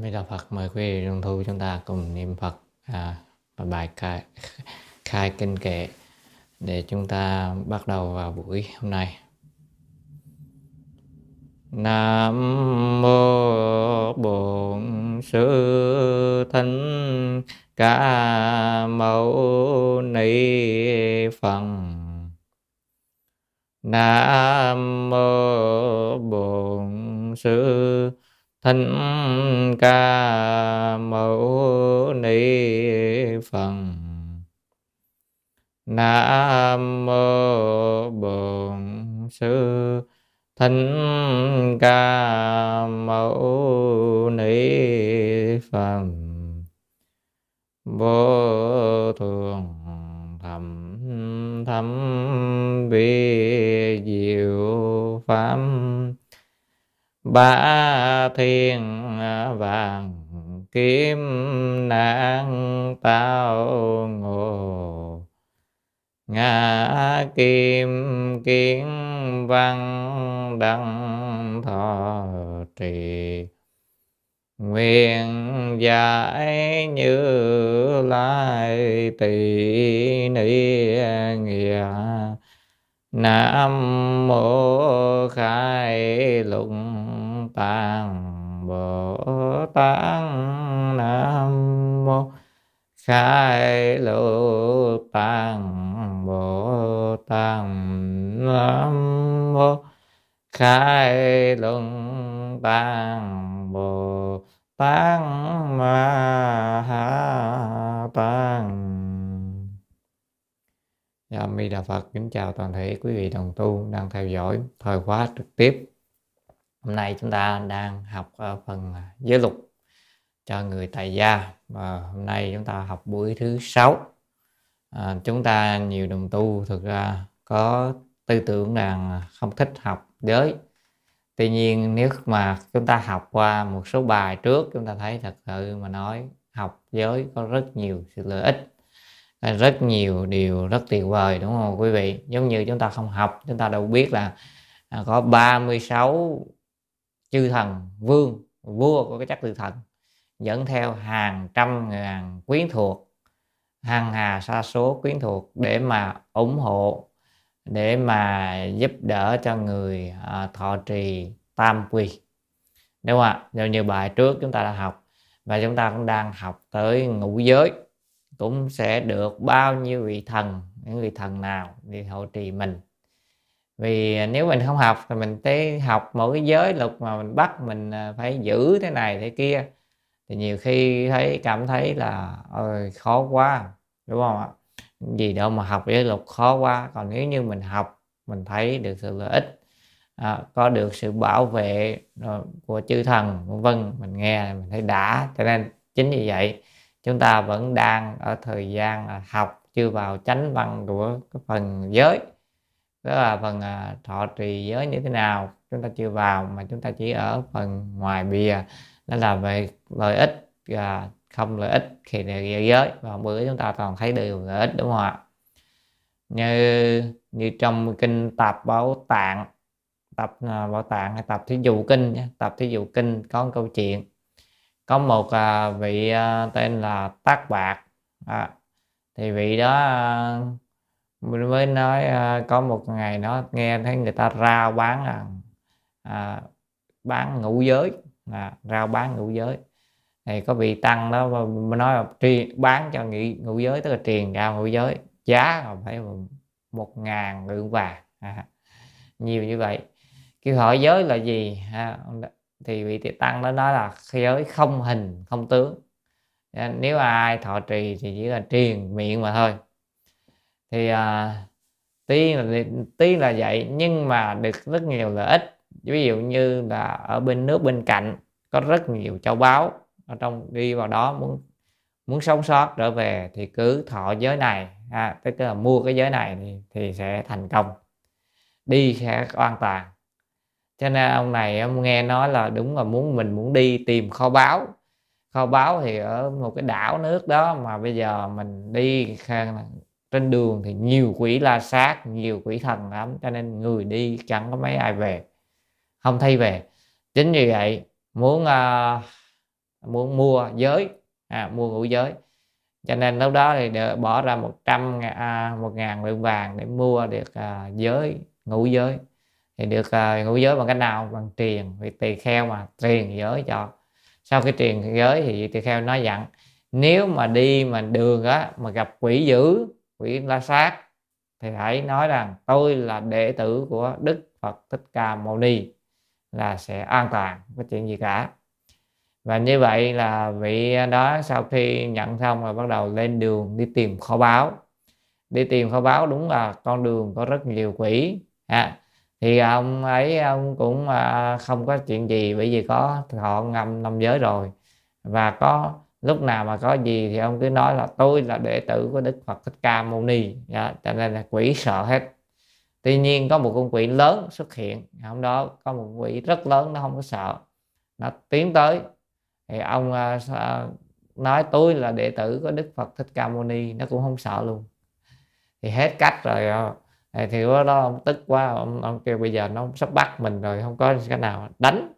Mỹ Đà Phật mời quý vị đồng thu chúng ta cùng niệm Phật à, bài khai, khai kinh kệ để chúng ta bắt đầu vào buổi hôm nay. Nam mô Bổn Sư Thích Ca Mâu Ni Phật. Nam mô Bổn Sư thân Ca Mâu Ni Phật. Nam Mô Bổn Sư. Thân Ca Mâu Ni Phật. Vô thường thầm thấm vi diệu pháp ba thiên vàng kim nạn tao ngộ. Ngã kim kiến văn đăng thọ trì. Nguyện giải như lai tỳ ni nghĩa. Nam mô khai lụng tạng bồ tát nam mô. Khai lộ tạng bồ tát nam mô. Khai luận tạng bồ tát ma ha tạng. Dạ, Mi Đà Phật kính chào toàn thể quý vị đồng tu đang theo dõi thời khóa trực tiếp hôm nay chúng ta đang học ờ, phần ờ, giới luật cho người tại gia. Và hôm nay chúng ta học buổi thứ sáu. À, chúng ta nhiều đồng tu thực ra có tư tưởng rằng không thích học giới. Tuy nhiên nếu mà chúng ta học qua một số bài trước chúng ta thấy thật sự mà nói học giới có rất nhiều sự lợi ích rất nhiều điều rất tuyệt vời đúng không quý vị? Giống như chúng ta không học chúng ta đâu biết là à, có 36 chư thần vương vua của cái chắc tự thần dẫn theo hàng trăm ngàn quyến thuộc hàng hà sa số quyến thuộc để mà ủng hộ để mà giúp đỡ cho người à, thọ trì tam quy. Đúng không ạ? Như bài trước chúng ta đã học và chúng ta cũng đang học tới ngũ giới cũng sẽ được bao nhiêu vị thần những vị thần nào đi hộ trì mình vì nếu mình không học thì mình tới học mỗi cái giới luật mà mình bắt mình à, phải giữ thế này thế kia thì nhiều khi thấy cảm thấy là ơi khó quá đúng không ạ? Gì đâu mà học giới luật khó quá còn nếu như mình học mình thấy được sự lợi ích à, có được sự bảo vệ ờ, của chư thần vân vân mình nghe mình thấy đã. Cho nên chính vì vậy chúng ta vẫn đang ở thời gian à, học chưa vào chánh văn của cái phần giới đó là phần à, thọ trì giới như thế nào? Chúng ta chưa vào mà chúng ta chỉ ở phần ngoài bìa. Đó là về lợi ích và không lợi ích khi giới. Và bữa chúng ta toàn thấy đều lợi ích đúng không ạ? Như như trong kinh tập bảo tạng tập à, bảo tạng hay tập thí dụ kinh nhé tập thí dụ kinh có một câu chuyện. Có một à, vị à, tên là tác bạc. À, thì vị đó mình mới nói à, có một ngày nó nghe thấy người ta rao bán là à, bán ngũ giới à, rao bán ngũ giới. Thì có vị tăng đó mới nói là truyền bán cho nghị ngũ giới tức là truyền ra ngũ giới giá là phải một ngàn lượng vàng à, nhiều như vậy. Kêu hỏi giới là gì à, thì vị tăng đó nói là giới không hình không tướng. Nếu ai thọ trì thì chỉ là truyền miệng mà thôi thì à, tuy là tuy là vậy nhưng mà được rất nhiều lợi ích. Ví dụ như là ở bên nước bên cạnh có rất nhiều châu báu. Ở trong đi vào đó muốn muốn sống sót trở về thì cứ thọ giới này ha, tức là mua cái giới này thì, thì sẽ thành công đi sẽ an toàn. Cho nên ông này ông nghe nói là đúng là muốn mình muốn đi tìm kho báu. Kho báu thì ở một cái đảo nước đó mà bây giờ mình đi trên đường thì nhiều quỷ la sát nhiều quỷ thần lắm cho nên người đi chẳng có mấy ai về không thấy về. Chính vì vậy muốn uh, muốn mua giới à, mua ngũ giới. Cho nên lúc đó thì để bỏ ra 100 à, một ngàn lượng vàng để mua được à, giới ngũ giới. Thì được à, ngũ giới bằng cách nào? Bằng tiền. Vì tỳ kheo mà truyền giới cho. Sau khi truyền giới thì tỳ kheo nói dặn nếu mà đi mà đường á mà gặp quỷ dữ quỷ la sát. Thì hãy nói rằng tôi là đệ tử của đức phật thích ca mâu ni là sẽ an toàn có chuyện gì cả. Và như vậy là vị đó sau khi nhận xong rồi bắt đầu lên đường đi tìm kho báu. Đi tìm kho báu đúng là con đường có rất nhiều quỷ à, thì ông ấy ông cũng à, không có chuyện gì bởi vì có thọ ngâm năm giới rồi. Và có lúc nào mà có gì thì ông cứ nói là tôi là đệ tử của đức phật thích ca mâu ni. Dạ, cho nên là quỷ sợ hết. Tuy nhiên có một con quỷ lớn xuất hiện hôm đó có một quỷ rất lớn nó không có sợ. Nó tiến tới thì ông uh, nói tôi là đệ tử của đức phật thích ca mâu ni. Nó cũng không sợ luôn. Thì hết cách rồi à, thì lúc đó ông tức quá ông, ông kêu bây giờ nó sắp bắt mình rồi không có cái nào đánh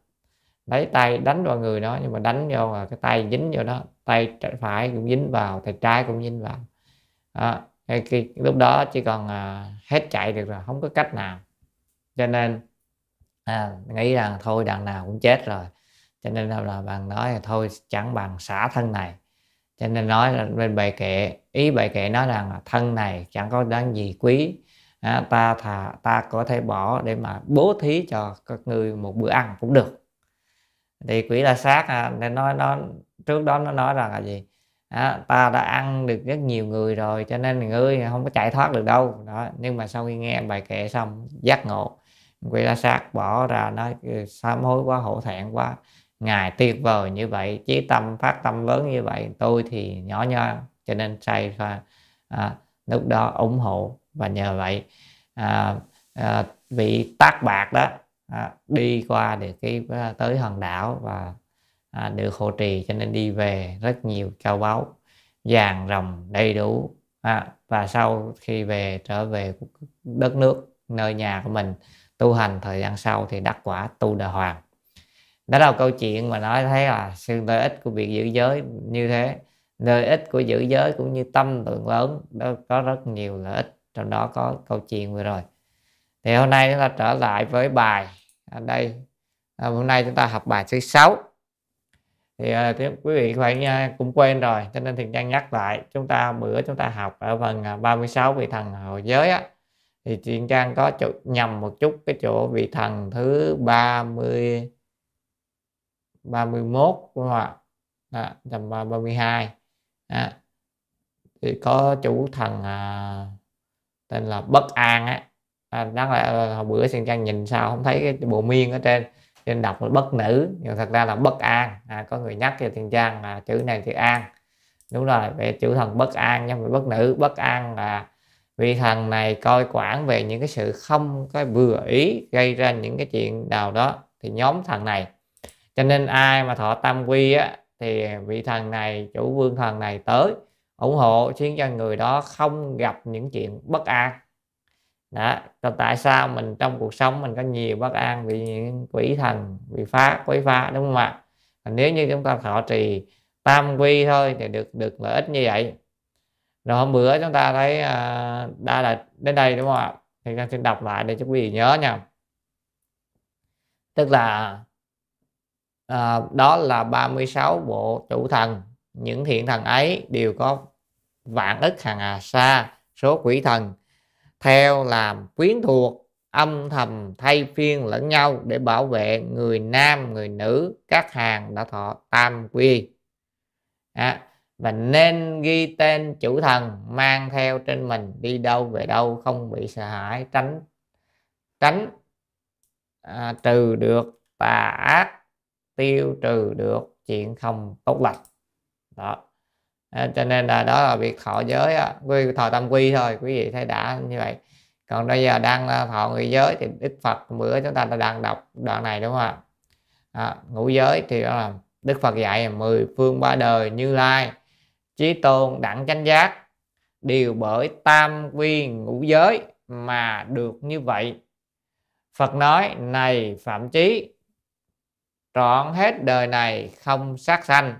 lấy tay đánh vào người nó nhưng mà đánh vô là cái tay dính vô đó tay phải cũng dính vào tay trái cũng dính vào. Đó. Cái, cái, lúc đó chỉ còn à, hết chạy được rồi không có cách nào. Cho nên à, nghĩ rằng thôi đằng nào cũng chết rồi. Cho nên là bạn nói là thôi chẳng bằng xả thân này. Cho nên nói là bên bài kệ ý bài kệ nói rằng là thân này chẳng có đáng gì quý. À, ta thà ta có thể bỏ để mà bố thí cho các người một bữa ăn cũng được thì quỷ la sát à, nên nói nó trước đó nó nói rằng là gì? À, ta đã ăn được rất nhiều người rồi cho nên ngươi không có chạy thoát được đâu. Đó nhưng mà sau khi nghe bài kệ xong giác ngộ quỷ la sát bỏ ra nói ừ, sám hối quá hổ thẹn quá. Ngài tuyệt vời như vậy chí tâm phát tâm lớn như vậy tôi thì nhỏ nho cho nên say và à, lúc đó ủng hộ và nhờ vậy. À, à, vị tác bạc đó à, đi qua được cái ờ, tới hòn đảo và à, được hộ trì cho nên đi về rất nhiều châu báu vàng rồng đầy đủ. À, và sau khi về trở về đất nước nơi nhà của mình tu hành thời gian sau thì đắc quả tu đà hoàng. Đó là câu chuyện mà nói thấy là sự lợi ích của việc giữ giới như thế. Lợi ích của giữ giới cũng như tâm lượng lớn đó có rất nhiều lợi ích trong đó có câu chuyện vừa rồi. Thì hôm nay chúng ta trở lại với bài à, đây. À, hôm nay chúng ta học bài thứ sáu. Thì à, thì quý vị phải à, cũng quên rồi cho nên thì trang nhắc lại. Chúng ta bữa chúng ta học ở phần à, 36 vị thần hồi giới á. Thì thiền trang có chỗ, nhầm một chút cái chỗ vị thần thứ 30 31 đúng không ạ? À, tầm 32 à, thì có chủ thần à, tên là bất an á à, đáng lẽ là ờ, hồi bữa sen trang nhìn sao không thấy cái bộ miên ở trên trên đọc là bất nữ nhưng thật ra là bất an. À, có người nhắc cho tiền trang là chữ này thì an. Đúng rồi về chữ thần bất an nhưng mà bất nữ bất an là vị thần này coi quản về những cái sự không có vừa ý gây ra những cái chuyện nào đó thì nhóm thần này. Cho nên ai mà thọ tam quy á thì vị thần này chủ vương thần này tới ủng hộ khiến cho người đó không gặp những chuyện bất an đó còn tại sao mình trong cuộc sống mình có nhiều bất an vì những quỷ thần bị phá quấy phá đúng không ạ? Nếu như chúng ta thọ trì tam quy thôi thì được được lợi ích như vậy. Rồi hôm bữa chúng ta thấy uh, đã là đến đây đúng không ạ? Thì con xin đọc lại để cho quý vị nhớ nha. Tức là à, đó là 36 bộ chủ thần. Những thiện thần ấy đều có vạn ức hàng hà xa số quỷ thần theo làm quyến thuộc âm thầm thay phiên lẫn nhau để bảo vệ người nam người nữ các hàng đã thọ tam quy. À, và nên ghi tên chủ thần mang theo trên mình đi đâu về đâu không bị sợ hãi tránh tránh à, trừ được tà ác tiêu trừ được chuyện không tốt lành. Đó à, cho nên là đó là việc thọ giới á quy thọ tam quy thôi quý vị thấy đã như vậy. Còn bây giờ đang ờ, thọ người giới thì đức phật bữa chúng ta đã đang đọc đoạn này đúng không ạ? À, ngũ giới thì đó là đức phật dạy mười phương ba đời như lai chí tôn đẳng chánh giác. Đều bởi tam quy ngũ giới mà được như vậy. Phật nói này phạm chí trọn hết đời này không sát sanh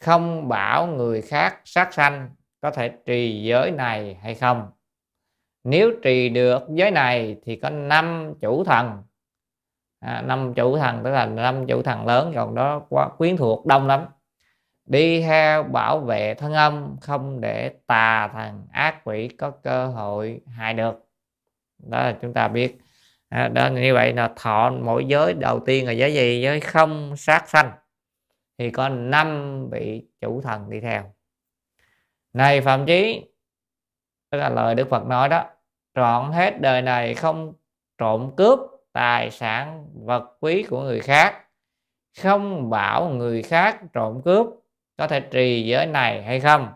không bảo người khác sát sanh có thể trì giới này hay không. Nếu trì được giới này thì có năm chủ thần. À, năm chủ thần tức là năm chủ thần lớn còn đó quá quyến thuộc đông lắm. Đi theo bảo vệ thân âm không để tà thần ác quỷ có cơ hội hại được. Đó là chúng ta biết. À, đó như vậy là thọ mỗi giới đầu tiên là giới gì? Giới không sát sanh thì có năm vị chủ thần đi theo. Này phạm chí, tức là lời đức phật nói đó trọn hết đời này không trộm cướp tài sản vật quý của người khác, không bảo người khác trộm cướp, có thể trì giới này hay không?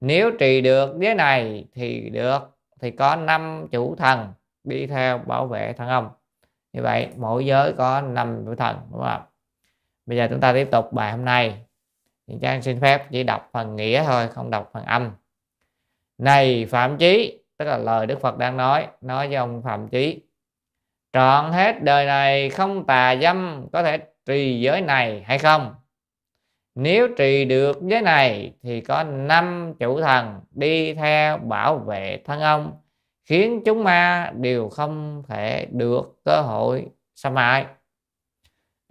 Nếu trì được giới này thì được, thì có năm chủ thần đi theo bảo vệ thân ông. Như vậy, mỗi giới có năm chủ thần, đúng không bây giờ chúng ta tiếp tục bài hôm nay. Thì trang xin phép chỉ đọc phần nghĩa thôi, không đọc phần âm. Này phạm chí, tức là lời đức phật đang nói nói với ông phạm chí. Trọn hết đời này không tà dâm, có thể trì giới này hay không? Nếu trì được giới này thì có năm chủ thần đi theo bảo vệ thân ông, khiến chúng ma đều không thể được cơ hội xâm hại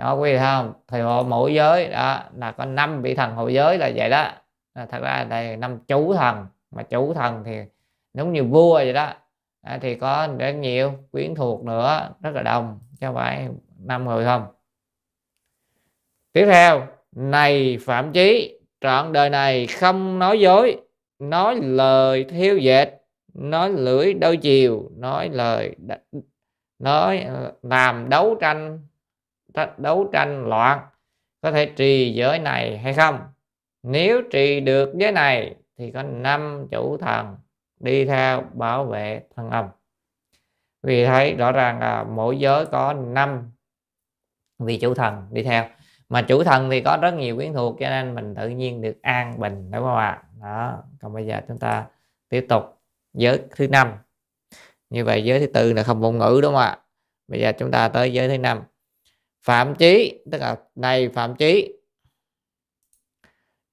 đó quý vị thấy không? Thì hộ mỗi giới đó là có năm vị thần hộ giới là vậy đó. Ờ, thật ra đây năm chủ thần mà chủ thần thì giống như vua vậy đó. À, thì có rất nhiều quyến thuộc nữa rất là đông chứ không phải năm người không. Tiếp theo này phạm chí trọn đời này không nói dối nói lời thiêu dệt nói lưỡi đôi chiều nói lời nói ờ, làm đấu tranh đấu tranh loạn, có thể trì giới này hay không? Nếu trì được giới này, thì có năm chủ thần đi theo bảo vệ thân âm. Vì thấy rõ ràng là mỗi giới có năm vị chủ thần đi theo. Mà chủ thần thì có rất nhiều quyến thuộc, cho nên mình tự nhiên được an bình, đúng không ạ? Đó, còn bây giờ chúng ta tiếp tục giới thứ năm. Như vậy, giới thứ tư là không ngôn ngữ, đúng không ạ? Bây giờ chúng ta tới giới thứ năm phạm chí tức là này phạm chí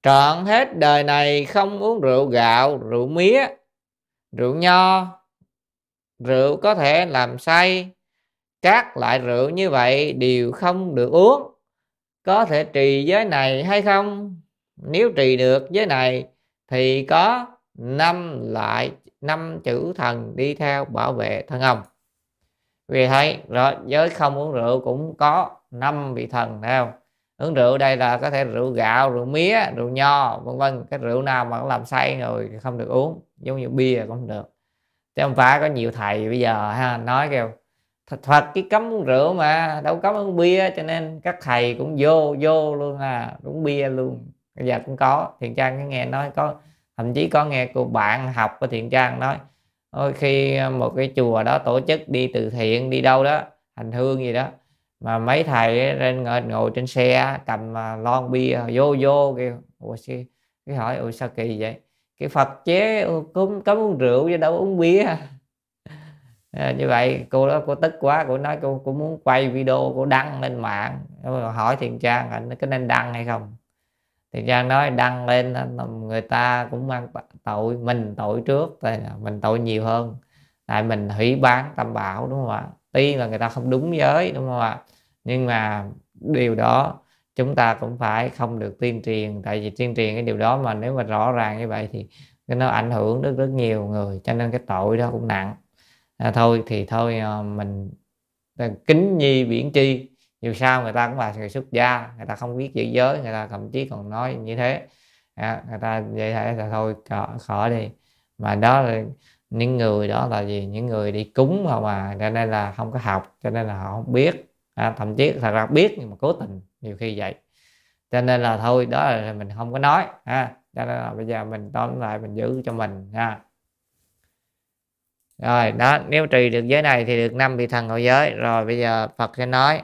trọn hết đời này không uống rượu gạo, rượu mía, rượu nho. Rượu có thể làm say. Các loại rượu như vậy đều không được uống. Có thể trì giới này hay không? Nếu trì được giới này, thì có năm loại, năm chữ thần đi theo bảo vệ thân ông. Vì thấy, rồi, giới không uống rượu cũng có năm vị thần thấy không? Uống rượu đây là có thể rượu gạo rượu mía rượu nho vân vân. Cái rượu nào mà làm say rồi không được uống giống như bia cũng không được. Chứ không phải có nhiều thầy bây giờ ha nói kêu Thật cái cấm uống rượu mà đâu cấm uống bia. Cho nên các thầy cũng vô vô luôn à uống bia luôn. Bây giờ cũng có Thiện trang cái nghe nói có thậm chí có nghe cô bạn học của Thiện trang nói Ôi, khi một cái chùa đó tổ chức đi từ thiện đi đâu đó hành hương gì đó mà mấy thầy lên ngồi, ngồi trên xe cầm à, lon bia vô vô kêu cái hỏi ủa sao kỳ vậy? Cái phật chế cấm cấm uống rượu chứ đâu uống bia. À, như vậy cô đó cô tức quá cô nói cô cô muốn quay video cô đăng lên mạng. Hỏi thiền trang anh có nên đăng hay không? Thiền trang nói đăng lên à, người ta cũng mang tội mình tội trước mình tội nhiều hơn. Tại mình hủy bán tam bảo đúng không ạ? Tuy là người ta không đúng giới đúng không ạ? Nhưng mà điều đó chúng ta cũng phải không được tuyên truyền. Tại vì tuyên truyền cái điều đó mà nếu mà rõ ràng như vậy thì nó ảnh hưởng rất rất nhiều người cho nên cái tội đó cũng nặng. À, thôi thì thôi ờ, mình ờ, kính nhi viễn chi. Dù sao người ta cũng là người xuất gia người ta không biết giữ giới người ta thậm chí còn nói như thế. À, người ta vậy thế là thôi khỏi đi. Mà đó là những người đó là gì? Những người đi cúng mà mà cho nên là không có học cho nên là họ không biết. À, thậm chí thật ra biết nhưng mà cố tình nhiều khi vậy. Cho nên là thôi đó là mình không có nói ha. Cho nên là bây giờ mình tóm lại mình giữ cho mình ha. Rồi đó nếu trì được giới này thì được năm vị thần ngồi giới. Rồi bây giờ Phật sẽ nói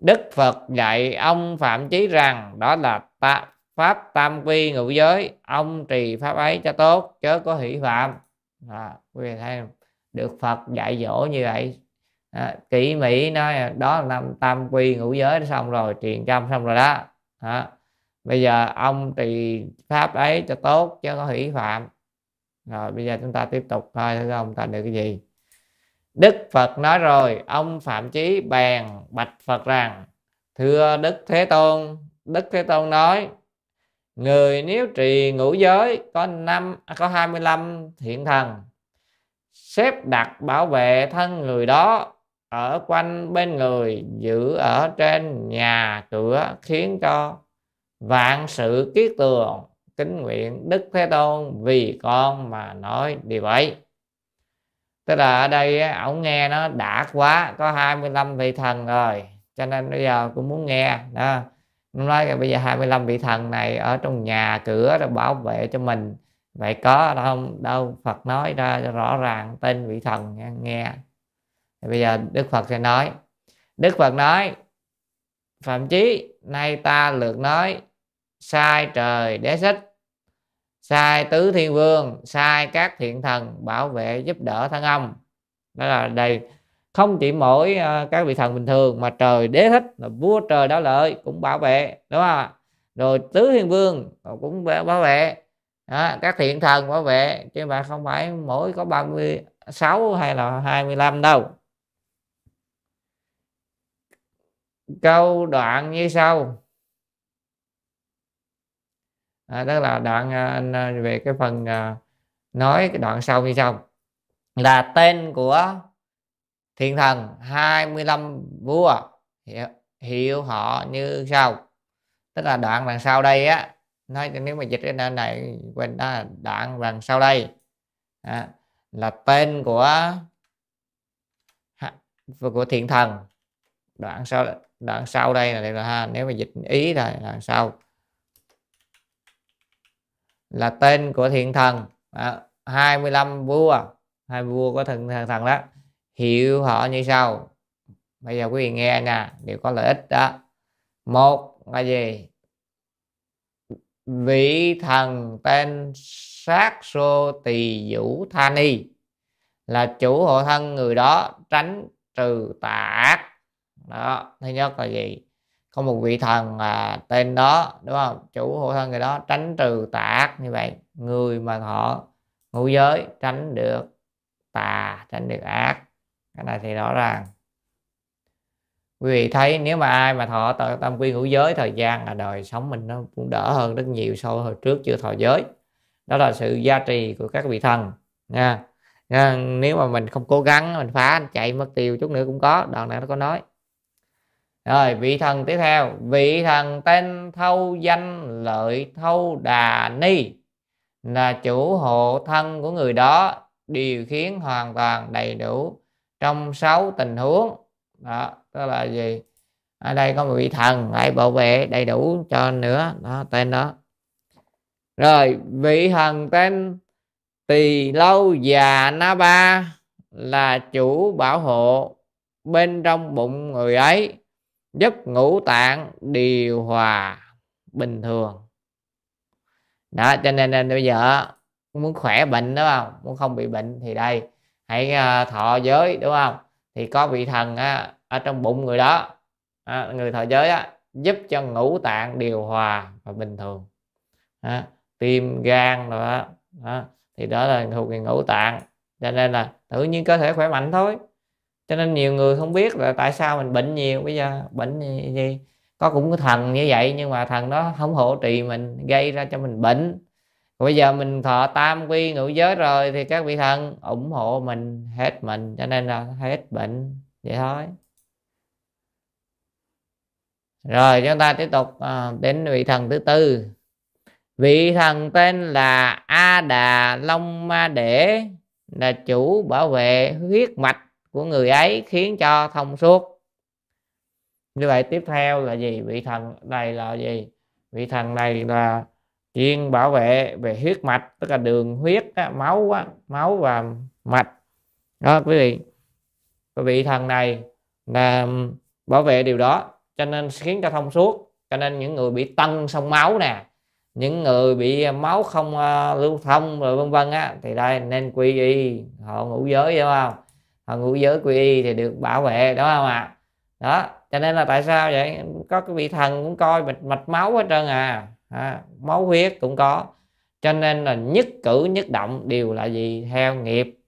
Đức Phật dạy ông Phạm Chí rằng đó là ta, pháp tam quy ngũ giới. Ông trì pháp ấy cho tốt chớ có hỷ phạm à, quý vị thấy không? được Phật dạy dỗ như vậy. À, kỹ mỹ nói đó là năm tam quy ngũ giới xong rồi truyền trăm xong rồi đó. À, bây giờ ông trì pháp ấy cho tốt chứ có hủy phạm. Rồi bây giờ chúng ta tiếp tục coi thử ông ta được cái gì. Đức phật nói rồi ông phạm chí bèn bạch phật rằng thưa đức thế tôn đức thế tôn nói người nếu trì ngũ giới có năm à, có 25 thiện thần, xếp đặt bảo vệ thân người đó ở quanh bên người, giữ ở trên nhà cửa, khiến cho vạn sự kiết tường, kính nguyện đức thế tôn vì con mà nói điều ấy. Tức là ở đây ổng nghe nó đã quá, có 25 vị thần rồi, cho nên bây giờ cũng muốn nghe, đó nói là bây giờ 25 vị thần này ở trong nhà cửa rồi bảo vệ cho mình. Vậy có không? Đâu Phật nói ra rõ ràng tên vị thần nghe, nghe. bây giờ Đức Phật sẽ nói. Đức Phật nói Phạm Chí nay ta lượt nói sai trời đế xích sai tứ thiên vương sai các thiện thần bảo vệ giúp đỡ thân ông. Đó là đây không chỉ mỗi uh, các vị thần bình thường mà trời đế thích là vua trời đó lợi cũng bảo vệ đúng không rồi tứ thiên vương cũng bảo vệ. Đó, các thiện thần bảo vệ chứ mà không phải mỗi có 36 hay là 25 đâu. Câu đoạn như sau. À, đó là đoạn à, về cái phần à, nói cái đoạn sau như sau. Là tên của thiên thần 25 vua hiệu, hiệu họ như sau. Tức là đoạn đằng sau đây á nói nếu mà dịch cái nơi này quên đó đoạn đằng sau đây. À, là tên của của thiện thần. Đoạn sau đoạn sau đây là, là ha nếu mà dịch ý là đoạn sau. Là tên của thiện thần. À, 25 vua hai vua của thần thần, thần đó hiểu họ như sau. Bây giờ quý vị nghe nè đều có lợi ích đó. Một là gì? Vị thần tên sát sô tỳ vũ tha ni là chủ hộ thân người đó tránh trừ tà ác. Đó thứ nhất là gì? Có một vị thần à, tên đó đúng không? Chủ hộ thân người đó tránh trừ tà ác như vậy. Người mà họ ngũ giới tránh được tà tránh được ác cái này thì rõ ràng. Quý vị thấy nếu mà ai mà thọ tâm quy ngũ giới thời gian là đời sống mình nó cũng đỡ hơn rất nhiều so với hồi trước chưa thọ giới. Đó là sự gia trì của các vị thần nha, nha nếu mà mình không cố gắng mình phá chạy mất tiêu chút nữa cũng có đoạn này nó có nói. Rồi vị thần tiếp theo. Vị thần tên thâu danh lợi thâu đà ni là chủ hộ thân của người đó điều khiến hoàn toàn đầy đủ trong sáu tình huống. Đó tức là gì? Ở đây có một vị thần lại bảo vệ đầy đủ cho nữa. Đó tên đó. Rồi vị thần tên tỳ lâu già na ba là chủ bảo hộ bên trong bụng người ấy giúp ngũ tạng điều hòa bình thường. Đó cho nên, nên bây giờ muốn khỏe bệnh đúng không? Muốn không bị bệnh thì đây hãy à, thọ giới đúng không? Thì có vị thần á, ở trong bụng người đó. À, người thọ giới á, giúp cho ngũ tạng điều hòa và bình thường. À, tim gan rồi đó, đó. Thì đó là thuộc về ngũ tạng. Cho nên là tự nhiên cơ thể khỏe mạnh thôi. Cho nên nhiều người không biết là tại sao mình bệnh nhiều. Bây giờ bệnh gì, gì? Có cũng có thần như vậy nhưng mà thần đó không hỗ trì mình gây ra cho mình bệnh bây giờ mình thọ tam quy ngũ giới rồi thì các vị thần ủng hộ mình hết mình cho nên là hết bệnh. Vậy thôi. Rồi chúng ta tiếp tục à, đến vị thần thứ tư. Vị thần tên là a đà long ma đệ là chủ bảo vệ huyết mạch của người ấy khiến cho thông suốt. Như vậy tiếp theo là gì? Vị thần này là gì? Vị thần này là chuyên bảo vệ về huyết mạch tức là đường huyết á, máu á, máu và mạch. Đó quý vị. Vị thần này là bảo vệ điều đó cho nên khiến cho thông suốt. Cho nên những người bị tăng sông máu nè những người bị à, máu không uh, lưu thông rồi vân vân á thì đây nên quy y. Họ ngũ giới đúng không? Họ ngũ giới quy y thì được bảo vệ đúng không ạ? Đó cho nên là tại sao vậy? Có cái vị thần cũng coi mạch, mạch máu hết trơn à, à máu huyết cũng có. Cho nên là nhất cử nhất động đều là gì? Theo nghiệp.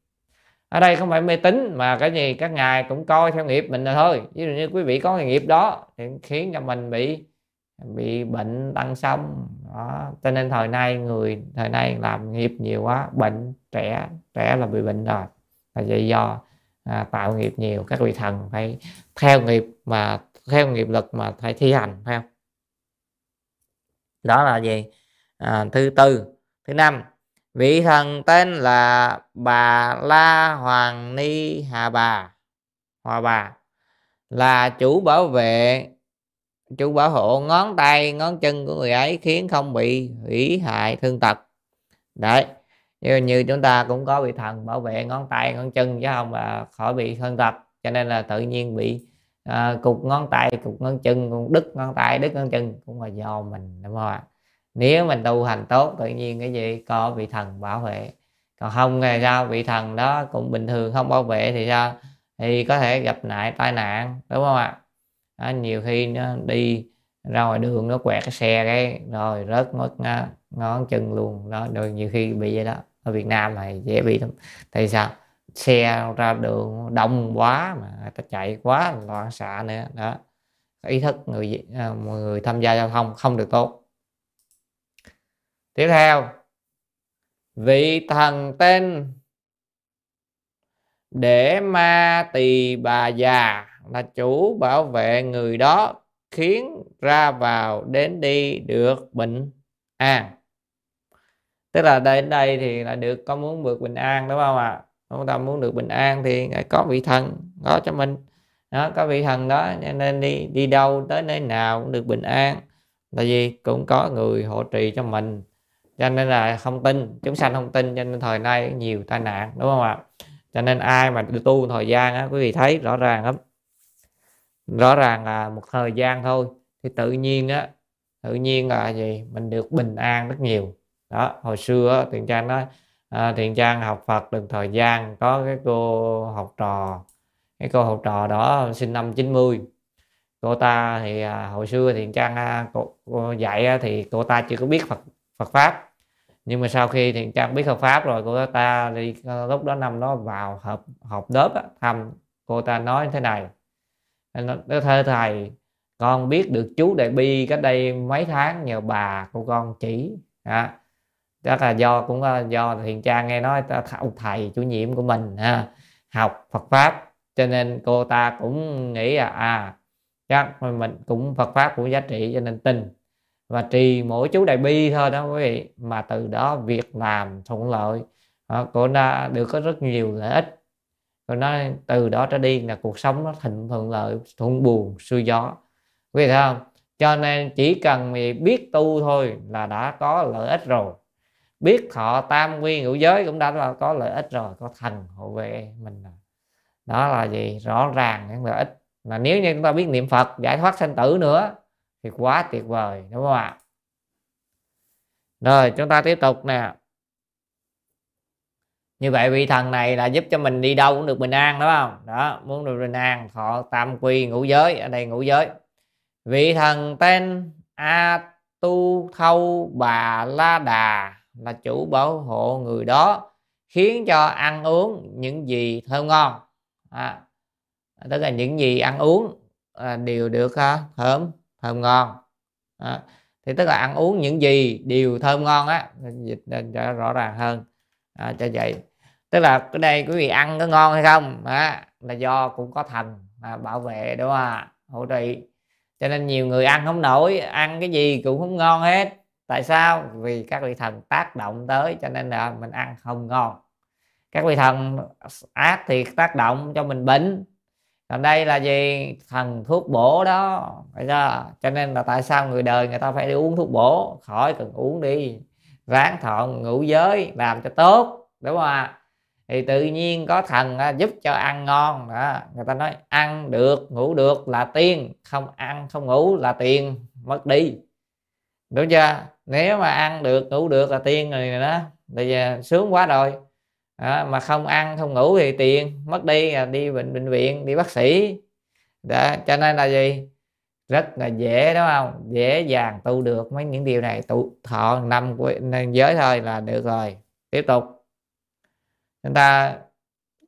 Ở đây không phải mê tín mà cái gì? Các ngài cũng coi theo nghiệp mình là thôi. Ví dụ như quý vị có cái nghiệp đó thì khiến cho mình bị bị bệnh tăng xong đó. Cho nên thời nay người thời nay làm nghiệp nhiều quá bệnh trẻ trẻ là bị bệnh rồi. Là vậy do à, tạo nghiệp nhiều. Các vị thần phải theo nghiệp mà theo nghiệp lực mà phải thi hành phải không? Đó là gì? À, thứ tư. Thứ năm vị thần tên là bà la hoàng ni hà bà. Hòa bà là chủ bảo vệ chủ bảo hộ ngón tay ngón chân của người ấy khiến không bị hủy hại thương tật. Đấy như, như chúng ta cũng có vị thần bảo vệ ngón tay ngón chân chứ không là khỏi bị thương tật cho nên là tự nhiên bị à, cục ngón tay cục ngón chân đứt ngón tay đứt ngón chân cũng là do mình đúng không ạ? Nếu mình tu hành tốt tự nhiên cái gì? Có vị thần bảo vệ. Còn không thì sao? Vị thần đó cũng bình thường không bảo vệ thì sao? Thì có thể gặp lại tai nạn đúng không ạ? À, nhiều khi nó đi ra ngoài đường nó quẹt cái xe cái rồi rớt mất ngón chân luôn. Đó rồi nhiều khi bị vậy đó. Ở Việt Nam này dễ bị lắm. Tại sao? Xe ra đường đông quá mà, người ta chạy quá loạn xạ nữa. Đó. Ý thức người à, người tham gia giao thông không được tốt. Tiếp theo, vị thần tên để ma tỳ bà già là chủ bảo vệ người đó khiến ra vào đến đi được bình an. Tức là đến đây thì là được có muốn được bình an, đúng không ạ? à? Ông tâm muốn được bình an thì có vị thần có cho mình. Đó, có vị thần đó cho nên đi đi đâu, tới nơi nào cũng được bình an. Tại vì cũng có người hộ trì cho mình. Cho nên là không tin, chúng sanh không tin, cho nên thời nay nhiều tai nạn, đúng không ạ? Cho nên ai mà tu thời gian á, quý vị thấy rõ ràng lắm. Rõ ràng là một thời gian thôi. Thì tự nhiên á, tự nhiên là gì? Mình được bình an rất nhiều. Đó, hồi xưa tiền trang nói à, thiện trang học phật được thời gian có cái cô học trò cái cô học trò đó sinh năm 90 cô ta thì à, hồi xưa thiện trang à, cô, cô dạy à, thì cô ta chưa có biết phật phật pháp. Nhưng mà sau khi thiện trang biết phật pháp rồi cô ta đi à, lúc đó năm đó vào học học lớp thăm cô ta nói thế này. Nó thơ thầy con biết được chú đại bi cách đây mấy tháng nhờ bà cô con chỉ. À, chắc là do cũng ờ, do thiền trang nghe nói ông thầy chủ nhiệm của mình ha, học Phật pháp. Cho nên cô ta cũng nghĩ là à chắc mình cũng Phật pháp cũng giá trị cho nên tin. Và trì mỗi chú đại bi thôi đó quý vị mà từ đó việc làm thuận lợi. Cô ta được có rất nhiều lợi ích. Rồi nói từ đó trở đi là cuộc sống nó thịnh thuận lợi thuận buồn xuôi gió. Quý vị thấy không? Cho nên chỉ cần mình biết tu thôi là đã có lợi ích rồi biết thọ tam quy ngũ giới cũng đã là có lợi ích rồi, có thần hộ vệ mình đó là gì? Rõ ràng những lợi ích. Mà nếu như chúng ta biết niệm phật, giải thoát sanh tử nữa, thì quá tuyệt vời, đúng không ạ? Rồi, chúng ta tiếp tục nè. Như vậy vị thần này là giúp cho mình đi đâu cũng được bình an, đúng không? Đó, muốn được bình an, thọ tam quy ngũ giới, ở đây ngũ giới. Vị thần tên a tu thâu bà la đà là chủ bảo hộ người đó khiến cho ăn uống những gì thơm ngon. À, tức là những gì ăn uống à, đều được ha, thơm thơm ngon. À, thì tức là ăn uống những gì đều thơm ngon á dịch cho rõ ràng hơn. À, cho vậy. Tức là cái đây quý vị ăn có ngon hay không? À, là do cũng có thần à, bảo vệ đúng không ạ? Hỗ trị cho nên nhiều người ăn không nổi ăn cái gì cũng không ngon hết tại sao? Vì các vị thần tác động tới, cho nên là mình ăn không ngon. Các vị thần ác thì tác động cho mình bệnh. Còn đây là gì thần thuốc bổ đó, phải chưa? Cho nên là tại sao người đời người ta phải đi uống thuốc bổ? Khỏi cần uống đi. Ráng thọ ngũ giới làm cho tốt, đúng không ạ? Thì tự nhiên có thần à, giúp cho ăn ngon. Đó, người ta nói ăn được, ngủ được là tiên không ăn không ngủ là tiền, mất đi. Đúng chưa? Nếu mà ăn được ngủ được là tiên rồi đó. Bây giờ sướng quá rồi. À, mà không ăn không ngủ thì tiền. Mất đi là đi bệnh bệnh viện đi bác sĩ. Đó, cho nên là gì? Rất là dễ đúng không? Dễ dàng tu được mấy những điều này. Tu thọ năm của giới thôi là được rồi. Tiếp tục. Chúng ta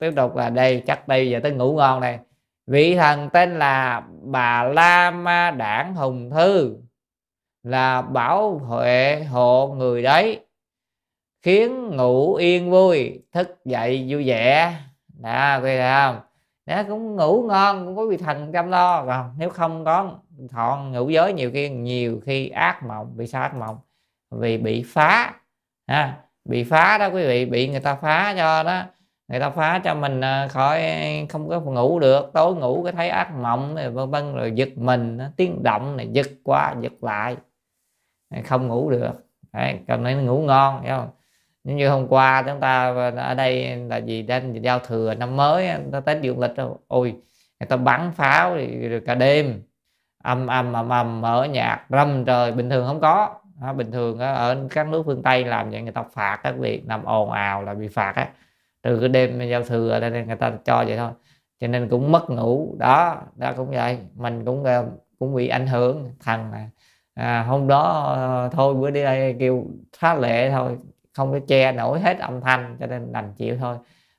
tiếp tục là đây chắc đây giờ tới ngủ ngon này. Vị thần tên là bà la ma đảng hùng thư là bảo vệ hộ người đấy, khiến ngủ yên vui, thức dậy vui vẻ. Đó quý thấy không? Đó, cũng ngủ ngon, cũng có vị thần chăm lo. Còn nếu không có, thọ ngủ giới nhiều khi nhiều khi ác mộng, bị sao ác mộng? Vì bị phá. Ha, bị phá đó quý vị, bị người ta phá cho đó. Người ta phá cho mình à, khỏi, không có ngủ được, tối ngủ cái thấy ác mộng vân vân, rồi giật mình tiếng động này, giật qua, giật lại không ngủ được. Đấy, cần nên ngủ ngon hiểu không? Nhưng như hôm qua chúng ta ở đây là gì đang giao thừa năm mới ta tết dương lịch đâu ôi người ta bắn pháo thì, rồi cả đêm âm âm âm âm mở nhạc râm trời. Bình thường không có. Đó, bình thường ở các nước phương tây làm vậy người ta phạt các vị nằm ồn ào là bị phạt á. Từ cái đêm giao thừa ở đây người ta cho vậy thôi. Cho nên cũng mất ngủ. Đó đó cũng vậy. Mình cũng ờ, cũng bị ảnh hưởng. Thằng à, hôm đó ờ, thôi bữa đi đây kêu phá lệ thôi không có che nổi hết âm thanh cho nên đành chịu thôi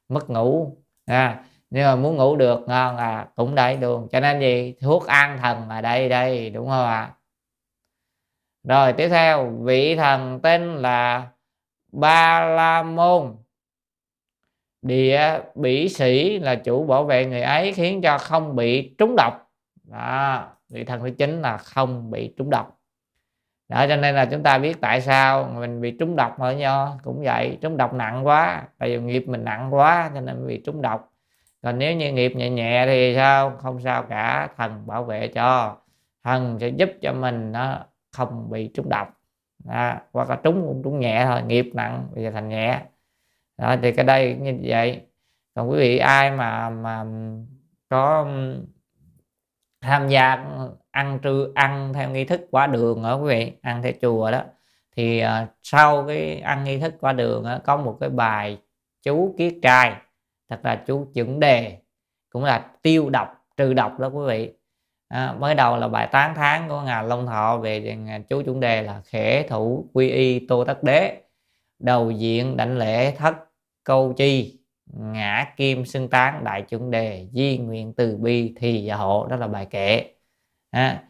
mất ngủ. À, nhưng mà muốn ngủ được ngon à cũng đẩy đường cho nên gì? Thuốc an thần là đây đây đúng không ạ? Rồi tiếp theo vị thần tên là ba la môn địa bỉ sĩ là chủ bảo vệ người ấy khiến cho không bị trúng độc. Đó vị thần thứ chín là không bị trúng độc đó, cho nên là chúng ta biết tại sao mình bị trúng độc ở nho cũng vậy, trúng độc nặng quá, tại vì nghiệp mình nặng quá, cho nên bị trúng độc. Còn nếu như nghiệp nhẹ nhẹ thì sao? Không sao cả, thần bảo vệ cho, thần sẽ giúp cho mình nó không bị trúng độc. Đó. hoặc là trúng cũng trúng nhẹ thôi, nghiệp nặng bây giờ thành nhẹ. Đó, thì cái đây như vậy. Còn quý vị ai mà mà có tham gia ăn trưa ăn theo nghi thức quả đường đó quý vị ăn theo chùa đó. Thì uh, sau cái ăn nghi thức quả đường đó, có một cái bài chú kiết trai thật là chú chuẩn đề cũng là tiêu độc trừ độc đó quý vị. À, mới đầu là bài tán tháng của ngài long thọ về chú chuẩn đề là khể thủ quy y tô tất đế đầu diện đảnh lễ thất câu chi ngã kim xưng tán đại chuẩn đề di nguyện từ bi thì gia hộ đó là bài kệ à,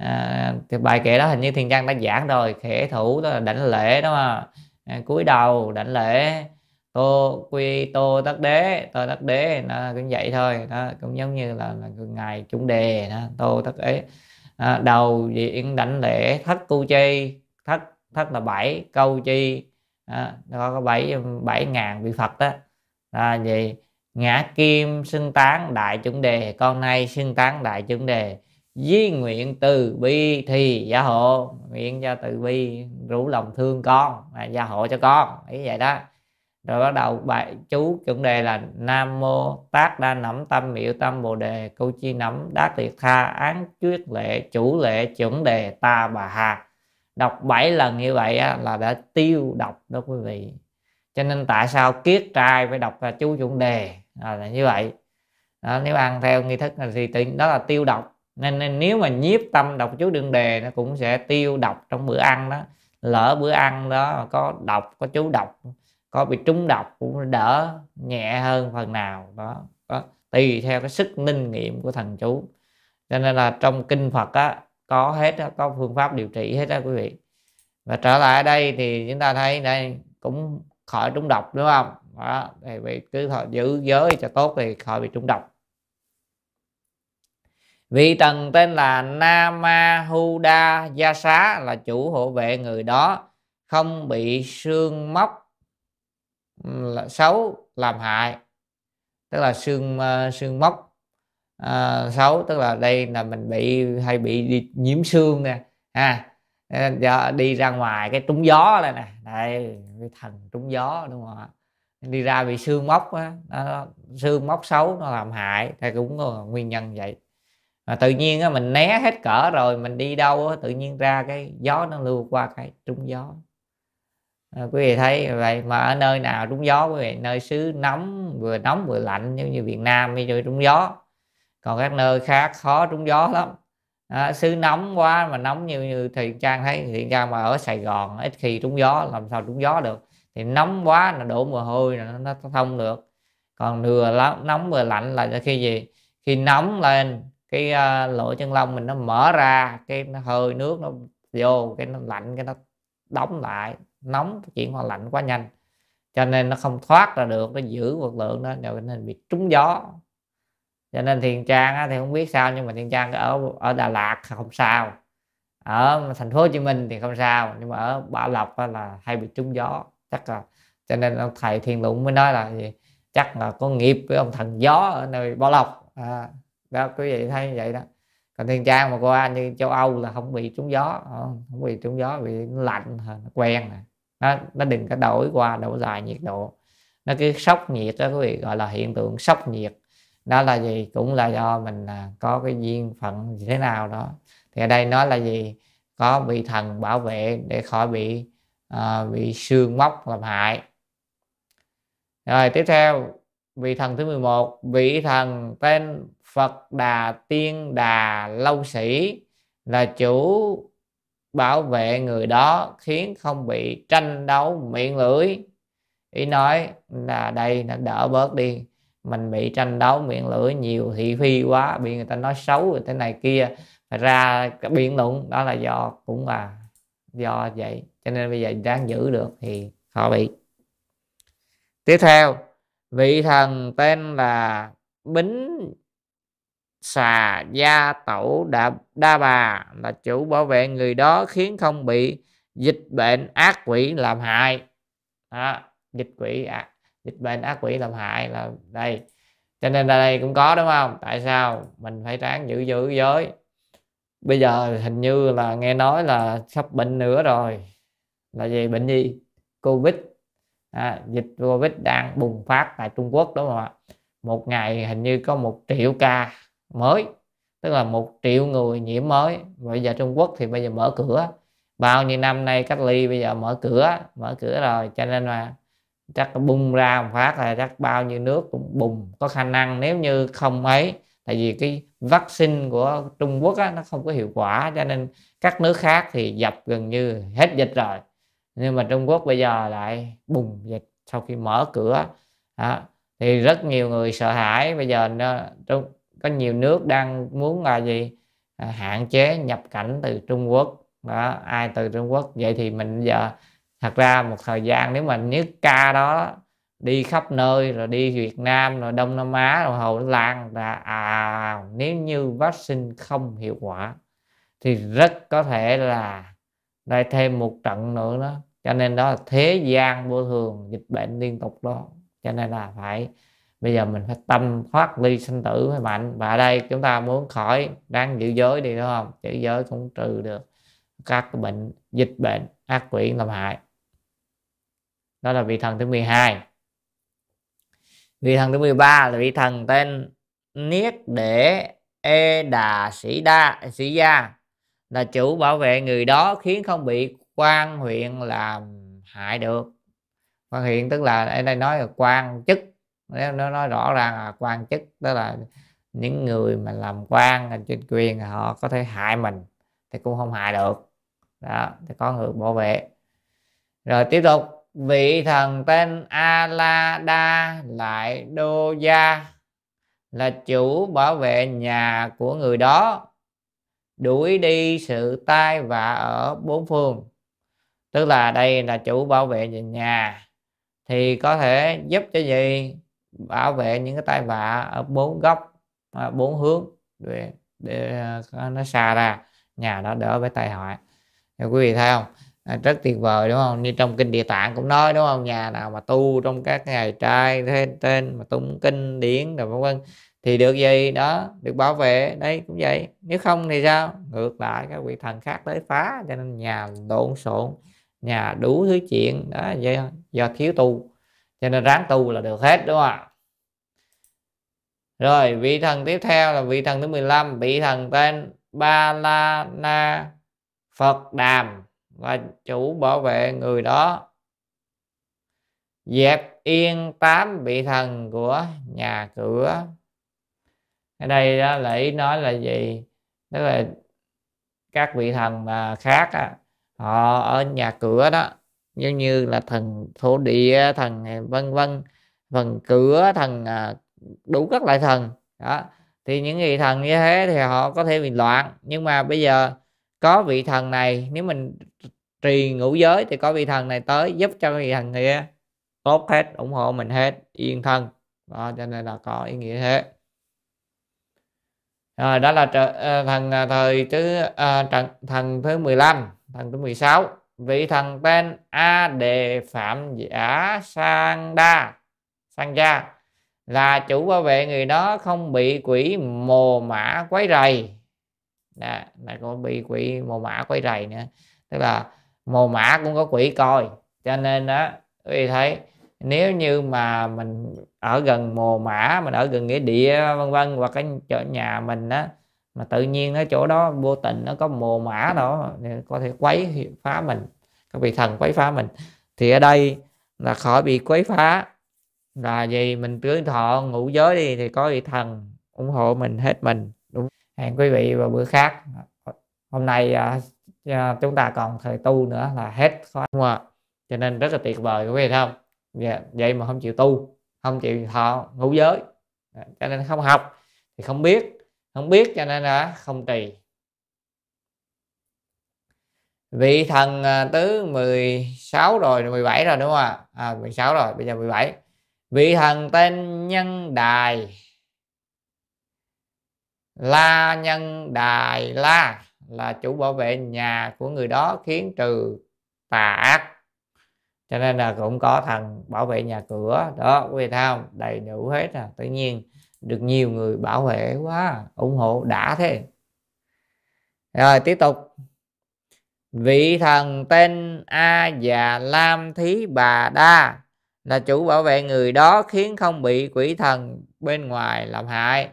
à, thì bài kệ đó hình như thiên trang đã giảng rồi khể thủ đó là đảnh lễ đó mà. À, cúi đầu đảnh lễ. Tô quy tô tất đế tô tất đế nó cũng vậy thôi. Đó cũng giống như là, là ngài chủ đề đó, tô tất đế. À, đầu diện đảnh lễ thất cu chi thất thất là bảy câu chi. À, có bảy bảy ngàn vị phật đó. Là gì? Ngã kim xưng tán đại chúng đề con nay xưng tán đại chúng đề di nguyện từ bi thì gia hộ. Nguyện cho từ bi rủ lòng thương con và gia hộ cho con. Ý vậy đó. Rồi bắt đầu bài chú chuẩn đề là nam mô tác đa nẫm tâm miệu tâm bồ đề câu chi nẫm đát liệt tha án chuyết lệ chủ lệ chuẩn đề ta bà hà. Đọc 7 lần như vậy á, là đã tiêu độc đó quý vị. Cho nên tại sao kiết trai phải đọc là chú chuẩn đề? À, là như vậy. Đó, nếu ăn theo nghi thức thì tự đó là tiêu độc nên, nên nếu mà nhiếp tâm đọc chú đương đề nó cũng sẽ tiêu độc trong bữa ăn đó. Lỡ bữa ăn đó có độc có chú độc có bị trúng độc cũng đỡ nhẹ hơn phần nào. Đó, đó. Tùy theo cái sức ninh nghiệm của thần chú. Cho nên là trong kinh Phật á có hết đó, có phương pháp điều trị hết đó quý vị. Và trở lại ở đây thì chúng ta thấy đây cũng khỏi trúng độc đúng không? Đó thì cứ giữ giới cho tốt thì khỏi bị trúng độc vị thần tên là Nama Huda Gia Xá là chủ hộ vệ người đó. Không bị xương móc là xấu làm hại. Tức là xương ờ, xương móc. À, xấu tức là đây là mình bị hay bị đi, nhiễm xương nè. Ha à, đi ra ngoài cái trúng gió đây nè. Đây cái thần trúng gió đúng không ạ? Đi ra bị xương móc á xương móc xấu nó làm hại. Thì cũng có nguyên nhân vậy mà tự nhiên á, mình né hết cỡ rồi mình đi đâu á, tự nhiên ra cái gió nó lưu qua cái trúng gió. À, quý vị thấy vậy mà ở nơi nào trúng gió quý vị nơi xứ nóng vừa nóng vừa lạnh giống như Việt Nam bây giờ trúng gió. Còn các nơi khác khó trúng gió lắm. À, xứ nóng quá mà nóng như như thì trang thấy hiện trang mà ở Sài Gòn ít khi trúng gió làm sao trúng gió được. Thì nóng quá là đổ mồ hôi nó, nó thông được. Còn vừa nóng vừa lạnh là khi gì? Khi nóng lên cái uh, lỗ chân lông mình nó mở ra cái nó hơi nước nó vô cái nó lạnh cái nó đóng lại nóng chuyển qua lạnh quá nhanh. Cho nên nó không thoát ra được nó giữ vật lượng đó cho nên bị trúng gió. Cho nên thiền trang á, thì không biết sao nhưng mà thiền trang ở ở đà lạt không sao. Ở thành phố hồ chí minh thì không sao nhưng mà ở bảo lộc là hay bị trúng gió chắc là cho nên ông thầy thiền lụng mới nói là gì chắc là có nghiệp với ông thần gió ở nơi bảo lộc. À, đó quý vị thấy như vậy đó. Còn thiên trang mà qua như châu âu là không bị trúng gió ờ, không bị trúng gió bị lạnh nó quen nè. Nó nó đừng có đổi qua đổi lại nhiệt độ. Nó cứ sốc nhiệt đó quý vị gọi là hiện tượng sốc nhiệt. Đó là gì? Cũng là do mình à, có cái duyên phận như thế nào đó. Thì ở đây nói là gì? Có bị thần bảo vệ để khỏi bị uh, bị xương móc làm hại. Rồi tiếp theo vị thần thứ 11 vị thần tên Phật Đà Tiên Đà Lâu Sĩ là chủ bảo vệ người đó khiến không bị tranh đấu miệng lưỡi. Ý nói là đây, nó đỡ bớt đi. Mình bị tranh đấu miệng lưỡi nhiều thị phi quá, bị người ta nói xấu rồi thế này kia, phải ra cái biện luận. Đó là do, cũng là do vậy. Cho nên bây giờ đang giữ được thì họ bị. Tiếp theo, vị thần tên là bính xà gia tẩu đa, đa bà là chủ bảo vệ người đó khiến không bị dịch bệnh ác quỷ làm hại. Đó, dịch quỷ à, dịch bệnh ác quỷ làm hại là đây. Cho nên ở đây cũng có đúng không? Tại sao? Mình phải ráng giữ giữ giới. Bây giờ hình như là nghe nói là sắp bệnh nữa rồi. Là gì bệnh gì? Covid. À, dịch covid đang bùng phát tại trung quốc đúng không ạ? Một ngày hình như có một triệu ca mới tức là một triệu người nhiễm mới. Bây giờ trung quốc thì bây giờ mở cửa. Bao nhiêu năm nay cách ly bây giờ mở cửa mở cửa rồi. Cho nên là chắc bung ra một phát là chắc bao nhiêu nước cũng bùng. Có khả năng nếu như không ấy tại vì cái vaccine của Trung Quốc á, nó không có hiệu quả. Cho nên các nước khác thì dập gần như hết dịch rồi. Nhưng mà Trung Quốc bây giờ lại bùng dịch sau khi mở cửa. Đó. thì rất nhiều người sợ hãi. Bây giờ nó, có nhiều nước đang muốn là gì à, hạn chế nhập cảnh từ Trung Quốc. Đó ai từ Trung Quốc? Vậy thì mình giờ thật ra một thời gian nếu mà nếu ca đó đi khắp nơi rồi đi Việt Nam rồi Đông Nam Á rồi Hồ Lan là à nếu như vaccine không hiệu quả thì rất có thể là lại thêm một trận nữa đó. Cho nên đó là thế gian vô thường dịch bệnh liên tục đó. Cho nên là phải bây giờ mình phải tâm thoát ly sinh tử phải mạnh. Và ở đây chúng ta muốn khỏi đang giữ giới đi, đúng không? Giữ giới cũng trừ được các bệnh, dịch bệnh, ác quỷ làm hại. Đó là vị thần thứ 12 vị thần thứ 13 là vị thần tên Niết Để Ê e Đà Sĩ Đa, Sĩ Gia. Là chủ bảo vệ người đó khiến không bị quan huyện làm hại được. Quan huyện tức là, ở đây nói là quan chức nó nói rõ ràng là quan chức, tức là những người mà làm quan trên quyền họ có thể hại mình thì cũng không hại được. Đó, thì có người bảo vệ. Rồi tiếp tục, vị thần tên Alada lại đô gia là chủ bảo vệ nhà của người đó, đuổi đi sự tai vạ ở bốn phương. Tức là đây là chủ bảo vệ nhà, thì có thể giúp cho gì? Bảo vệ những cái tai vạ ở bốn góc à, bốn hướng để, để à, nó xa ra nhà đó đỡ với tai họa. Quý vị thấy không? À, rất tuyệt vời đúng không? Như trong kinh địa tạng cũng nói đúng không? Nhà nào mà tu trong các ngày trai thế tên mà tung kinh điển rồi vân vân thì được gì? Đó được bảo vệ. Đây cũng vậy. Nếu không thì sao? Ngược lại các vị thần khác tới phá cho nên nhà lộn xộn nhà đủ thứ chuyện. Đó do, do thiếu tu cho nên ráng tu là được hết đúng không ạ? Rồi vị thần tiếp theo là vị thần thứ 15 vị thần tên Ba La Na Phật Đàm và chủ bảo vệ người đó. Dẹp yên tám vị thần của nhà cửa. Ở đây đó là ý nói là gì? Tức là các vị thần mà khác á, họ ở nhà cửa đó như như là thần thổ địa thần à, vân vân phần cửa thần à, đủ các loại thần. Đó thì những vị thần như thế thì họ có thể bị loạn. Nhưng mà bây giờ có vị thần này nếu mình trì ngũ giới thì có vị thần này tới giúp cho vị thần kia tốt hết ủng hộ mình hết yên thân. Đó, cho nên là có ý nghĩa thế. Rồi đó là trợ, ờ, thần à, thời thứ uh, trận, thần thứ 15 thần thứ 16 vị thần tên A Đề Phạm Giả Sang Đa. Sang Gia là chủ bảo vệ người đó không bị quỷ mồ mã quấy rầy. Đó, lại có bị quỷ mồ mã quấy rầy nữa. Tức là mồ mã cũng có quỷ coi. Cho nên đó quý vị thấy nếu như mà mình ở gần mồ mã mình ở gần nghĩa địa vân vân hoặc cái chỗ nhà mình á mà tự nhiên ở chỗ đó vô tình nó có mồ mã đó có thể quấy phá mình có vị thần quấy phá mình. Thì ở đây là khỏi bị quấy phá. Là gì mình tưới thọ ngủ giới đi thì có vị thần ủng hộ mình hết mình. Đúng. Hẹn quý vị vào bữa khác. Hôm nay à, à chúng ta còn thời tu nữa là hết khóa đúng không? cho nên rất là tuyệt vời quý vị thấy không? Yeah, vậy mà không chịu tu không chịu thọ ngũ giới. Dạ, cho nên không học thì không biết không biết cho nên là không trì vị thần à, tứ 16 rồi 17 rồi đúng không ạ? À, 16 rồi bây giờ 17 vị thần tên nhân đài. La nhân đài la là chủ bảo vệ nhà của người đó khiến trừ tà ác cho nên là cũng có thần bảo vệ nhà cửa. Đó quý vị thấy không? Đầy đủ hết à. Tự nhiên được nhiều người bảo vệ quá, ủng hộ đã thế. Rồi, tiếp tục. Vị thần tên a già lam thí bà đa là chủ bảo vệ người đó khiến không bị quỷ thần bên ngoài làm hại.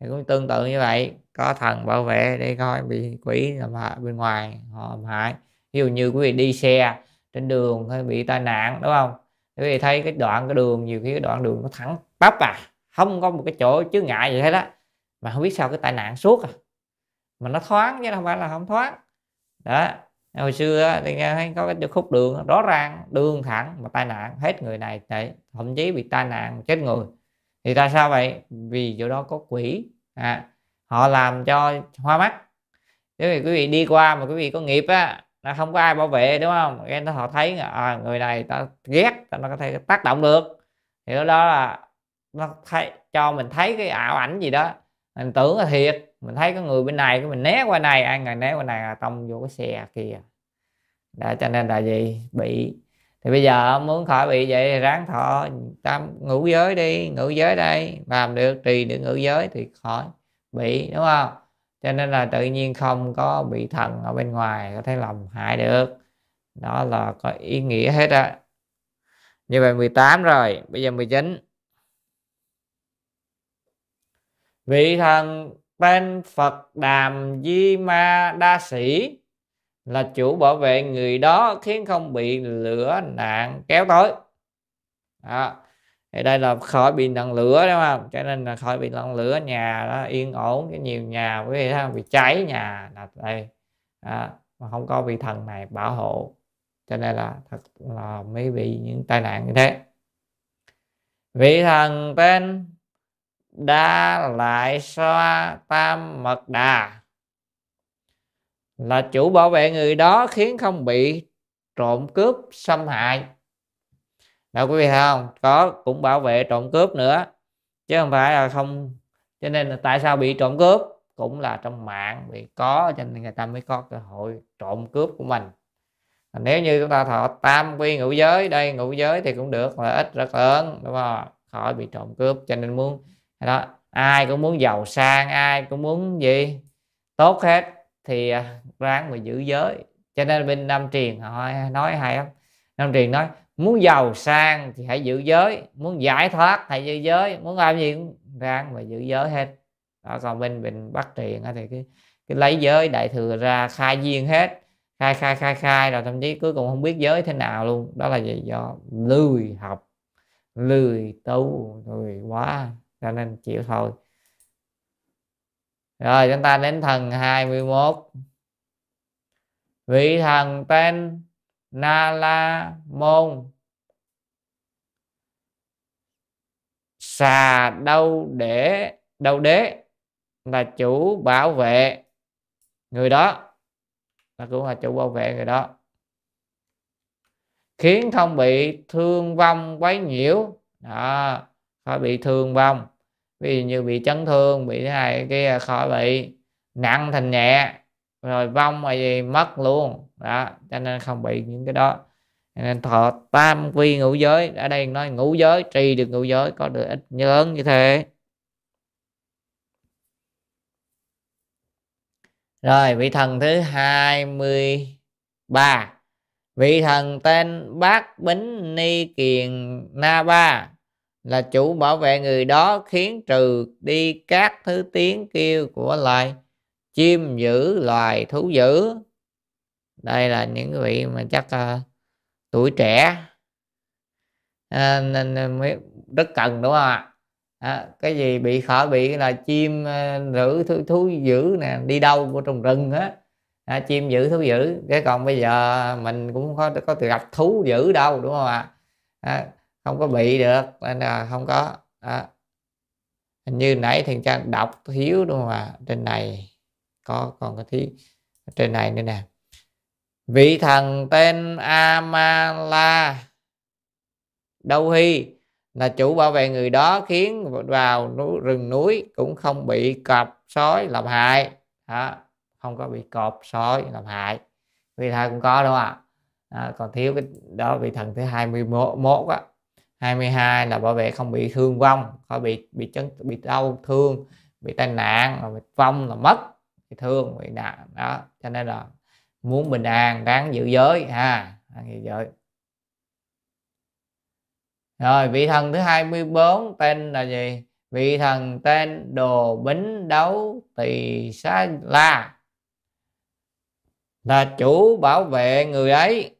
Thì cũng tương tự như vậy, có thần bảo vệ để coi bị quỷ làm hại, bên ngoài họ làm hại. Ví dụ như quý vị đi xe, trên đường hay bị tai nạn, đúng không? Quý vị thấy cái đoạn, cái đường, nhiều khi cái đoạn đường nó thẳng tắp à không có một cái chỗ chứ ngại gì hết á, mà không biết sao cái tai nạn suốt à. Mà nó thoáng chứ không phải là không thoáng. Đó hồi xưa thì nghe có cái khúc đường rõ ràng đường thẳng mà tai nạn hết người này đấy thậm chí bị tai nạn chết người. Thì tại sao vậy? Vì chỗ đó có quỷ. À, họ làm cho hoa mắt. Nếu vì quý vị đi qua mà quý vị có nghiệp á là không có ai bảo vệ đúng không? Cái nó họ thấy à, người này ta ghét ta nó có thể tác động được. Thì đó là nó thấy, cho mình thấy cái ảo ảnh gì đó. Mình tưởng là thiệt. Mình thấy có người bên này, cái mình né qua này. Ai ngờ né qua này là tông vô cái xe kia. Đó, cho nên là gì? Bị. Thì bây giờ muốn khỏi bị vậy ráng thọ. Tam ngũ giới đi. Ngũ giới đây. Làm được, trì được ngũ giới thì khỏi bị, đúng không? Cho nên là tự nhiên không có bị thần ở bên ngoài, có thể làm hại được. Đó là có ý nghĩa hết á. Như vậy 18 rồi. Bây giờ 19 vị thần tên Phật Đàm Di Ma Đa Sĩ là chủ bảo vệ người đó khiến không bị lửa nạn kéo tới. Đó. thì đây là khỏi bị năng lửa, đúng không? Cho nên là khỏi bị năng lửa, nhà đó yên ổn, cái nhiều nhà quý vị thấy bị cháy nhà là đây. Đó. mà không có vị thần này bảo hộ. Cho nên là thật là mới bị những tai nạn như thế. Vị thần tên đa lại xoa tam mật đà. Là chủ bảo vệ người đó khiến không bị trộm cướp xâm hại. Đó quý vị thấy không? Có cũng bảo vệ trộm cướp nữa. Chứ không phải là không, cho nên là tại sao bị trộm cướp? Cũng là trong mạng bị có, cho nên người ta mới có cơ hội trộm cướp của mình. Nếu như chúng ta thọ tam quy ngũ giới, đây ngũ giới thì cũng được lợi ích rất lớn, đúng không? Khỏi bị trộm cướp, cho nên muốn đó ai cũng muốn giàu sang ai cũng muốn gì? Tốt hết thì à, ráng mà giữ giới. Cho nên bên nam truyền họ nói hay lắm. Nam truyền nói muốn giàu sang thì hãy giữ giới muốn giải thoát hãy giữ giới muốn làm gì cũng ráng mà giữ giới hết. Đó, còn bên bên bắc truyền thì cái, cái lấy giới đại thừa ra khai duyên hết. Khai khai khai khai rồi thậm chí cuối cùng không biết giới thế nào luôn. Đó là do lười học lười tu lười quá cho nên chịu thôi. Rồi, chúng ta đến thần 21 vị thần tên Na La Môn xà đâu để đâu đế là chủ bảo vệ người đó. Là cũng là chủ bảo vệ người đó. Khiến không bị thương vong quấy nhiễu. Đó khỏi bị thương vong. Ví dụ như bị chấn thương, bị thế này kia khỏi bị nặng thành nhẹ, rồi vong mà gì, mất luôn. Đó, cho nên không bị những cái đó. Nên thọ tam quy ngũ giới, ở đây nói ngũ giới trì được ngũ giới, có được ít lớn như thế. Rồi, vị thần thứ 23 vị thần tên bát bính ni kiền na ba là chủ bảo vệ người đó khiến trừ đi các thứ tiếng kêu của loài chim dữ loài thú dữ. Đây là những vị mà chắc uh, tuổi trẻ. À, nên à, mới rất cần đúng không ạ? À, cái gì bị khỏi bị là chim à, dữ thú, thú dữ nè đi đâu của trong rừng á. À, chim dữ thú dữ. Cái còn bây giờ mình cũng có có gặp thú dữ đâu đúng không ạ? À, không có bị được nên là không có. Đó. hình như nãy thằng trang đọc thiếu đúng không ạ? Trên này có còn có thiếu trên này nữa nè. Vị thần tên Amala Đâu Hy là chủ bảo vệ người đó khiến vào núi, rừng núi cũng không bị cọp sói làm hại. Đó, không có bị cọp sói làm hại. Vị thần cũng có đâu ạ? À, còn thiếu cái đó vị thần thứ 21 á. 22 là bảo vệ không bị thương vong không bị bị chấn, bị đau thương, bị tai nạn bị vong là mất bị thương, bị nạn đó. Cho nên là muốn bình an đáng giữ giới, ha đáng giữ giới. Rồi, vị thần thứ 24 tên là gì? Vị thần tên đồ bính đấu tỳ xá la. Là chủ bảo vệ người ấy,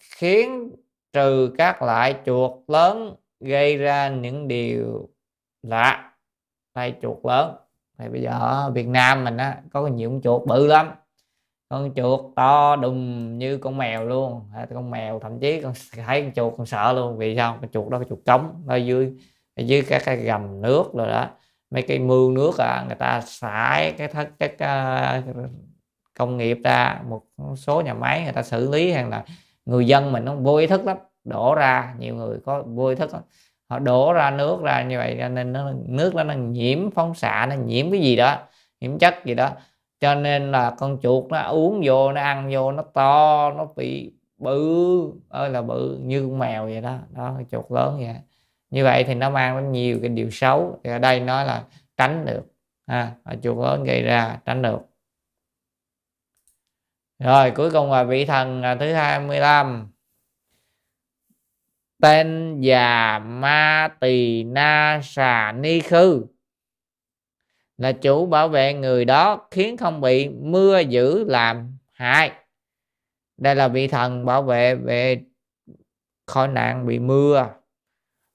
khiến trừ các loại chuột lớn gây ra những điều lạ. Đây chuột lớn. Thì bây giờ ở Việt Nam mình á có nhiều con chuột bự lắm. Con chuột to đùng như con mèo luôn. Con mèo thậm chí con thấy con chuột con sợ luôn. Vì sao? Con chuột đó con chuột trống. Ở dưới ở dưới các cái gầm nước rồi đó. Mấy cái mương nước à người ta xả cái thất chất uh, công nghiệp ra. Một số nhà máy người ta xử lý hay là người dân mình nó vô ý thức lắm đổ ra nhiều người có vô ý thức lắm. Họ đổ ra nước ra như vậy cho nên nó nước đó nó nhiễm phóng xạ nó nhiễm cái gì đó nhiễm chất gì đó. Cho nên là con chuột nó uống vô nó ăn vô nó to nó bị bự ơi là bự như con mèo vậy đó. Đó chuột lớn vậy. Như vậy thì nó mang đến nhiều cái điều xấu. Thì ở đây nói là tránh được ha à, chuột lớn gây ra tránh được rồi, cuối cùng là vị thần à, thứ 25 tên già ma tỳ na xà ni khư là chủ bảo vệ người đó khiến không bị mưa dữ làm hại. Đây là vị thần bảo vệ về khỏi nạn bị mưa.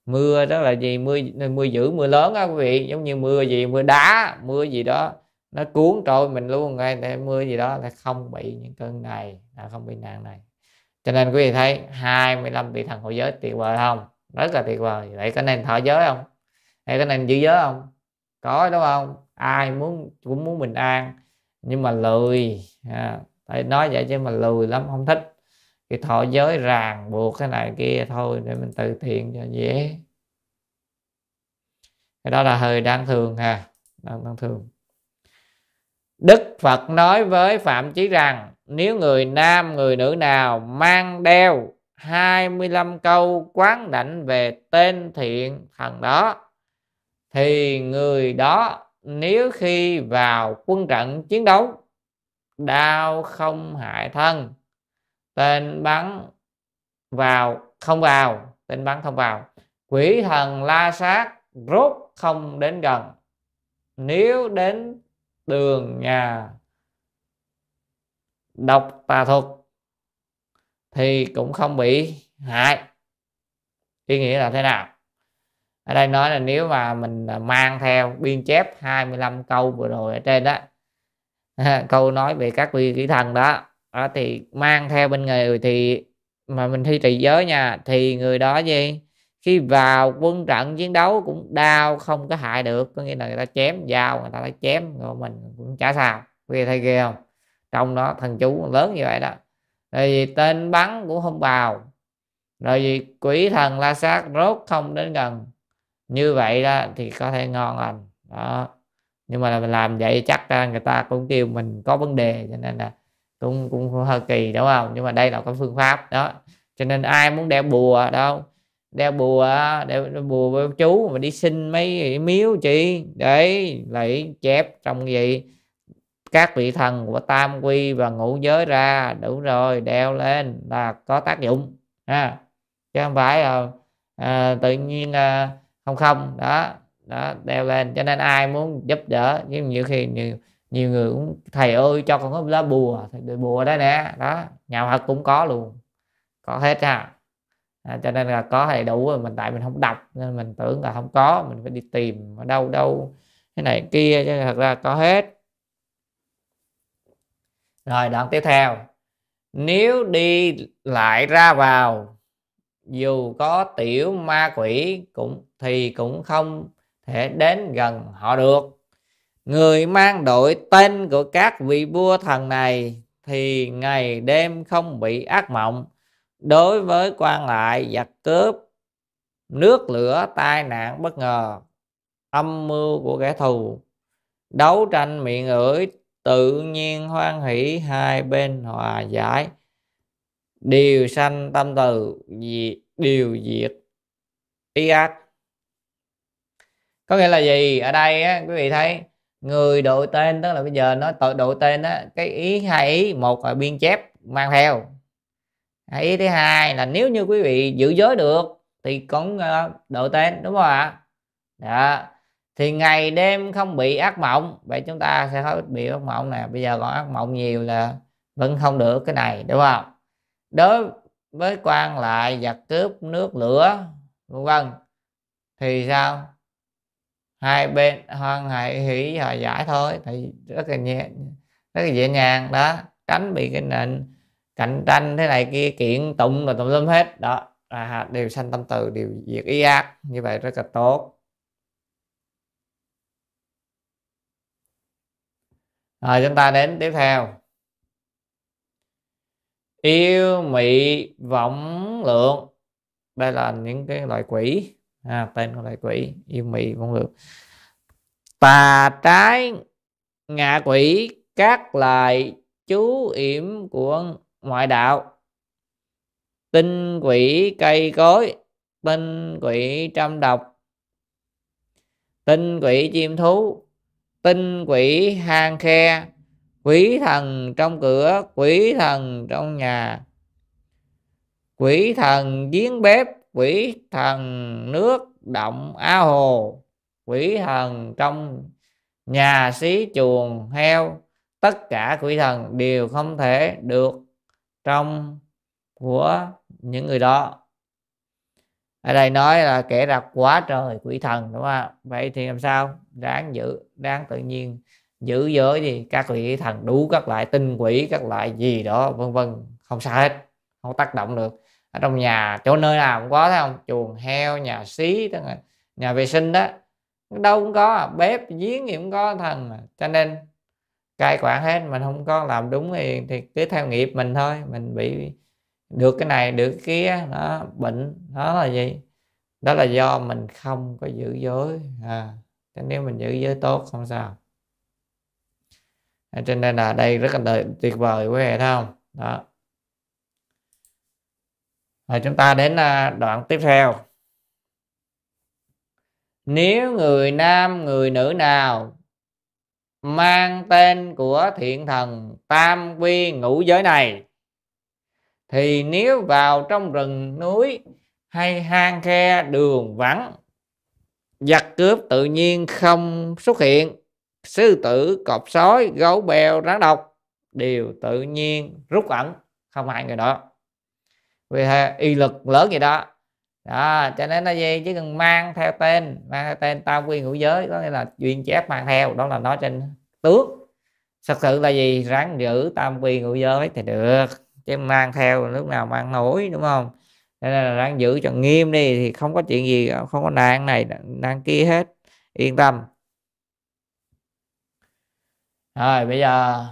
Mưa đó là gì? Mưa mưa dữ, mưa lớn á quý vị, giống như mưa gì, mưa đá, mưa gì đó nó cuốn trôi mình luôn ngay để mưa gì đó là không bị những cơn này là không bị nạn này. Cho nên quý vị thấy 25 vị thần hộ giới tuyệt vời không? Rất là tuyệt vời. Vậy có nên thọ giới không? Hay có nên giữ giới không? Có đúng không? Ai muốn cũng muốn bình an nhưng mà lười. À, phải nói vậy chứ mà lười lắm không thích. Cái thọ giới ràng buộc cái này kia thôi để mình từ thiện cho dễ. Cái đó là hơi đáng thương ha đáng, đáng thương. Đức Phật nói với Phạm Chí rằng, nếu người nam, người nữ nào mang đeo 25 câu quán đảnh về tên thiện thần đó, thì người đó nếu khi vào quân trận chiến đấu, đau không hại thân. Tên bắn vào, không vào, tên bắn không vào. Quỷ thần la sát, rốt không đến gần. Nếu đến đường nhà. Độc tà thuật thì cũng không bị hại. Ý nghĩa là thế nào? Ở đây nói là nếu mà mình à, mang theo biên chép 25 câu vừa rồi ở trên đó, câu nói về các vị kỹ thần đó đó thì mang theo bên người thì, mà mình thi trì giới nha, thì người đó gì? Khi vào quân trận chiến đấu cũng đau, không có hại được, có nghĩa là người ta chém dao, người ta đã chém, rồi mình cũng chả sao. Vì thấy ghê không? Trong đó thần chú lớn như vậy đó. Rồi vì tên bắn cũng không vào rồi vì quỷ thần la sát rốt không đến gần, như vậy đó thì có thể ngon lành. Đó. Nhưng mà là mình làm vậy chắc ra người ta cũng kêu mình có vấn đề, cho nên là cũng cũng hơi kỳ, đúng không? Nhưng mà đây là cái phương pháp, đó. Cho nên ai muốn đeo bùa đâu đeo bùa đeo, đeo bùa với chú mà đi xin mấy miếu chị để lại chép trong gì? Các vị thần của tam quy và ngũ giới ra. Đủ rồi đeo lên là có tác dụng ha. Chứ không phải à, à, tự nhiên à, không không. Đó đó đeo lên. Cho nên ai muốn giúp đỡ nhưng nhiều khi nhiều, nhiều người cũng thầy ơi cho con có lá bùa. Thầy bùa đó nè. Đó nhà Phật cũng có luôn. Có hết ha à, cho nên là có đầy đủ rồi mình tại mình không đọc nên mình tưởng là không có mình phải đi tìm ở đâu đâu. Cái này kia chứ thật ra có hết. Rồi đoạn tiếp theo. Nếu đi lại ra vào dù có tiểu ma quỷ cũng thì cũng không thể đến gần họ được. Người mang đội tên của các vị vua thần này thì ngày đêm không bị ác mộng đối với quan lại giặc cướp nước lửa tai nạn bất ngờ âm mưu của kẻ thù đấu tranh miệng ưỡi tự nhiên hoan hỷ hai bên hòa giải điều sanh tâm từ diệt điều diệt ý ác. Có nghĩa là gì? Ở đây á, quý vị thấy người đội tên tức là bây giờ nó tội đội tên á cái ý hai ý một là biên chép mang theo ý thứ hai là nếu như quý vị giữ giới được thì cũng uh, tên đúng không ạ? Đó. Thì ngày đêm không bị ác mộng vậy chúng ta sẽ không bị ác mộng nè. Bây giờ còn ác mộng nhiều là vẫn không được cái này đúng không? Đối với quan lại giặc cướp nước lửa vân vân thì sao? Hai bên hoan hỷ hỷ hòa giải thôi thì rất là nhẹ rất là dễ nhàng đó. Tránh bị cái nền cạnh tranh thế này kia kiện tụng rồi tùm lum hết. Đó à, đều sanh tâm từ đều diệt ý ác. Như vậy rất là tốt. Rồi chúng ta đến tiếp theo. Yêu mị vọng lượng. Đây là những cái loại quỷ. À, tên của loại quỷ yêu mị vọng lượng. Tà trái ngạ quỷ các loại chú yểm của ngoại đạo. Tinh quỷ cây cối, tinh quỷ trăm độc. Tinh quỷ chim thú, tinh quỷ hang khe. Quỷ thần trong cửa, quỷ thần trong nhà. Quỷ thần giếng bếp, quỷ thần nước động ao hồ. Quỷ thần trong nhà xí chuồng heo. Tất cả quỷ thần đều không thể được trong của những người đó. Ở đây nói là kể ra quá trời quỷ thần, đúng không vậy thì làm sao? Đáng giữ, đáng tự nhiên. Giữ giới gì các quỷ thần đủ các loại tinh quỷ, các loại gì đó, vân vân. Không sao hết, không tác động được. Ở trong nhà, chỗ nơi nào cũng có, thấy không? Chuồng heo, nhà xí nhà vệ sinh đó. Đâu cũng có, bếp, giếng gì cũng có thần cho nên cai quản hết mình không có làm đúng thì, thì cứ theo nghiệp mình thôi. Mình bị được cái này được cái kia nó bệnh đó là gì? Đó là do mình không có giữ giới. À nếu mình giữ giới tốt không sao. Cho nên là đây rất là tuyệt vời quý vị thấy không? Đó. Rồi chúng ta đến à, đoạn tiếp theo. Nếu người nam người nữ nào mang tên của thiện thần tam quy ngũ giới này. Thì nếu vào trong rừng núi hay hang khe đường vắng, giặc cướp tự nhiên không xuất hiện. Sư tử, cọp sói, gấu bèo, rắn độc đều tự nhiên rút ẩn. Không ai người đó. Vì y lực lớn vậy đó đó, cho nên là gì chỉ cần mang theo tên, mang theo tên tam quy ngũ giới, có nghĩa là duyên chép mang theo, đó là nói trên tướng thật sự là gì? Ráng giữ tam quy ngũ giới thì được, chứ mang theo lúc nào mang nổi, đúng không? Nên là ráng giữ cho nghiêm đi, thì không có chuyện gì, không có nạn này, nạn kia hết. Yên tâm. Rồi, bây giờ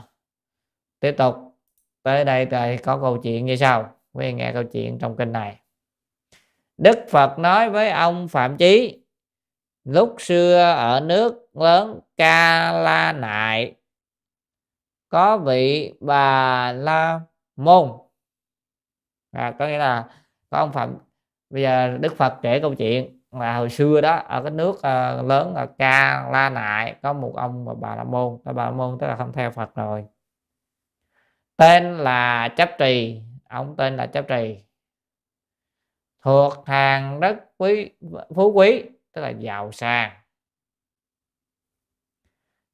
tiếp tục. Tới đây thì có câu chuyện như sau. Quý nghe câu chuyện trong kênh này. Đức Phật nói với ông Phạm Chí lúc xưa ở nước lớn Ca La Nại có vị bà La Môn à, có nghĩa là có ông Phạm bây giờ Đức Phật kể câu chuyện là hồi xưa đó ở cái nước uh, lớn là Ca La Nại có một ông và bà La Môn bà La Môn tức là không theo Phật rồi. Tên là chấp trì ông tên là chấp trì thuộc hàng đất quý phú quý tức là giàu sang.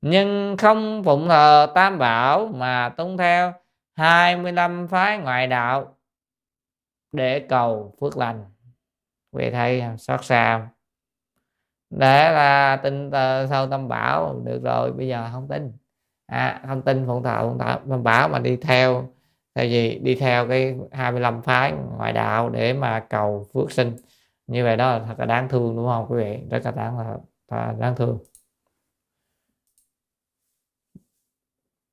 Nhưng không phụng thờ tam bảo mà tuân theo 25 phái ngoại đạo để cầu phước lành. Về thầy xót xa để là tin sau tam bảo được rồi bây giờ không tin. À, không tin phụng thờ phụng thờ tam bảo mà đi theo tại vì đi theo cái 25 phái ngoại đạo để mà cầu phước sinh. Như vậy đó là thật là đáng thương đúng không quý vị? Rất là đáng là đáng thương.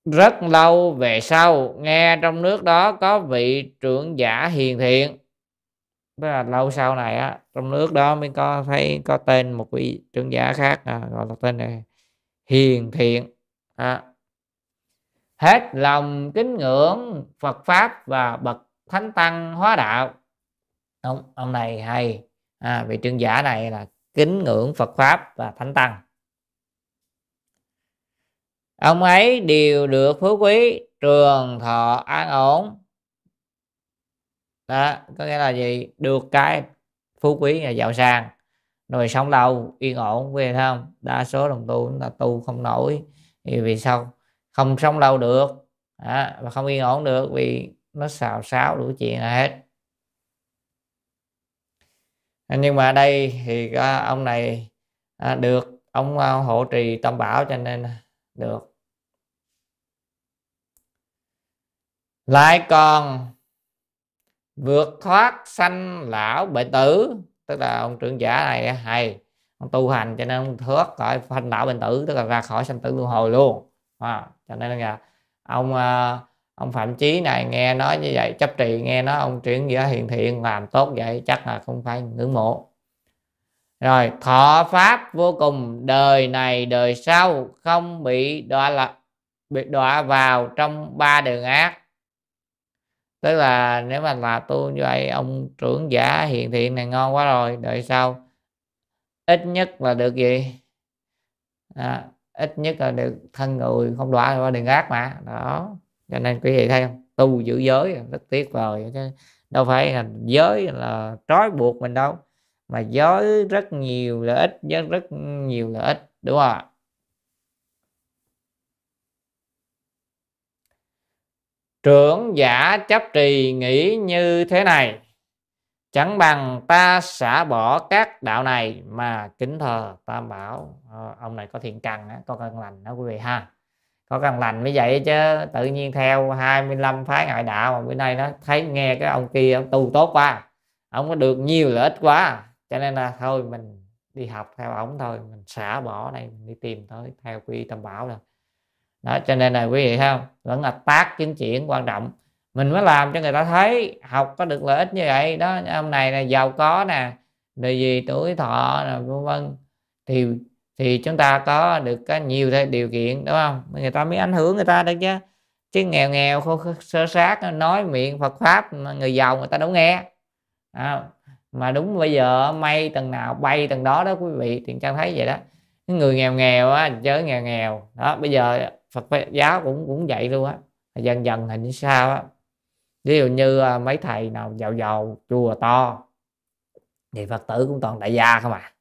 Rất lâu về sau nghe trong nước đó có vị trưởng giả hiền thiện. Tức là lâu sau này á trong nước đó mới có thấy có tên một vị trưởng giả khác à, gọi là tên này hiền thiện. À, hết lòng kính ngưỡng Phật pháp và bậc thánh tăng hóa đạo. Ông ông này hay. À, vị trương giả này là kính ngưỡng Phật pháp và thánh tăng. Ông ấy đều được phú quý trường thọ an ổn. Đó có nghĩa là gì? Được cái phú quý là giàu sang. Rồi sống lâu yên ổn quý không đa số đồng tu chúng ta tu không nổi thì vì sao? Không sống lâu được à, và không yên ổn được vì nó xào xáo đủ chuyện là hết. Nhưng mà đây thì ông này à, được ông hộ trì tâm bảo cho nên được. Lại còn vượt thoát sanh lão bệnh tử tức là ông trưởng giả này hay ông tu hành cho nên ông thoát khỏi sanh lão bệnh tử tức là ra khỏi sanh tử luân hồi luôn. À, cho nên là ông à, ông phạm chí này nghe nói như vậy chấp trì nghe nói ông chuyển nghĩa hiền thiện làm tốt vậy chắc là không phải ngưỡng mộ. Rồi thọ pháp vô cùng đời này đời sau không bị đọa là bị đọa vào trong ba đường ác. Tức là nếu mà là tu như vậy ông trưởng giả hiền thiện này ngon quá rồi đời sau ít nhất là được gì? À, ít nhất là được thân người không đọa qua đường ác mà. Đó. Cho nên quý vị thấy không? Tu giữ giới, rất tiếc vời chứ đâu phải là giới là trói buộc mình đâu. Mà giới rất nhiều lợi ích, giới rất nhiều lợi ích, đúng không ạ? Trưởng giả chấp trì nghĩ như thế này chẳng bằng ta xả bỏ các đạo này mà kính thờ. Tam bảo à, ông này có thiện căn có căn lành đó quý vị ha. Có căn lành mới vậy chứ tự nhiên theo 25 phái ngoại đạo mà bữa nay nó thấy nghe cái ông kia ông tu tốt quá ông có được nhiều lợi ích quá. Cho nên là thôi mình đi học theo ổng thôi mình xả bỏ đây mình đi tìm tới theo quy tam bảo rồi. Đó cho nên là quý vị thấy không? Vẫn là tác chứng chuyển quan trọng mình mới làm cho người ta thấy học có được lợi ích như vậy. Đó ông này là giàu có nè vì gì tuổi thọ nè vân vân. Thì thì chúng ta có được có nhiều điều kiện đúng không? Người ta mới ảnh hưởng người ta được chứ. Chứ nghèo nghèo khô sơ sát nói miệng Phật pháp người giàu người ta đâu nghe. À, mà đúng bây giờ may tầng nào bay tầng đó đó quý vị thì trang thấy vậy đó. Người nghèo nghèo á chớ nghèo nghèo. Đó bây giờ Phật giáo cũng cũng vậy luôn á. Dần dần hình như sao á ví dụ như à, mấy thầy nào giàu giàu chùa to, thì phật tử cũng toàn đại gia không à.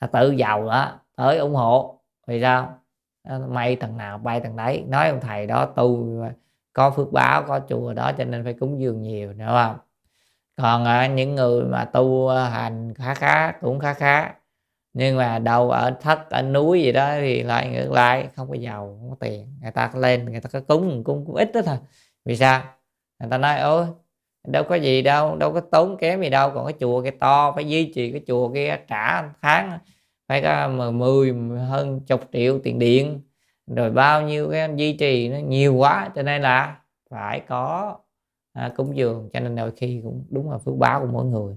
Phật tử giàu đó tới ủng hộ vì sao? À, may thằng nào bay thằng đấy nói ông thầy đó, tu à, có phước báo, có chùa đó, cho nên phải cúng dường nhiều đúng không? Còn những người mà tu hành khá khá, cũng khá khá, nhưng mà đâu ở thất, ở núi gì đó thì lại ngược lại, không có giàu, không có tiền. Người ta lên, người ta có cúng cúng cũng ít đó thôi. Vì sao? Người ta nói ôi đâu có gì đâu đâu có tốn kém gì đâu còn cái chùa kia to phải duy trì cái chùa kia trả tháng phải có mười hơn chục triệu tiền điện. Rồi bao nhiêu cái duy trì nó nhiều quá cho nên là phải có à, cúng dường. Cho nên đôi khi cũng đúng là phước báo của mỗi người.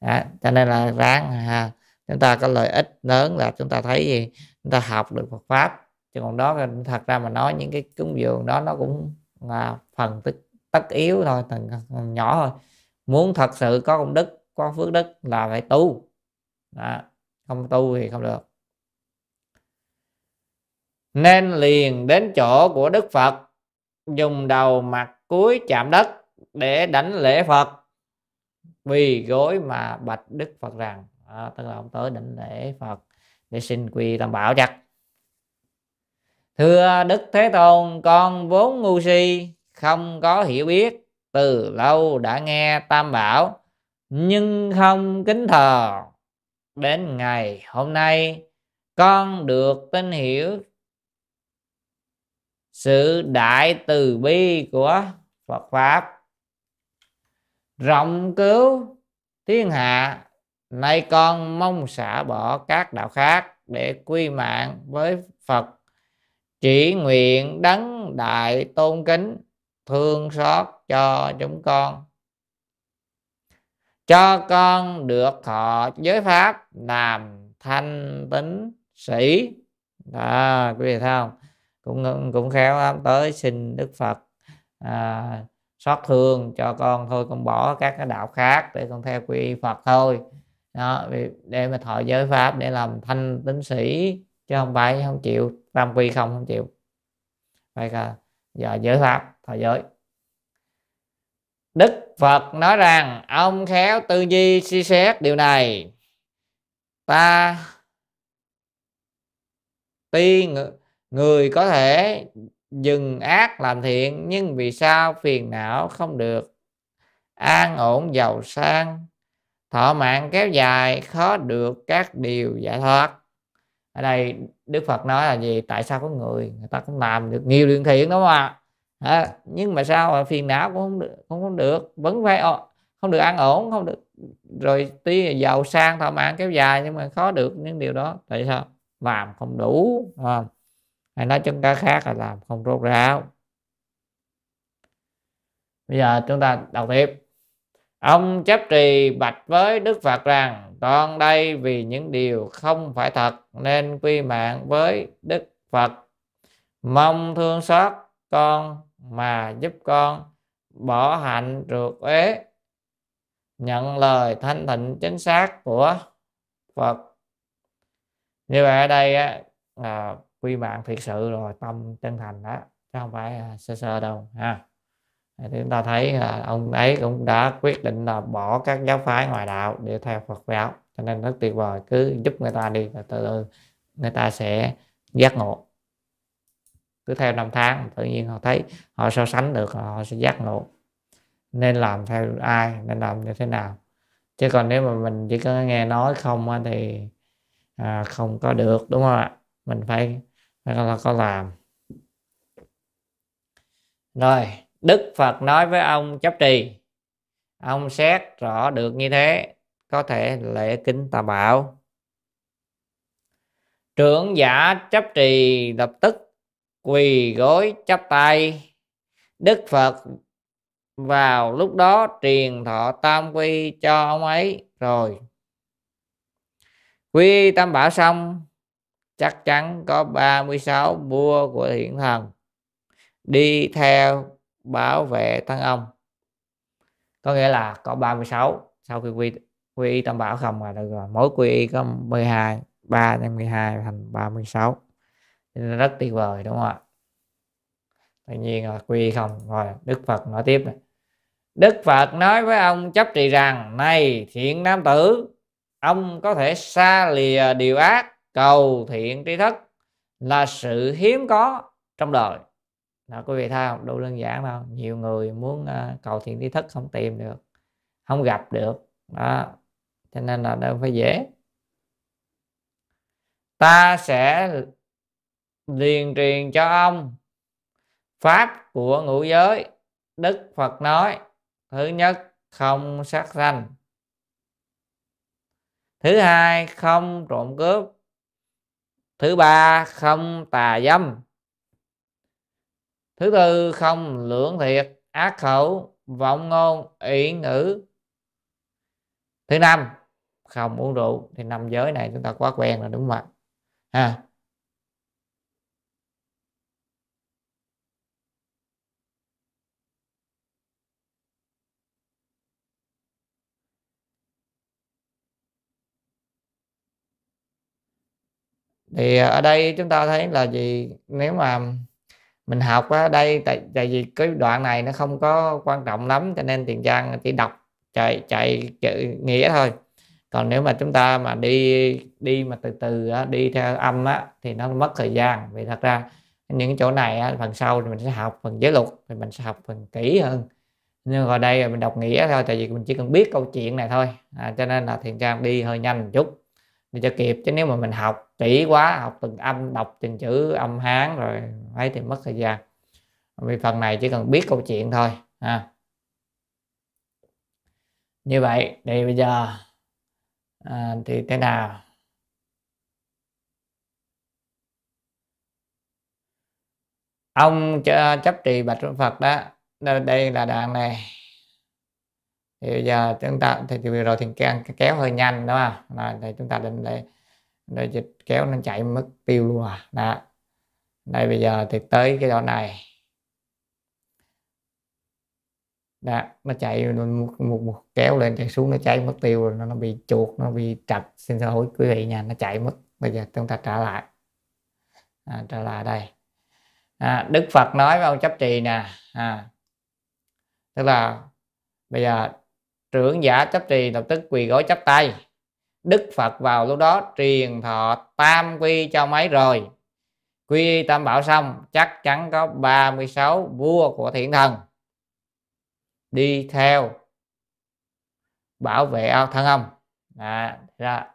À, cho nên là ráng à, chúng ta có lợi ích lớn là chúng ta thấy gì? Chúng ta học được Phật pháp. Chứ còn đó thật ra mà nói những cái cúng dường đó nó cũng là phần tích tất yếu thôi từng nhỏ thôi muốn thật sự có công đức có phước đức là phải tu đó. không tu thì không được nên liền đến chỗ của Đức Phật dùng đầu mặt cuối chạm đất để đánh lễ Phật vì gối mà bạch Đức Phật rằng à, tức là ông tới đảnh lễ Phật để xin quy tam bảo chặt. thưa Đức Thế Tôn con vốn ngu si không có hiểu biết, từ lâu đã nghe tam bảo, nhưng không kính thờ. Đến ngày hôm nay, con được tin hiểu sự đại từ bi của Phật pháp. Rộng cứu thiên hạ, nay con mong xả bỏ các đạo khác để quy mạng với Phật, chỉ nguyện đấng đại tôn kính thương xót cho chúng con. Cho con được thọ giới pháp làm thanh tính sĩ. Đó quý vị thấy không? Cũng cũng khéo lắm tới xin đức phật à, xót thương cho con thôi con bỏ các cái đạo khác để con theo quy phật thôi. Đó để mà thọ giới pháp để làm thanh tính sĩ chứ không phải không chịu tam quy không không chịu. Phải là giờ giới pháp thọ giới đức phật nói rằng, ông khéo tư duy, suy xét điều này. Ta tuy người có thể dừng ác làm thiện, nhưng vì sao phiền não không được? An ổn, giàu sang, thọ mạng kéo dài, khó được các điều giải thoát. Ở đây đức phật nói là gì? Tại sao có người người ta cũng làm được nhiều điều thiện, đúng không ạ? À, nhưng mà sao mà phiền não cũng không được không, không được. Vẫn phải không được an ổn không được. Rồi tuy giàu sang thọ mạng kéo dài nhưng mà khó được những điều đó tại sao? Làm không đủ không? hay nói chung cái khác là làm không rốt ráo. Bây giờ chúng ta đọc tiếp. Ông chấp trì bạch với đức phật rằng con đây vì những điều không phải thật nên quy mạng với đức phật. Mong thương xót con mà giúp con bỏ hạnh trượt ế nhận lời thanh tịnh chính xác của phật. Như vậy ở đây á, à, quy mạng thiệt sự rồi tâm chân thành đó chứ không phải à, sơ sơ đâu ha. Thì chúng ta thấy là ông ấy cũng đã quyết định là bỏ các giáo phái ngoại đạo để theo Phật giáo. Cho nên rất tuyệt vời cứ giúp người ta đi và từ từ người ta sẽ giác ngộ cứ theo năm tháng tự nhiên họ thấy họ so sánh được họ sẽ giác ngộ. Nên làm theo ai nên làm như thế nào. Chứ còn nếu mà mình chỉ có nghe nói không thì à, không có được đúng không ạ? Mình phải phải là có làm. Rồi đức phật nói với ông chấp trì ông xét rõ được như thế có thể lễ kính tà bảo. Trưởng giả chấp trì lập tức quỳ gối chắp tay. Đức phật vào lúc đó truyền thọ tam quy cho ông ấy rồi. Quy tam bảo xong, chắc chắn có 36 vua của thiện thần đi theo bảo vệ thân ông. Có nghĩa là có 36 sau khi quy quy y tam bảo không là được rồi. Mỗi quy y có 12 3 nhân 12 thành 36 nên rất tuyệt vời đúng không ạ? Tự nhiên là quy không rồi Đức Phật nói tiếp này. Đức Phật nói với ông chấp trì rằng này thiện nam tử ông có thể xa lìa điều ác cầu thiện tri thức là sự hiếm có trong đời. Đó quý vị thấy không? Đâu đơn giản đâu nhiều người muốn uh, cầu thiện tri thức không tìm được không gặp được. Đó cho nên là đâu phải dễ. Ta sẽ liền truyền cho ông. Pháp của ngũ giới, đức phật nói, thứ nhất, không sát sanh. Thứ hai, không trộm cướp. Thứ ba, không tà dâm. Thứ tư, không lưỡng thiệt ác khẩu, vọng ngôn, ỷ ngữ. Thứ năm, không uống rượu. Thì năm giới này chúng ta quá quen rồi, đúng không ạ? Ha. Thì ờ, ở đây chúng ta thấy là gì? Nếu mà mình học ở đây tại tại vì cái đoạn này nó không có quan trọng lắm cho nên tiền trang chỉ đọc chạy chạy chữ nghĩa thôi. Còn nếu mà chúng ta mà đi đi mà từ từ á, đi theo âm á, thì nó mất thời gian. Vì thật ra những chỗ này á, phần sau thì mình sẽ học phần giới luật thì mình sẽ học phần kỹ hơn. Nhưng ở đây mình đọc nghĩa thôi tại vì mình chỉ cần biết câu chuyện này thôi. À, cho nên là thiền trang đi hơi nhanh một chút để cho kịp chứ nếu mà mình học kỹ quá học từng âm đọc từng chữ âm hán rồi ấy thì mất thời gian. Vì phần này chỉ cần biết câu chuyện thôi ha. Như vậy thì bây giờ à, thì thế nào? Ông chấp trì bạch phật đó đây là đoạn này thì bây giờ chúng ta thì, thì vừa rồi thì kéo, kéo hơi nhanh đó. À là thì chúng ta định để để dịch kéo nó chạy mất tiêu luôn à. Đó. Đây bây giờ thì tới cái đoạn này. Đó nó chạy một, một, một kéo lên chạy xuống nó chạy mất tiêu rồi nó, nó bị chuột nó bị trật xin lỗi quý vị nha nó chạy mất. Bây giờ chúng ta trả lại. À, trả lại đây. À, Đức Phật nói với ông chấp trì nè. À, tức là bây giờ trưởng giả chấp trì lập tức quỳ gối chấp tay. Đức Phật vào lúc đó truyền thọ tam quy cho mấy rồi? Quy tam bảo xong chắc chắn có 36 vua của thiện thần. Đi theo. Bảo vệ ao thân ông. À, ra.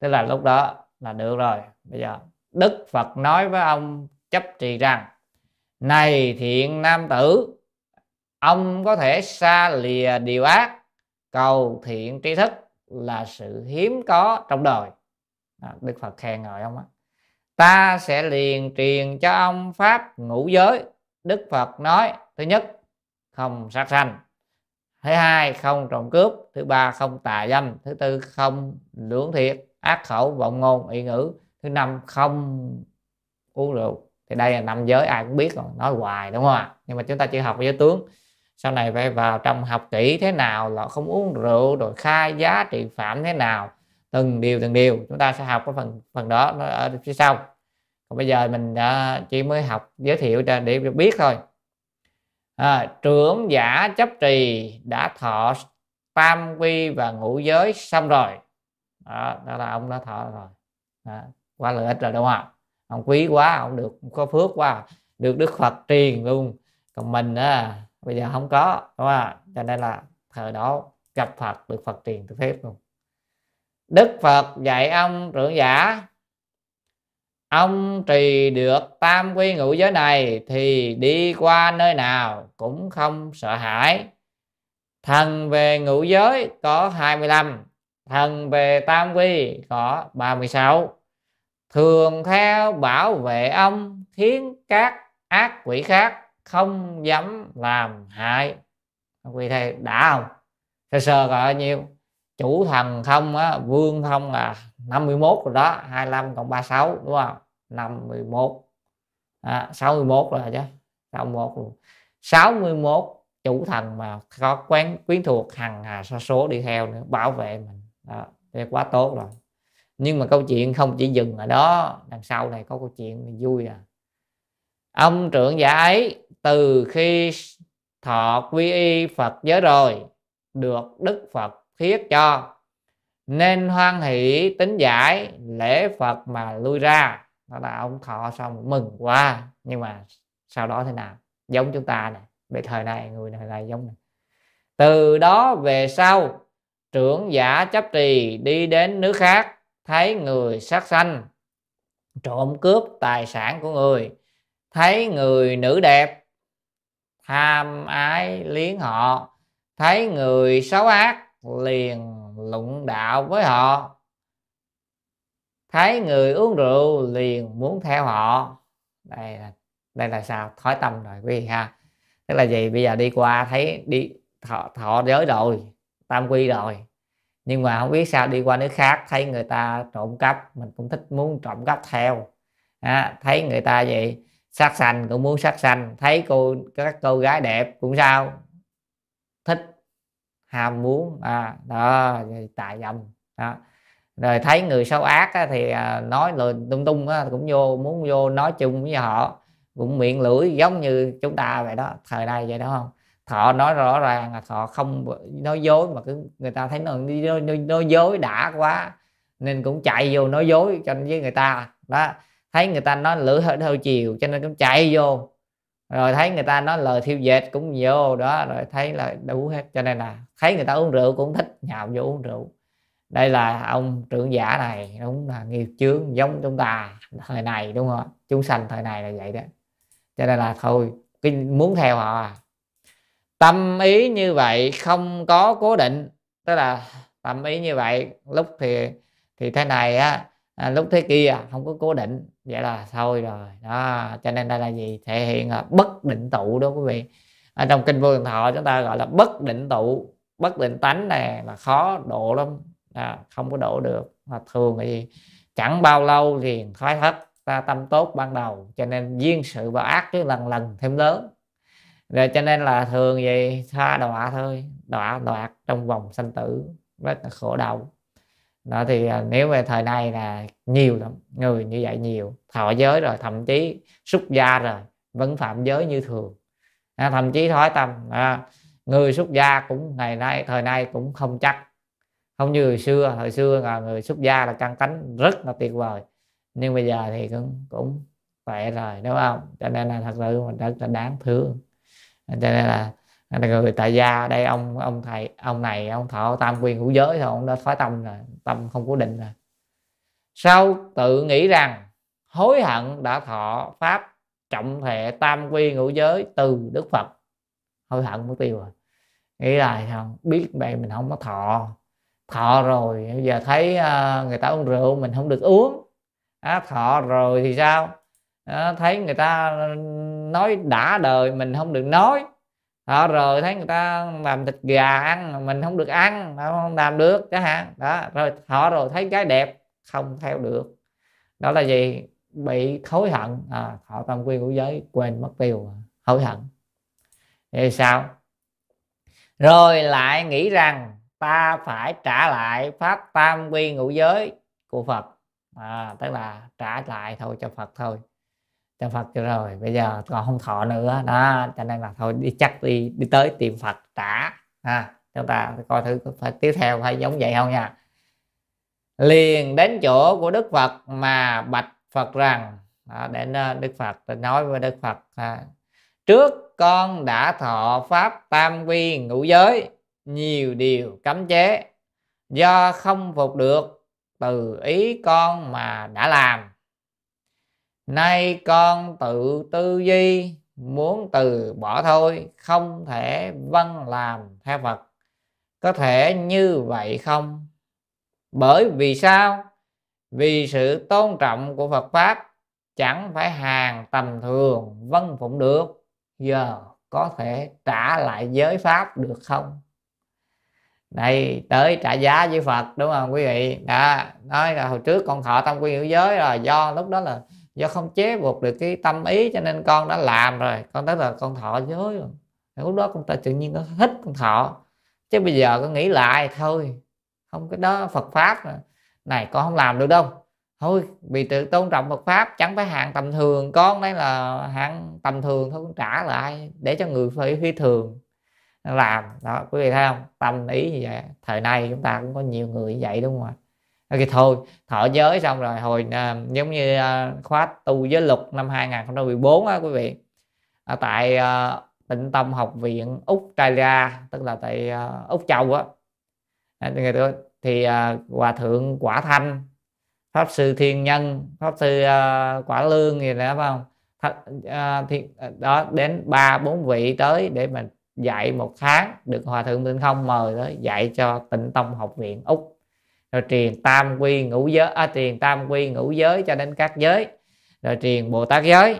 Tức là lúc đó là được rồi. Bây giờ Đức Phật nói với ông chấp trì rằng này thiện nam tử ông có thể xa lìa điều ác cầu thiện tri thức là sự hiếm có trong đời. À, đức phật khen ngợi ông á. Ta sẽ liền truyền cho ông pháp ngũ giới. Đức phật nói thứ nhất không sát sanh. Thứ hai không trộm cướp. Thứ ba không tà dâm. Thứ tư không lưỡng thiệt ác khẩu vọng ngôn y ngữ. Thứ năm không uống rượu. Thì đây là năm giới ai cũng biết rồi. Nói hoài đúng không ạ? Nhưng mà chúng ta chỉ học giới tướng sau này phải vào trong học kỹ thế nào là không uống rượu rồi khai giá trị phạm thế nào. Từng điều từng điều. Chúng ta sẽ học cái phần phần đó nó ở phía sau. Còn bây giờ mình uh, chỉ mới học giới thiệu cho để biết thôi. À, trưởng giả chấp trì đã thọ tam quy và ngũ giới xong rồi. Đó, đó là ông đã thọ rồi. Đó, quá lợi ích rồi đúng không ông quý quá ông được có phước quá. Được đức phật truyền luôn. Còn mình á bây giờ không có, đúng không cho nên là thời đó gặp phật, được phật truyền từ phép luôn. Đức phật dạy ông trưởng giả, ông trì được tam quy ngũ giới này thì đi qua nơi nào cũng không sợ hãi. Thần về ngũ giới có 25 thần về tam quy có 36 thường theo bảo vệ ông khiến các ác quỷ khác không dám làm hại. Quý thầy đã không? Sơ sơ là bao nhiêu? Chủ thần không á vương không là 51 rồi đó 25 cộng 36 đúng không? 51 à, 61 rồi chứ 61 luôn. 61 chủ thần mà có quán quyến thuộc hằng hà sa số đi theo nữa bảo vệ mình. Đó thì quá tốt rồi. Nhưng mà câu chuyện không chỉ dừng ở đó đằng sau này có câu chuyện vui à. Ông trưởng giả ấy từ khi thọ quy y Phật giới rồi, được Đức Phật thiết cho, nên hoan hỷ tính giải lễ Phật mà lui ra. Đó là ông thọ xong mừng quá, nhưng mà sau đó thế nào? Giống chúng ta này về thời này, người này là giống này. Từ đó về sau, trưởng giả chấp trì đi đến nước khác, thấy người sát sanh, trộm cướp tài sản của người, thấy người nữ đẹp tham ái liếng họ thấy người xấu ác liền lụng đạo với họ. Thấy người uống rượu liền muốn theo họ. Đây là đây là sao? Thói tâm rồi quý vị ha. Tức là gì? Bây giờ đi qua thấy đi thọ, thọ giới rồi tam quy rồi. Nhưng mà không biết sao đi qua nước khác thấy người ta trộm cắp mình cũng thích muốn trộm cắp theo. À, thấy người ta vậy sát sanh cũng muốn sát sanh thấy cô các cô gái đẹp cũng sao? Thích ham muốn à, đó tài dâm đó. Rồi thấy người xấu ác á, thì à, nói lời tung tung á, cũng vô muốn vô nói chung với họ cũng miệng lưỡi giống như chúng ta vậy đó thời nay vậy đó không? Thọ nói rõ ràng là thọ không nói dối mà cứ người ta thấy nó đi nói, nói, nói dối đã quá nên cũng chạy vô nói dối cho với người ta đó thấy người ta nói lửa hơi hơi chiều, cho nên cũng chạy vô. Rồi thấy người ta nói lời thiêu dệt cũng vô đó, rồi thấy là đủ hết. Cho nên là thấy người ta uống rượu cũng thích, nhào vô uống rượu. Đây là ông trưởng giả này, đúng là nghiệp chướng giống chúng ta thời này, đúng không chúng sanh thời này là vậy đó. Cho nên là thôi, cái muốn theo họ à. Tâm ý như vậy không có cố định. Tức là tâm ý như vậy, lúc thì thì thế này á à, lúc thế kia à, không có cố định. Vậy là thôi rồi. Đó cho nên đây là gì? Thể hiện là bất định tụ đó quý vị. Ở trong kinh vô thường thọ chúng ta gọi là bất định tụ bất định tánh này là khó độ lắm. À, không có độ được. Mà thường là gì chẳng bao lâu liền thoái thất ta tâm tốt ban đầu. Cho nên duyên sự và ác cứ lần lần thêm lớn. Rồi cho nên là thường vậy tha đọa thôi. Đọa đoạt trong vòng sanh tử. Rất là khổ đau đó thì à, nếu về thời nay là nhiều lắm người như vậy nhiều thọ giới rồi thậm chí xuất gia rồi vẫn phạm giới như thường. À, thậm chí thói tâm à, người xuất gia cũng ngày nay thời nay cũng không chắc. Không như hồi xưa hồi xưa là người xuất gia là căn tánh rất là tuyệt vời nhưng bây giờ thì cũng cũng vậy rồi đúng không? Cho nên là thật sự mình rất là đáng thương. Cho nên là người tại gia đây ông ông thầy ông này ông thọ tam quyền hữu giới thôi ông đã thoái tâm rồi tâm không cố định rồi. Sau tự nghĩ rằng hối hận đã thọ pháp trọng thể tam quy ngũ giới từ đức phật. Hối hận mất tiêu rồi. Nghĩ là không biết vậy mình không có thọ. Thọ rồi bây giờ thấy ờ, người ta uống rượu mình không được uống. À, thọ rồi thì sao? À, thấy người ta nói đã đời mình không được nói đó, rồi thấy người ta làm thịt gà ăn mình không được ăn không làm được chẳng hạn. Đó rồi họ rồi thấy cái đẹp không theo được. Đó là gì? Bị hối hận. À, họ tâm quy của giới quên mất tiêu hối hận. Thì sao? Rồi lại nghĩ rằng ta phải trả lại pháp tam quy ngũ giới của phật. À, tức là trả lại thôi cho phật thôi cho Phật cho rồi bây giờ còn không thọ nữa. Đó cho nên là thôi đi chắc đi đi tới tìm Phật trả. Ha chúng ta coi thử phải tiếp theo hay giống vậy không nha. Liền đến chỗ của Đức Phật mà bạch Phật rằng đó, đến Đức Phật nói với Đức Phật à, trước con đã thọ pháp tam quy ngũ giới nhiều điều cấm chế. Do không phục được từ ý con mà đã làm nay con tự tư duy, muốn từ bỏ thôi, không thể văn làm theo phật. Có thể như vậy không? Bởi vì sao? Vì sự tôn trọng của phật pháp chẳng phải hàng tầm thường vân phụng được. Giờ có thể trả lại giới pháp được không? Đây tới trả giá với phật, đúng không quý vị? Đó, nói là hồi trước con thọ tâm quy hữu giới rồi, do lúc đó là do không chế buộc được cái tâm ý cho nên con đã làm rồi. Con tới là con thọ giới rồi. Lúc đó con ta tự nhiên nó thích con thọ. Chứ bây giờ con nghĩ lại, thôi, không cái đó Phật pháp này, con không làm được đâu. Thôi, vì tự tôn trọng Phật pháp, chẳng phải hạng tầm thường. Con đấy là hạng tầm thường, thôi con trả lại để cho người phải phi thường làm. Đó, quý vị thấy không? Tâm ý như vậy. Thời nay chúng ta cũng có nhiều người như vậy đúng không ạ? Thì thôi thọ giới xong rồi hồi à, giống như à, khóa tu giới luật năm 2014 á quý vị. À, tại à, tịnh tâm học viện úc ra tức là tại à, úc châu á. À, thì à, hòa thượng quả thanh pháp sư thiên nhân pháp sư à, quả lương gì đó phải không? Th- à, thì à, đó đến ba bốn vị tới để mình dạy một tháng được hòa thượng tịnh không mời tới dạy cho tịnh tông học viện úc rồi truyền tam quy ngũ giới à, truyền tam quy ngũ giới cho đến các giới. Rồi truyền bồ tát giới.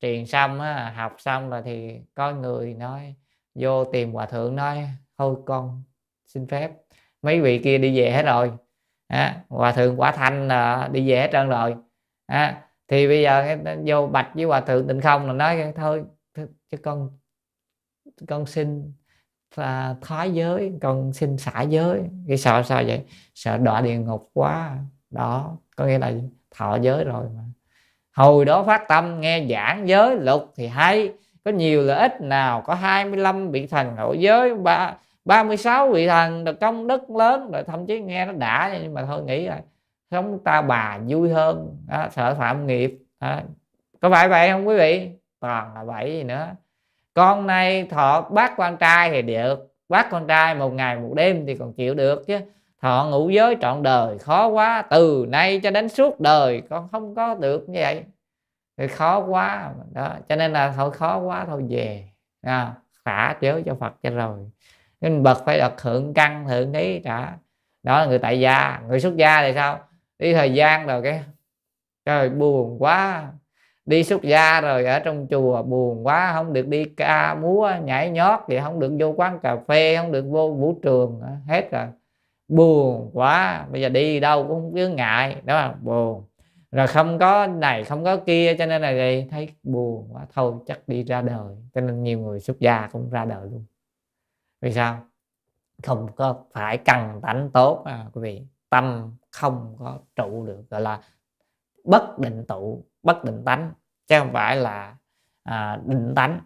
Truyền xong á, học xong rồi thì có người nói vô tìm hòa thượng nói thôi con xin phép mấy vị kia đi về hết rồi. À, hòa thượng quả thanh là đi về hết trơn rồi. À, thì bây giờ vô bạch với hòa thượng tịnh không là nói thôi chứ con con xin và thoái giới con xin xả giới. Cái sợ sao vậy? Sợ đọa địa ngục quá. Đó có nghĩa là thọ giới rồi mà. Hồi đó phát tâm nghe giảng giới luật thì hay. Có nhiều lợi ích nào? Có 25 vị thần hộ giới ba 36 vị thần được công đức lớn rồi thậm chí nghe nó đã nhưng mà thôi nghĩ rồi. Sống ta bà vui hơn đó, sợ phạm nghiệp. Đó. có phải vậy không quý vị? Toàn là vậy gì nữa con này thọ bác quan trai thì được bác con trai một ngày một đêm thì còn chịu được chứ. Thọ ngũ giới trọn đời khó quá từ nay cho đến suốt đời con không có được như vậy. Thì khó quá đó cho nên là thôi khó quá thôi về à, xả chớ cho phật cho rồi. Nên bậc phải đặt thượng căn thượng ý trả đó là người tại gia người xuất gia thì sao? Đi thời gian rồi cái trời buồn quá đi xuất gia rồi ở trong chùa buồn quá không được đi ca múa nhảy nhót thì không được vô quán cà phê không được vô vũ trường ờ, hết rồi. Buồn quá bây giờ đi đâu cũng cứ ngại đó là buồn. Rồi không có này không có kia cho nên là gì? Thấy buồn quá thôi chắc đi ra đời. Cho nên nhiều người xuất gia cũng ra đời luôn. Vì sao? Không có phải cần tánh tốt à, quý vị. Tâm không có trụ được gọi là bất định tụ bất định tánh chứ không phải là à, định tánh.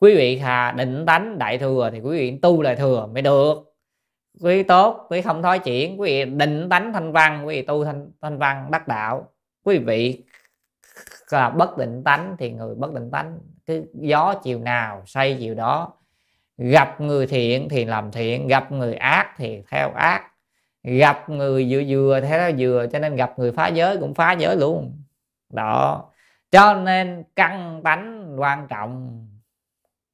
Quý vị hà định tánh đại thừa thì quý vị tu lại thừa mới được. Quý vị tốt quý vị không thói chuyển quý vị định tánh thanh văn quý vị tu thanh thanh văn đắc đạo. Quý vị là bất định tánh thì người bất định tánh cứ gió chiều nào say chiều đó. Gặp người thiện thì làm thiện gặp người ác thì theo ác gặp người vừa vừa, thế đó vừa, cho nên gặp người phá giới cũng phá giới luôn. Đó. Cho nên căn tánh quan trọng.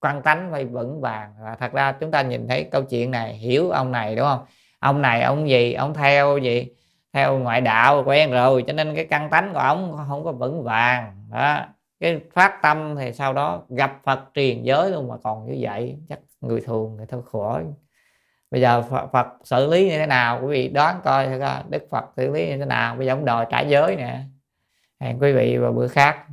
Căn tánh phải vững vàng. Và thật ra chúng ta nhìn thấy câu chuyện này, hiểu ông này, đúng không? Ông này, ông gì? Ông theo gì? Theo ngoại đạo, quen rồi. Cho nên cái căn tánh của ông không có vững vàng. Đó. Cái phát tâm thì sau đó gặp phật truyền giới luôn mà còn như vậy, chắc người thường người thôi khỏi bây giờ phật, phật xử lý như thế nào? Quý vị đoán coi đức phật xử lý như thế nào? Bây giờ ông đòi trả giới nè. Hẹn quý vị vào bữa khác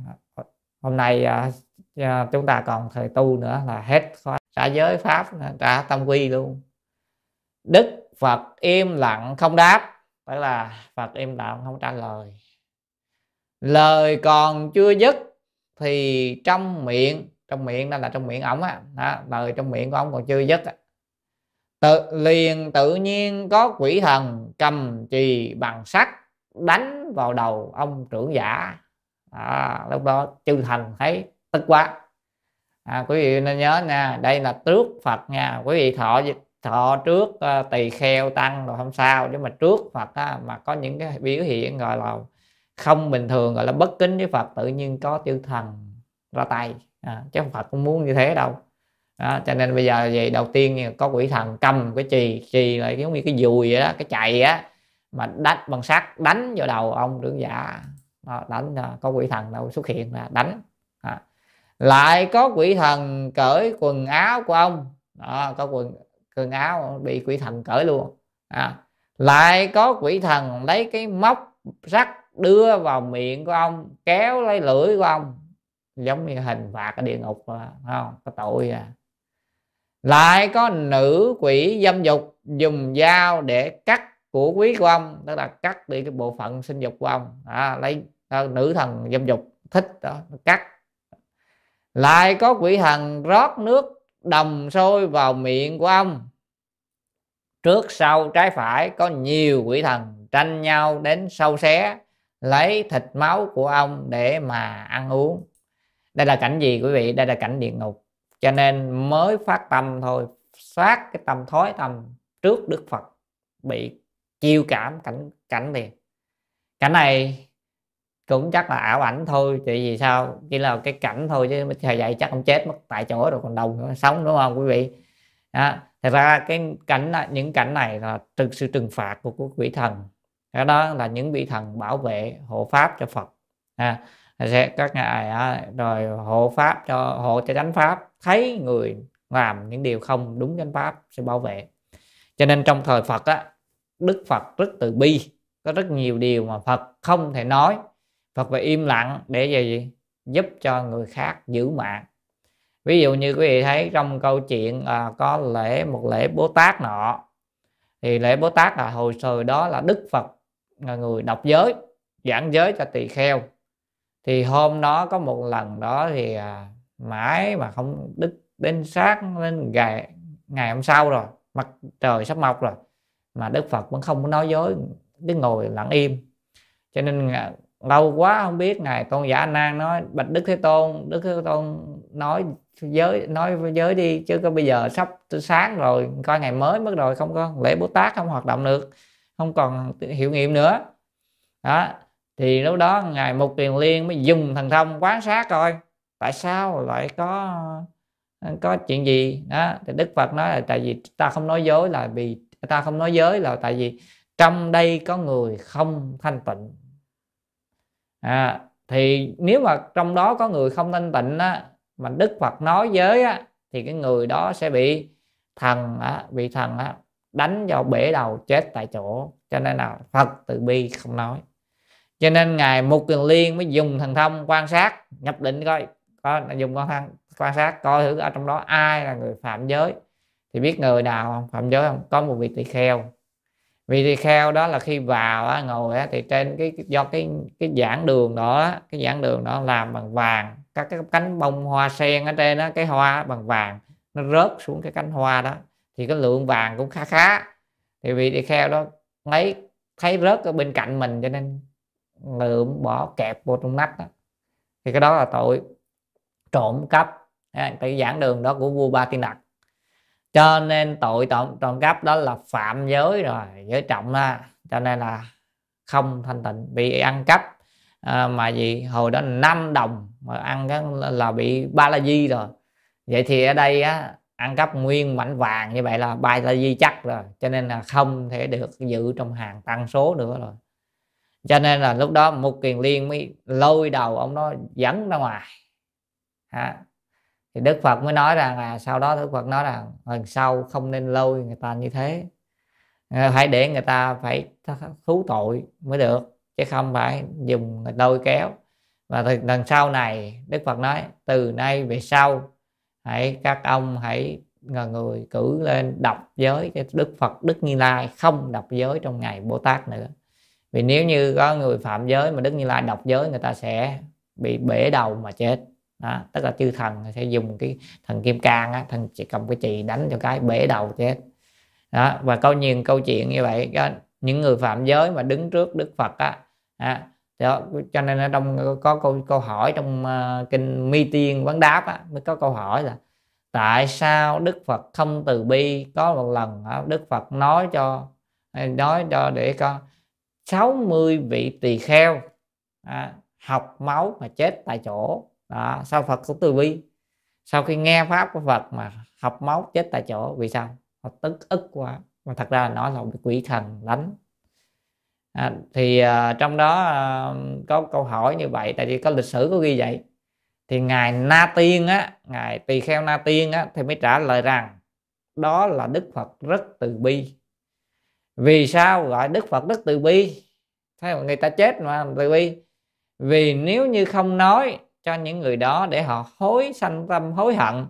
hôm nay à, à, chúng ta còn thời tu nữa là hết khóa trả giới pháp trả tâm quy luôn. Đức phật im lặng không đáp tức là phật im lặng không trả lời. Lời còn chưa dứt thì trong miệng trong miệng đó là trong miệng ổng á đó, lời trong miệng của ông còn chưa dứt tự liền tự nhiên có quỷ thần cầm chì bằng sắt đánh vào đầu ông trưởng giả. À, lúc đó chư thần thấy tức quá. À, quý vị nên nhớ nha đây là trước phật nha. Quý vị thọ thọ trước uh, tỳ kheo tăng rồi không sao. Nhưng mà trước phật á, mà có những cái biểu hiện gọi là không bình thường gọi là bất kính với phật tự nhiên có chư thần ra tay. À, chứ không phật cũng muốn như thế đâu đó, cho nên bây giờ vậy đầu tiên có quỷ thần cầm cái chì chì lại giống như cái dùi vậy đó cái chạy á mà đánh bằng sắt đánh vào đầu ông trưởng giả. Đó, đánh à, có quỷ thần đâu xuất hiện là đánh. Đó. lại có quỷ thần cởi quần áo của ông. Đó, có quần quần áo bị quỷ thần cởi luôn. À. lại có quỷ thần lấy cái móc sắt đưa vào miệng của ông kéo lấy lưỡi của ông. Giống như hình phạt ở địa ngục không? Có tội à lại có nữ quỷ dâm dục dùng dao để cắt của quý của ông tức là cắt đi cái bộ phận sinh dục của ông. À, lấy à, nữ thần dâm dục thích đó cắt. Lại có quỷ thần rót nước đồng sôi vào miệng của ông. Trước sau trái phải có nhiều quỷ thần tranh nhau đến sâu xé lấy thịt máu của ông để mà ăn uống. Đây là cảnh gì quý vị? Đây là cảnh địa ngục cho nên mới phát tâm thôi phát cái tâm thói tâm trước đức phật bị chiêu cảm cảnh cảnh này cảnh này cũng chắc là ảo ảnh thôi tại vì sao? Chỉ là cái cảnh thôi chứ thời dạy chắc ông chết mất tại chỗ rồi còn đồng nữa sống đúng không quý vị? Đó. thật ra cái cảnh những cảnh này là từ sự trừng phạt của, của quỷ thần. Cái đó là những vị thần bảo vệ hộ pháp cho phật. À, sẽ các ngài rồi hộ pháp cho hộ cho chánh pháp thấy người làm những điều không đúng chánh pháp sẽ bảo vệ. Cho nên trong thời phật á đức phật rất từ bi có rất nhiều điều mà phật không thể nói. Phật phải im lặng để gì? Giúp cho người khác giữ mạng. Ví dụ như quý vị thấy trong câu chuyện à, có lễ một lễ bố tát nọ. Thì lễ bố tát là hồi thời đó là đức phật là người đọc giới giảng giới cho tỳ kheo. Thì hôm đó có một lần đó thì à, mãi mà không đức đến sáng đến ngày ngày hôm sau rồi, mặt trời sắp mọc rồi, mà đức phật vẫn không có nói dối, cứ ngồi lặng im. Cho nên lâu quá không biết ngài tôn giả nan nói, bạch đức thế tôn, đức thế tôn nói giới, nói với giới đi, chứ có bây giờ sắp sáng rồi, coi ngày mới mất rồi, không có lễ bồ tát không hoạt động được, không còn hiệu nghiệm nữa. Đó, thì lúc đó ngài mục tiền liên mới dùng thần thông quán sát coi tại sao lại có có chuyện gì? Đó thì đức phật nói là tại vì ta không nói dối là vì ta không nói dối là tại vì trong đây có người không thanh tịnh. À, thì nếu mà trong đó có người không thanh tịnh á, mà đức phật nói giới á, thì cái người đó sẽ bị thần á, bị thần á, đánh vào bể đầu chết tại chỗ. Cho nên là phật từ bi không nói. Cho nên ngài mục kiền liên mới dùng thần thông quan sát nhập định coi đó, dùng con thang quan sát coi thử ở trong đó ai là người phạm giới. Thì biết người nào không phạm giới không? Có một vị tỳ kheo. Vị tỳ kheo đó là khi vào á, ngồi á, thì trên cái do cái cái giảng đường đó cái giảng đường đó làm bằng vàng. Các cái cánh bông hoa sen ở trên đó cái hoa bằng vàng. Nó rớt xuống cái cánh hoa đó. Thì cái lượng vàng cũng khá khá. Thì vị tỳ kheo đó lấy thấy rớt ở bên cạnh mình cho nên lượm bỏ kẹp vô trong nách đó. thì cái đó là tội trộm cắp. Cái giảng đường đó của vua ba tiên đặt cho nên tội trộm trộm cắp đó là phạm giới rồi giới trọng ha. Cho nên là không thanh tịnh bị ăn cắp. À, mà gì hồi đó 5 đồng mà ăn cái là bị ba la di rồi. Vậy thì ở đây á ăn cắp nguyên mảnh vàng như vậy là ba la di chắc rồi. Cho nên là không thể được dự trong hàng tăng số nữa rồi. Cho nên là lúc đó một kiền liên mới lôi đầu ông nó dẫn ra ngoài à, thì đức phật mới nói rằng là sau đó đức phật nói rằng lần sau không nên lôi người ta như thế. Ờ, phải để người ta phải thú tội mới được chứ không phải dùng đôi kéo. Và từ lần sau này đức phật nói từ nay về sau hãy các ông hãy người cử lên đọc giới cho đức phật đức như lai không đọc giới trong ngày bồ tát nữa. Vì nếu như có người phạm giới mà đức như lai đọc giới người ta sẽ bị bể đầu mà chết đó, tức là chư thần sẽ dùng cái thần kim cang á thần chỉ cầm cái chì đánh cho cái bể đầu chết. Đó và câu nhiều câu chuyện như vậy đó, những người phạm giới mà đứng trước đức phật á à, đó, cho nên ở trong có câu câu hỏi trong uh, kinh mi tiên vấn đáp á, mới có câu hỏi là tại sao đức phật không từ bi? Có một lần á, đức phật nói cho ờ, nói cho để con 60 vị tỳ kheo à, học máu mà chết tại chỗ đó, sao Phật cũng từ bi. Sau khi nghe pháp của Phật mà học máu chết tại chỗ vì sao? Họ tức ức quá. Mà thật ra là nó là một quỷ thần đánh à, thì uh, trong đó uh, có câu hỏi như vậy tại vì có lịch sử có ghi vậy. Thì ngài Na Tiên á ngài tỳ kheo Na Tiên á thì mới trả lời rằng đó là Đức Phật rất từ bi. Vì sao gọi Đức Phật rất từ bi? Thấy người ta chết mà từ bi. Vì nếu như không nói cho những người đó để họ hối sanh tâm hối hận.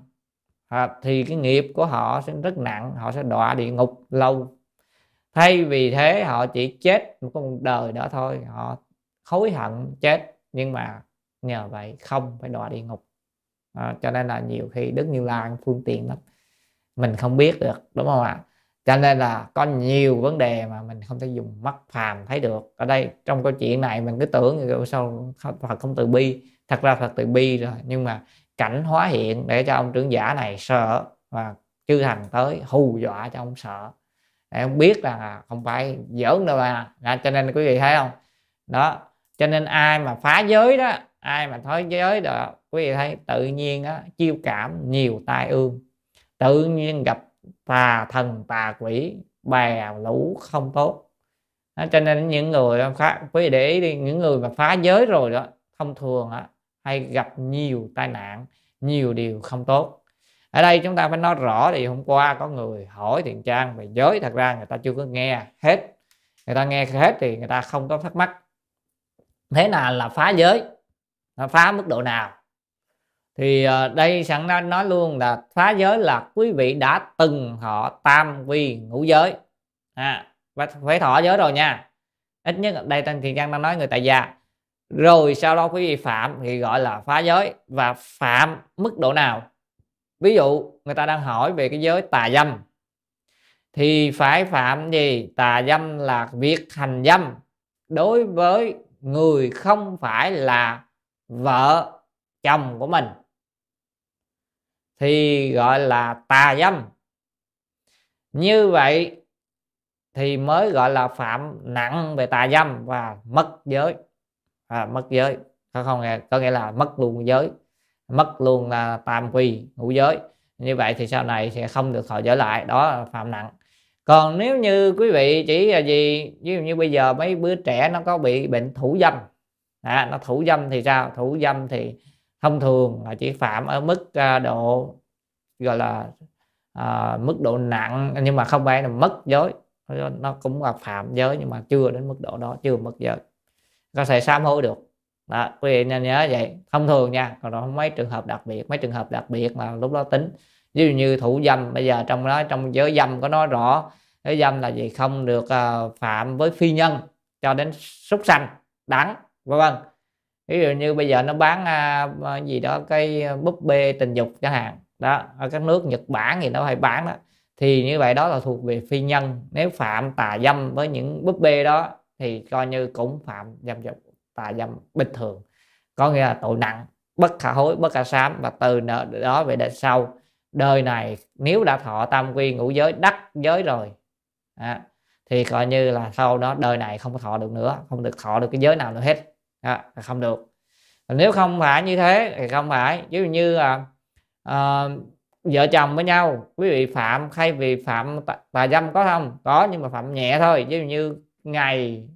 À, thì cái nghiệp của họ sẽ rất nặng họ sẽ đọa địa ngục lâu. Thay vì thế họ chỉ chết một con đời đó thôi. Họ hối hận chết nhưng mà nhờ vậy không phải đọa địa ngục. À, cho nên là nhiều khi đức như lai phương tiện lắm. Mình không biết được đúng không ạ? Cho nên là có nhiều vấn đề mà mình không thể dùng mắt phàm thấy được. Ở đây trong câu chuyện này mình cứ tưởng sao Phật không từ bi thật ra Phật từ bi rồi nhưng mà cảnh hóa hiện để cho ông trưởng giả này sợ và chư thành tới hù dọa cho ông sợ. Để ông biết là không phải giỡn đâu mà à, cho nên quý vị thấy không? Đó cho nên ai mà phá giới đó ai mà thói giới đó quý vị thấy tự nhiên á chiêu cảm nhiều tai ương. Tự nhiên gặp tà thần tà quỷ bè lũ không tốt. Đó, cho nên những người phá quý vị để ý đi những người mà phá giới rồi đó thông thường á hay gặp nhiều tai nạn nhiều điều không tốt. Ở đây chúng ta phải nói rõ thì hôm qua có người hỏi Thiện trang về giới thật ra người ta chưa có nghe hết. Người ta nghe hết thì người ta không có thắc mắc. Thế nào là phá giới? Nó phá mức độ nào? Thì ờ, đây sẵn nói, nói luôn là phá giới là quý vị đã từng họ tam quy ngũ giới. À, phải thọ giới rồi nha. Ít nhất đây tên Thiện trang đang nói người tại gia rồi sau đó quý vị phạm thì gọi là phá giới. Và phạm mức độ nào? Ví dụ người ta đang hỏi về cái giới tà dâm. Thì phải phạm gì? Tà dâm là việc hành dâm. Đối với người không phải là vợ, chồng của mình. Thì gọi là tà dâm. Như vậy thì mới gọi là phạm nặng về tà dâm và mất giới à, mất giới. Không có nghĩa là mất luôn giới. Mất luôn là tam quy ngũ giới. Như vậy thì sau này sẽ không được thọ giới lại. Đó là phạm nặng. Còn nếu như quý vị chỉ là gì ví dụ như bây giờ mấy đứa trẻ nó có bị bệnh thủ dâm à, nó thủ dâm thì sao? Thủ dâm thì thông thường là chỉ phạm ở mức à, độ gọi là à, mức độ nặng nhưng mà không phải là mất giới. Nó cũng là phạm giới nhưng mà chưa đến mức độ đó chưa mất giới có thể sám hối được. Đó quý vị nên nhớ vậy. Thông thường nha còn đó mấy trường hợp đặc biệt mấy trường hợp đặc biệt mà lúc đó tính. Ví dụ như thủ dâm bây giờ trong đó trong giới dâm có nói rõ giới dâm là gì? Không được uh, phạm với phi nhân cho đến súc sanh đắng vân vân. Ví dụ như bây giờ nó bán uh, gì đó cái búp bê tình dục chẳng hạn đó ở các nước Nhật Bản thì nó hay bán đó. Thì như vậy đó là thuộc về phi nhân. Nếu phạm tà dâm với những búp bê đó thì coi như cũng phạm dâm dục tà dâm bình thường. Có nghĩa là tội nặng bất khả hối bất khả sám và từ đó về đời sau. Đời này nếu đã thọ tam quy ngũ giới đắc giới rồi à, thì coi như là sau đó đời này không có thọ được nữa không được thọ được cái giới nào nữa hết à, không được. Nếu không phải như thế thì không phải ví dụ như à, à, vợ chồng với nhau quý vị phạm hay vì phạm tà dâm có không? Có nhưng mà phạm nhẹ thôi ví dụ như ngày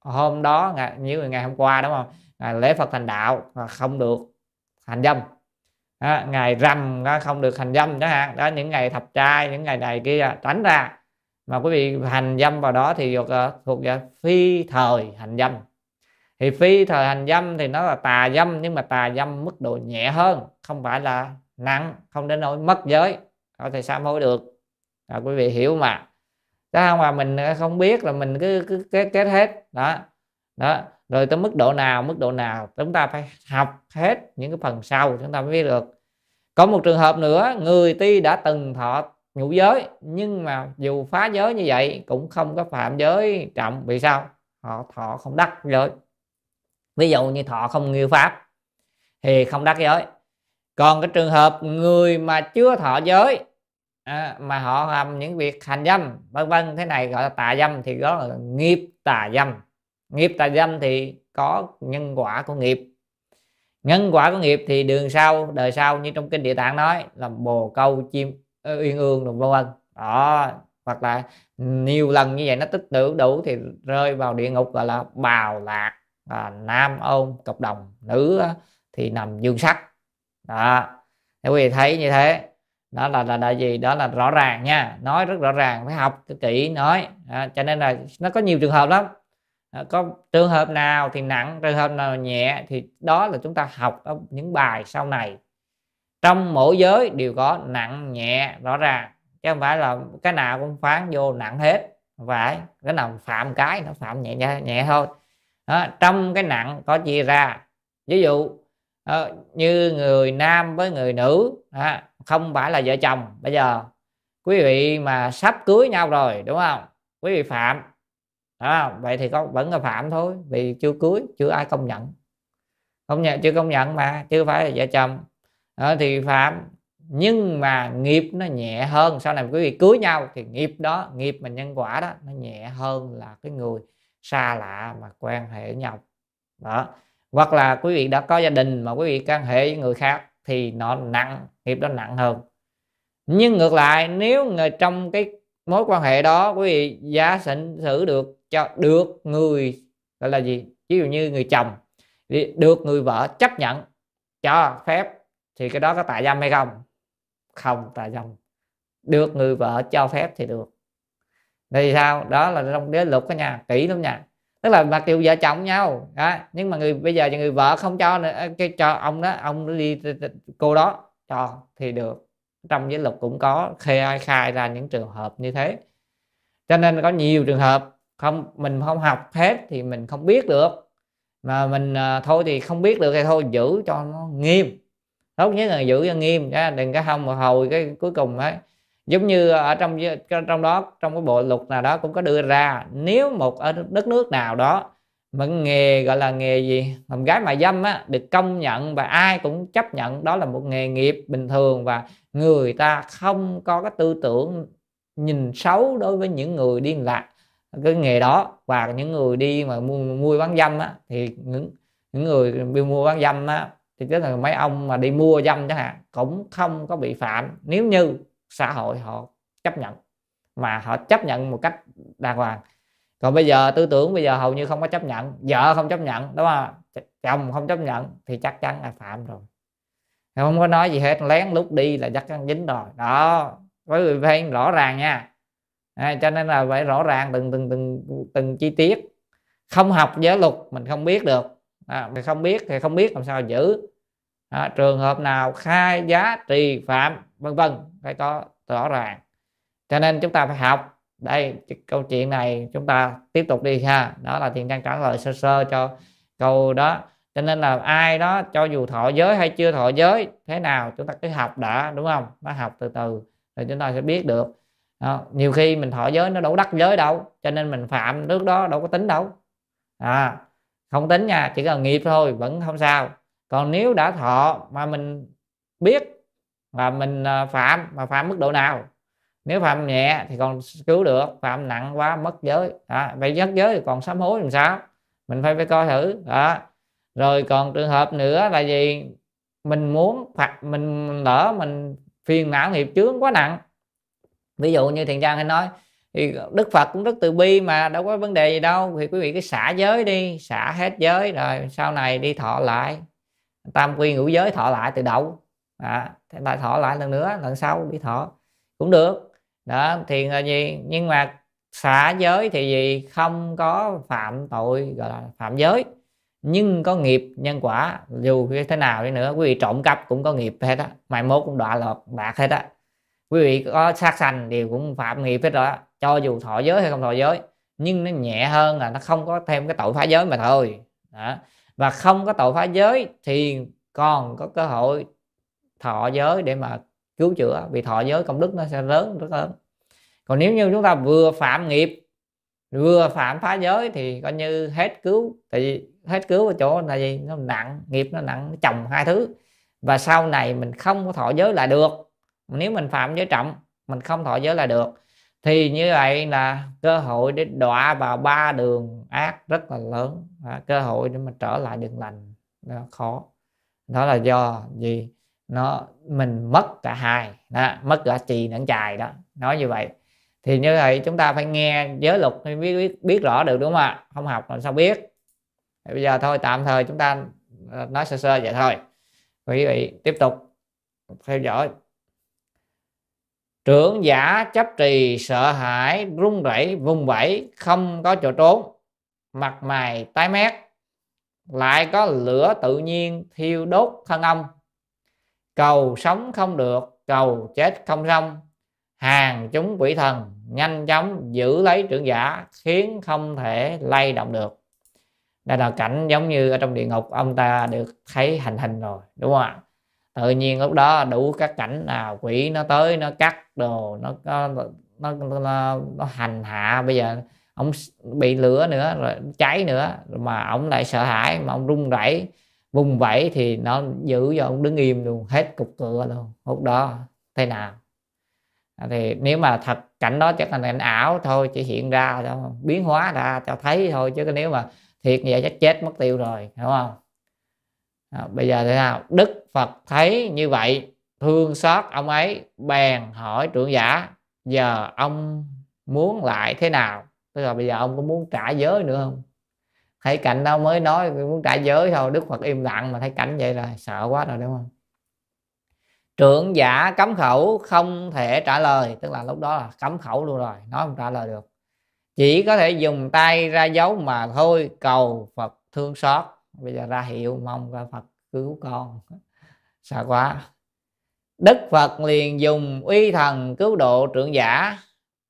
hôm đó ngày, như ngày hôm qua đúng không? Ngày lễ Phật thành đạo không được hành dâm. Đó, ngày rằm không được hành dâm chẳng hạn đó những ngày thập trai những ngày này kia tránh ra. Mà quý vị hành dâm vào đó thì thuộc, ờ, thuộc về phi thời hành dâm. Thì phi thời hành dâm thì nó là tà dâm nhưng mà tà dâm mức độ nhẹ hơn không phải là nặng không đến nỗi mất giới. Có thể sám hối được. À, quý vị hiểu mà đó không mà mình ờ, không biết là mình cứ, cứ kết kết hết. Đó đó. Rồi tới mức độ nào mức độ nào chúng ta phải học hết những cái phần sau chúng ta mới biết được. Có một trường hợp nữa người ti đã từng thọ ngũ giới nhưng mà dù phá giới như vậy cũng không có phạm giới trọng. Vì sao? Họ thọ không đắc giới. Ví dụ như thọ không nghiêu pháp thì không đắc giới. Còn cái trường hợp người mà chưa thọ giới à, mà họ làm những việc hành dâm vân vân thế này gọi là tà dâm thì đó là nghiệp tà dâm. Nghiệp tà dâm thì có nhân quả của nghiệp. Nhân quả của nghiệp thì đường sau đời sau như trong kinh địa tạng nói là bồ câu chim ờ, uyên ương vân vân. Đó hoặc là nhiều lần như vậy nó tích đủ đủ thì rơi vào địa ngục gọi là bào lạc à, nam ôn cộng đồng. Nữ thì nằm dương sắc. Đó nếu quý vị thấy như thế đó là là là gì? Đó là rõ ràng nha. Nói rất rõ ràng phải học kỹ nói. À, cho nên là nó có nhiều trường hợp lắm. À, có trường hợp nào thì nặng trường hợp nào nhẹ thì đó là chúng ta học ở những bài sau này. Trong mỗi giới đều có nặng nhẹ rõ ràng. Chứ không phải là cái nào cũng phán vô nặng hết. Không phải. Cái nào phạm cái nó phạm nhẹ nhẹ, nhẹ thôi. Đó, trong cái nặng có chia ra. Ví dụ ờ, như người nam với người nữ à, không phải là vợ chồng. Bây giờ quý vị mà sắp cưới nhau rồi đúng không? Quý vị phạm. Đó, vậy thì có vẫn là phạm thôi vì chưa cưới chưa ai công nhận. Không nhận chưa công nhận mà chưa phải là vợ chồng. Đó, thì phạm. Nhưng mà nghiệp nó nhẹ hơn. Sau này quý vị cưới nhau thì nghiệp đó nghiệp mà nhân quả đó nó nhẹ hơn là cái người xa lạ mà quan hệ với nhau. Đó. Hoặc là quý vị đã có gia đình mà quý vị quan hệ với người khác thì nó nặng nghiệp đó nặng hơn. Nhưng ngược lại, nếu người trong cái mối quan hệ đó, quý vị giả định xử được cho được người, gọi là gì? Ví dụ như người chồng được người vợ chấp nhận cho phép, thì cái đó có tại dâm hay không? Không tại dâm. Được người vợ cho phép thì được. Thì sao? Đó là trong đế luật đó nha, kỹ lắm nha. Tức là mặc dù vợ chồng nhau, đó. nhưng mà người, bây giờ người vợ không cho nữa, cái cho ông đó, ông đi, cô đó cho thì được. Trong giới luật cũng có khai khai ra những trường hợp như thế. Cho nên có nhiều trường hợp không mình không học hết thì mình không biết được. Mà mình à, thôi thì không biết được thì thôi giữ cho nó nghiêm. Tốt nhất là giữ cho nghiêm chứ đừng cái không mà hồi cái cuối cùng ấy. Giống như ở trong trong đó trong cái bộ luật nào đó cũng có đưa ra nếu một ở đất nước nào đó mà nghề gọi là, nghề gì? Làm gái mại dâm á, được công nhận và ai cũng chấp nhận đó là một nghề nghiệp bình thường và người ta không có cái tư tưởng nhìn xấu đối với những người điên lạc cái nghề đó. Và những người đi mà mua mua bán dâm á, thì những những người đi mua bán dâm á, thì tức là mấy ông mà đi mua dâm chẳng hạn cũng không có bị phạm. Nếu như xã hội họ chấp nhận mà họ chấp nhận một cách đàng hoàng còn bây giờ tư tưởng bây giờ hầu như không có chấp nhận vợ không chấp nhận đúng không? Chồng không chấp nhận thì chắc chắn là phạm rồi. Không có nói gì hết lén lút đi là chắc chắn dính rồi. Đó với người phải rõ ràng nha. À, cho nên là phải rõ ràng từng từng từng từng chi tiết. Không học giới luật mình không biết được. À, mình không biết thì không biết làm sao giữ. À, trường hợp nào khai giá trì phạm vân vân phải có rõ ràng. Cho nên chúng ta phải học đây câu chuyện này chúng ta tiếp tục đi ha. Đó là thiền trang trả lời sơ sơ cho câu đó. Cho nên là ai đó, cho dù thọ giới hay chưa thọ giới, thế nào chúng ta cứ học đã, đúng không? Nó học từ từ rồi chúng ta sẽ biết được. Đó. nhiều khi mình thọ giới nó đâu đắc giới đâu, cho nên mình phạm nước đó đâu có tính đâu. À không tính nha, chỉ cần nghiệp thôi, vẫn không sao. Còn nếu đã thọ mà mình biết và mình à, phạm, mà phạm mức độ nào nếu phạm nhẹ thì còn cứu được phạm nặng quá mất giới. À, vậy mất giới thì còn sám hối làm sao? Mình phải phải coi thử. Đó. Rồi còn trường hợp nữa là gì? Mình muốn phạt mình lỡ mình phiền não nghiệp chướng quá nặng. Ví dụ như thiền trang hay nói thì đức phật cũng rất từ bi mà đâu có vấn đề gì đâu. Thì quý vị cứ xả giới đi xả hết giới rồi sau này đi thọ lại. Tam quy ngũ giới thọ lại từ đầu. À, lại thọ lại lần nữa lần sau đi thọ cũng được đó, thì là gì? Nhưng mà xả giới thì gì? Không có phạm tội, gọi là phạm giới. Nhưng có nghiệp nhân quả, dù thế nào đi nữa, quý vị trộm cắp cũng có nghiệp hết á. Mai mốt cũng đọa lọt bạc hết á. Quý vị có sát sanh đều cũng phạm nghiệp hết rồi đó cho dù thọ giới hay không thọ giới, nhưng nó nhẹ hơn là nó không có thêm cái tội phá giới mà thôi. Đó. và không có tội phá giới thì còn có cơ hội thọ giới để mà cứu chữa vì thọ giới công đức nó sẽ lớn rất lớn còn nếu như chúng ta vừa phạm nghiệp vừa phạm phá giới thì coi như hết cứu tại vì hết cứu ở chỗ là gì? Nó nặng nghiệp nó nặng nó chồng hai thứ. Và sau này mình không có thọ giới lại được. Nếu mình phạm giới trọng mình không thọ giới lại được. Thì như vậy là cơ hội để đọa vào ba đường ác rất là lớn. À, cơ hội để mà trở lại đường lành. Nó khó. Đó là do gì? Nó mình mất cả hai đó, mất cả trì lẫn chài đó nói như vậy. Thì như vậy chúng ta phải nghe giới luật mới biết, biết biết rõ được đúng không ạ? Không học làm sao biết? Thì bây giờ thôi tạm thời chúng ta ờ, nói sơ sơ vậy thôi. Quý vị tiếp tục theo dõi. Trưởng giả chấp trì sợ hãi run rẩy vùng vẫy không có chỗ trốn mặt mày tái mét lại có lửa tự nhiên thiêu đốt thân ông cầu sống không được cầu chết không xong. Hàng chúng quỷ thần nhanh chóng giữ lấy trưởng giả khiến không thể lay động được. Đây là cảnh giống như ở trong địa ngục ông ta được thấy hành hình rồi đúng không ạ? Tự nhiên lúc đó đủ các cảnh nào quỷ nó tới nó cắt đồ nó nó nó, nó, nó hành hạ. Bây giờ ông bị lửa nữa rồi cháy nữa mà ông lại sợ hãi mà ông run rẩy vùng vẫy thì nó giữ cho ông đứng im luôn hết cục cửa luôn lúc đó thế nào thì nếu mà thật cảnh đó chắc là cảnh ảo thôi chỉ hiện ra cho biến hóa ra cho thấy thôi chứ nếu mà thiệt như vậy chắc chết mất tiêu rồi hiểu không? À, bây giờ thế nào? Đức phật thấy như vậy thương xót ông ấy bèn hỏi trưởng giả giờ ông muốn lại thế nào? Tức là bây giờ ông có muốn trả giới nữa không? Thấy cảnh đó mới nói, muốn trả giới thôi, đức phật im lặng mà thấy cảnh vậy là sợ quá rồi, đúng không? Trưởng giả cấm khẩu không thể trả lời, tức là lúc đó là cấm khẩu luôn rồi, nói không trả lời được. Chỉ có thể dùng tay ra dấu mà thôi, cầu phật thương xót. Bây giờ ra hiệu, mong ra phật cứu con. Sợ quá. Đức phật liền dùng uy thần cứu độ trưởng giả.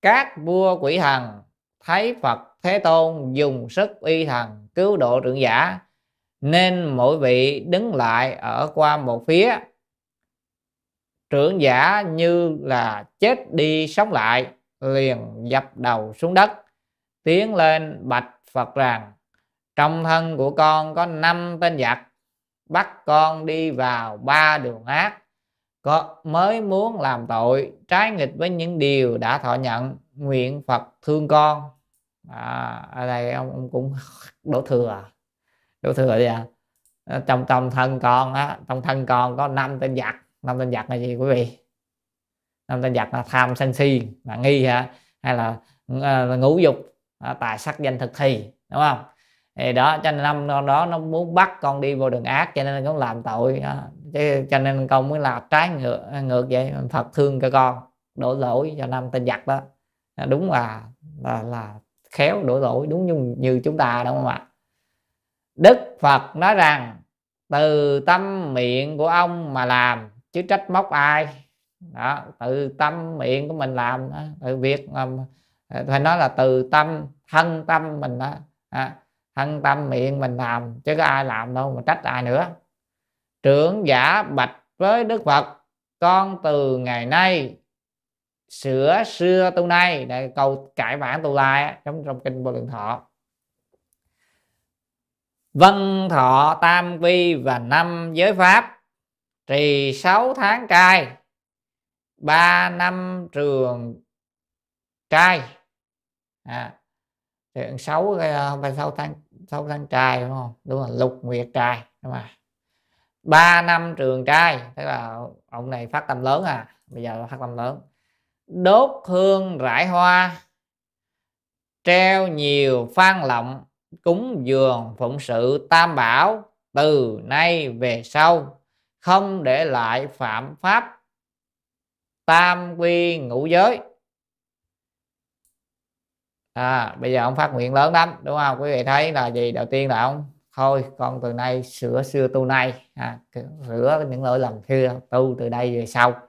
Các vua quỷ thần thấy phật thế tôn dùng sức uy thần cứu độ trưởng giả, nên mỗi vị đứng lại ở qua một phía. Trưởng giả như là chết đi sống lại, liền dập đầu xuống đất, tiến lên bạch phật rằng, trong thân của con có năm tên giặc, bắt con đi vào ba đường ác. Có mới muốn làm tội, trái nghịch với những điều đã thọ nhận, nguyện phật thương con à, ở đây ông, ông cũng đổ thừa. Đổ thừa gì à? Ờ, trong trong thân con á trong thân con có năm tên giặc. Năm tên giặc là gì quý vị? Năm tên giặc là tham sân si là nghi hả? Hay là, ờ, là ngũ dục tài sắc danh thực thi đúng không? Thì đó cho nên năm đó nó muốn bắt con đi vào đường ác cho nên nó cũng làm tội đó. Chứ, cho nên con mới là trái ngược ngược vậy phật thương cho con đổ lỗi cho năm tên giặc đó. Đúng là là, là khéo đổ lỗi đúng như, như chúng ta đúng không ạ đức phật nói rằng từ tâm miệng của ông mà làm chứ trách móc ai đó từ tâm miệng của mình làm đó. từ việc phải nói là từ tâm thân tâm mình đó đó thân tâm miệng mình làm chứ có ai làm đâu mà trách ai nữa trưởng giả bạch với đức phật con từ ngày nay sửa xưa tu nay. Để câu cải bản tu lai trong trong kinh vô lượng thọ. Vân thọ tam vi và năm giới pháp. Trì sáu tháng cai. Ba năm trường trai. À, sáu ờ, không phải sáu tháng sáu tháng trai đúng không? Đúng là lục nguyệt trai đúng không ba năm trường trai tức là ông này phát tâm lớn à. Bây giờ phát tâm lớn đốt hương rải hoa treo nhiều phan lọng cúng dường phụng sự tam bảo. Từ nay về sau không để lại phạm pháp tam quy ngũ giới. À, bây giờ ông phát nguyện lớn lắm đúng không? Quý vị thấy là gì? Đầu tiên là ông thôi con từ nay sửa xưa tu nay. À, sửa những lỗi lầm xưa tu từ đây về sau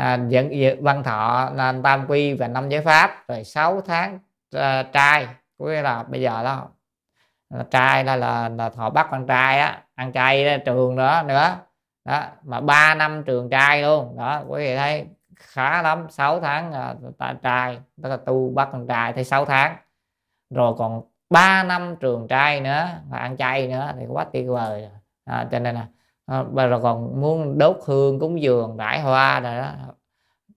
à, dẫn văn thọ là tam quy và năm giới pháp rồi 6 tháng à, trai có nghĩa là bây giờ đó là trai là, là là thọ bắt con trai á ăn chay đó, trường đó nữa đó mà 3 năm trường trai luôn đó quý vị thấy khá lắm 6 tháng uh, trai tức là tu bắt con trai thì 6 tháng. Rồi còn 3 năm trường trai nữa và ăn chay nữa thì quá tuyệt vời. À, cho nên là Ờ, à, rồi còn muốn đốt hương cúng dường rải hoa rồi đó.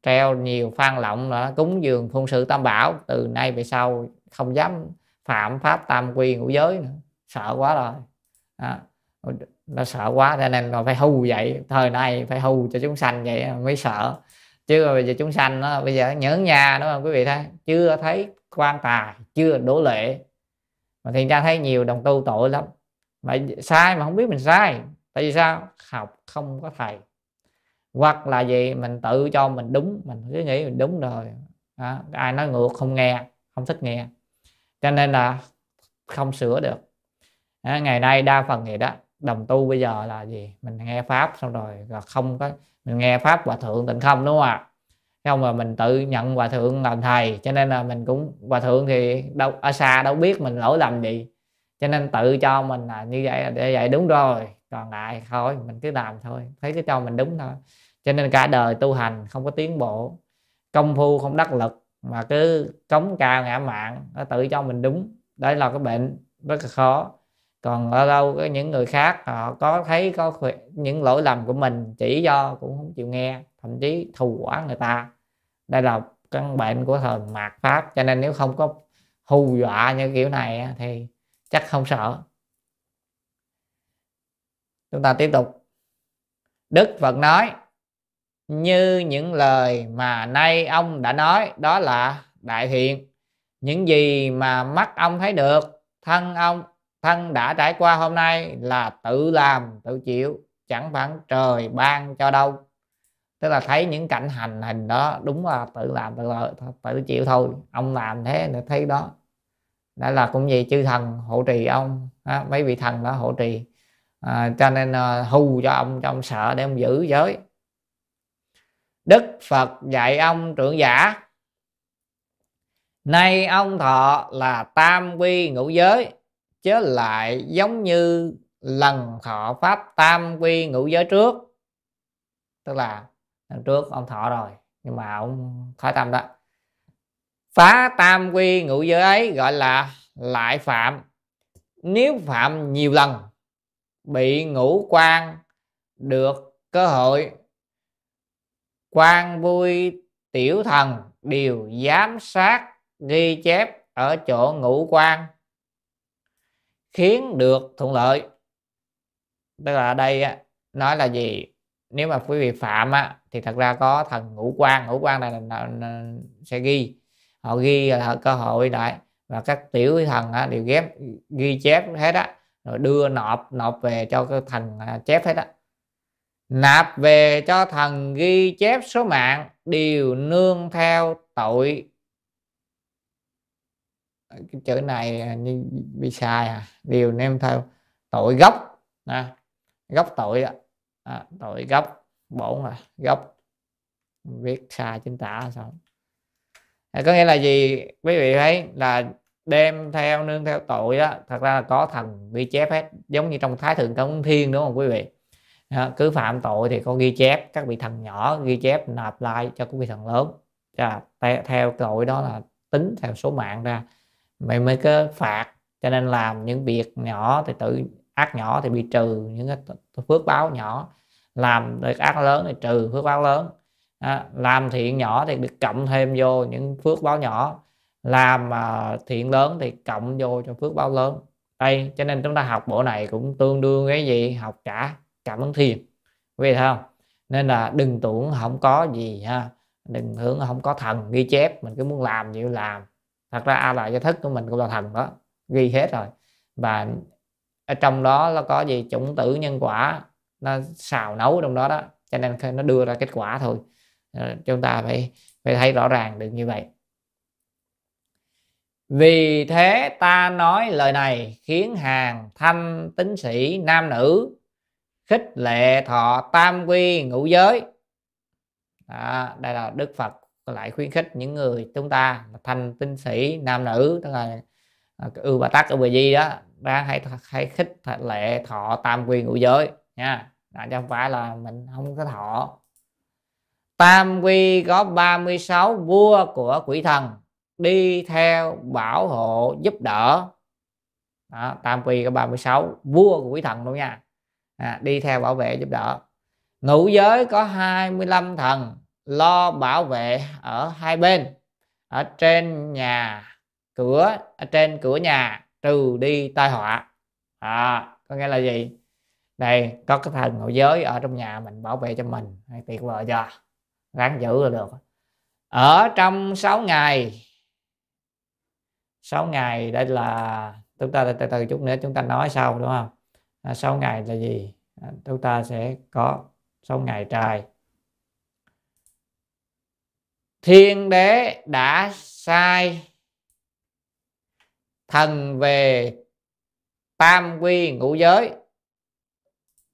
Treo nhiều phan lộng nữa cúng dường phụng sự tam bảo. Từ nay về sau không dám phạm pháp tam quy ngũ giới nữa. Sợ quá rồi. À, nó sợ quá cho nên là phải hù vậy thời nay phải hù cho chúng sanh vậy mới sợ. Chứ bây giờ chúng sanh nó bây giờ nhớ nhà đúng không quý vị thấy? Chưa thấy quan tài chưa đổ lệ. Mà thiên ra thấy nhiều đồng tu tội lắm. Mà sai mà không biết mình sai tại vì sao? Học không có thầy. Hoặc là gì? Mình tự cho mình đúng. Mình cứ nghĩ mình đúng rồi. Đó. ai nói ngược không nghe, không thích nghe. Cho nên là không sửa được. Đó. ngày nay đa phần vậy đó. Đồng tu bây giờ là gì? Mình nghe pháp xong rồi là không có, mình nghe pháp hòa thượng tịnh không, đúng không ạ? Không mà mình tự nhận hòa thượng làm thầy, cho nên là mình cũng, hòa thượng thì đâu, ở xa đâu biết mình lỗi lầm gì. Cho nên tự cho mình là như vậy, để vậy đúng rồi còn lại thôi, mình cứ làm thôi, thấy cái cho mình đúng thôi. Cho nên cả đời tu hành không có tiến bộ, công phu không đắc lực, mà cứ cống cao ngã mạng nó tự cho mình đúng. Đấy là cái bệnh rất là khó. Còn ở đâu có những người khác, họ có thấy có những lỗi lầm của mình chỉ do cũng không chịu nghe, thậm chí thù quá người ta. Đây là căn bệnh của thời mạt pháp, cho nên nếu không có hù dọa như kiểu này thì chắc không sợ chúng ta tiếp tục. Đức phật nói như những lời mà nay ông đã nói đó là đại thiện những gì mà mắt ông thấy được thân ông thân đã trải qua hôm nay là tự làm tự chịu chẳng phải trời ban cho đâu. Tức là thấy những cảnh hành hình đó đúng là tự làm tự lợi, tự chịu thôi. Ông làm thế là thấy đó. Đó là cũng gì chư thần hộ trì ông đó, mấy vị thần đó hộ trì à, cho nên à, hù cho ông cho ông sợ để ông giữ giới. Đức phật dạy ông trưởng giả nay ông thọ là tam quy ngũ giới chứ lại giống như lần thọ pháp tam quy ngũ giới trước. Tức là lần trước ông thọ rồi nhưng mà ông khỏi tâm đó. Phá tam quy ngũ giới ấy gọi là lại phạm. Nếu phạm nhiều lần bị ngũ quan được cơ hội. Quan vui tiểu thần đều giám sát ghi chép ở chỗ ngũ quan khiến được thuận lợi. Tức là ở đây nói là gì? Nếu mà quý vị phạm á, thì thật ra có thần ngũ quan ngũ quan này là, là, là sẽ ghi. Họ ghi là cơ hội đại và các tiểu thần á, đều ghép ghi chép hết á rồi đưa nộp nộp về cho cái thần à, chép hết á. Nạp về cho thần ghi chép số mạng đều nương theo tội. Cái chữ này à, như bị sai à. Đều nêm theo tội gốc à, gốc tội à, tội gốc bổn à, gốc. Viết sai chính tả sao à, có nghĩa là gì? Quý vị thấy là đem theo nương theo tội đó thật ra là có thần ghi chép hết giống như trong thái thượng công thiên đúng không quý vị? Đó, cứ phạm tội thì có ghi chép các vị thần nhỏ ghi chép nạp lại cho các vị thần lớn. À, theo tội đó là tính theo số mạng ra. Mày mới có phạt cho nên làm những việc nhỏ thì tự ác nhỏ thì bị trừ những cái phước báo nhỏ. Làm được ác lớn thì trừ phước báo lớn. À, làm thiện nhỏ thì được cộng thêm vô những phước báo nhỏ làm mà thiện lớn thì cộng vô cho phước báo lớn. Đây, cho nên chúng ta học bộ này cũng tương đương cái gì? Học cả cảm ứng thiền. Quý vị thấy không? Nên là đừng tưởng không có gì ha. Đừng tưởng không có thần ghi chép, mình cứ muốn làm gì làm. Thật ra a lại gia thức của mình cũng là thần đó, ghi hết rồi. Và ở trong đó nó có gì? Chủng tử nhân quả, nó xào nấu trong đó đó. Cho nên nó đưa ra kết quả thôi. Ờ, chúng ta phải phải thấy rõ ràng được như vậy vì thế ta nói lời này khiến hàng thanh tín sĩ nam nữ khích lệ thọ tam quy ngũ giới. Đó, đây là đức phật lại khuyến khích những người chúng ta thanh tín sĩ nam nữ tức là à, ưu bà tắc ưu bà di đó đang hay hay khích lệ thọ tam quy ngũ giới nha. Đó, chứ không phải là mình không có thọ. Tam quy có 36 vua của quỷ thần đi theo bảo hộ giúp đỡ. Đó, tam quy có 36 vua của quỷ thần luôn nha. À, đi theo bảo vệ giúp đỡ. Ngũ giới có 25 thần lo bảo vệ ở hai bên. Ở trên nhà cửa ở trên cửa nhà trừ đi tai họa. À, có nghĩa là gì? Đây có cái thần ngũ giới ở trong nhà mình bảo vệ cho mình. Tuyệt vời chưa? Ráng giữ là được. Ở trong 6 ngày 6 ngày đây là chúng ta từ từ chút nữa chúng ta nói sau đúng không? À, 6 ngày là gì? À, chúng ta sẽ có 6 ngày trời thiên đế đã sai thần về tam quy ngũ giới.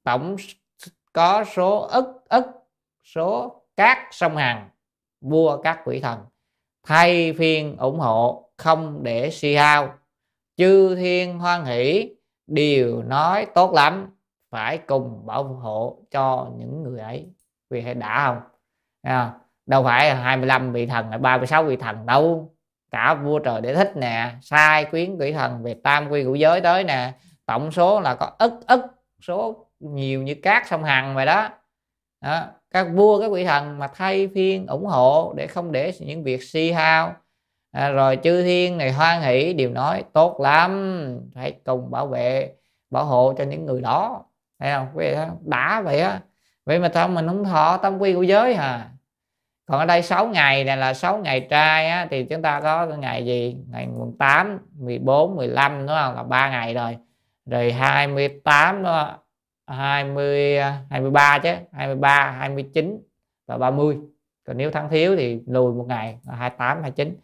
Tổng có số ức ức số các sông hằng vua các quỷ thần. Thay phiên ủng hộ không để si hao. Chư thiên hoan hỷ đều nói tốt lắm phải cùng bảo hộ cho những người ấy. Vì hay đã không? À, đâu phải 25 vị thần hay 36 vị thần đâu. Cả vua trời để thích nè sai quyến quỷ thần về tam quy ngũ giới tới nè. Tổng số là có ức ức số nhiều như cát sông hằng vậy đó, đó các vua các quỷ thần mà thay phiên ủng hộ để không để những việc si hao à, rồi chư thiên này hoan hỷ đều nói tốt lắm phải cùng bảo vệ bảo hộ cho những người đó. Thấy không? Quý vị thấy không? đã vậy á. Vậy mà sao mình không thọ tâm quy của giới hả? Còn ở đây 6 ngày này là 6 ngày trai á, thì chúng ta có ngày gì? Ngày 8 14 15 đúng không? Là 3 ngày rồi. Rồi 28 đó 20 23 chứ 23 29 và 30 còn nếu tháng thiếu thì lùi một ngày là 28 29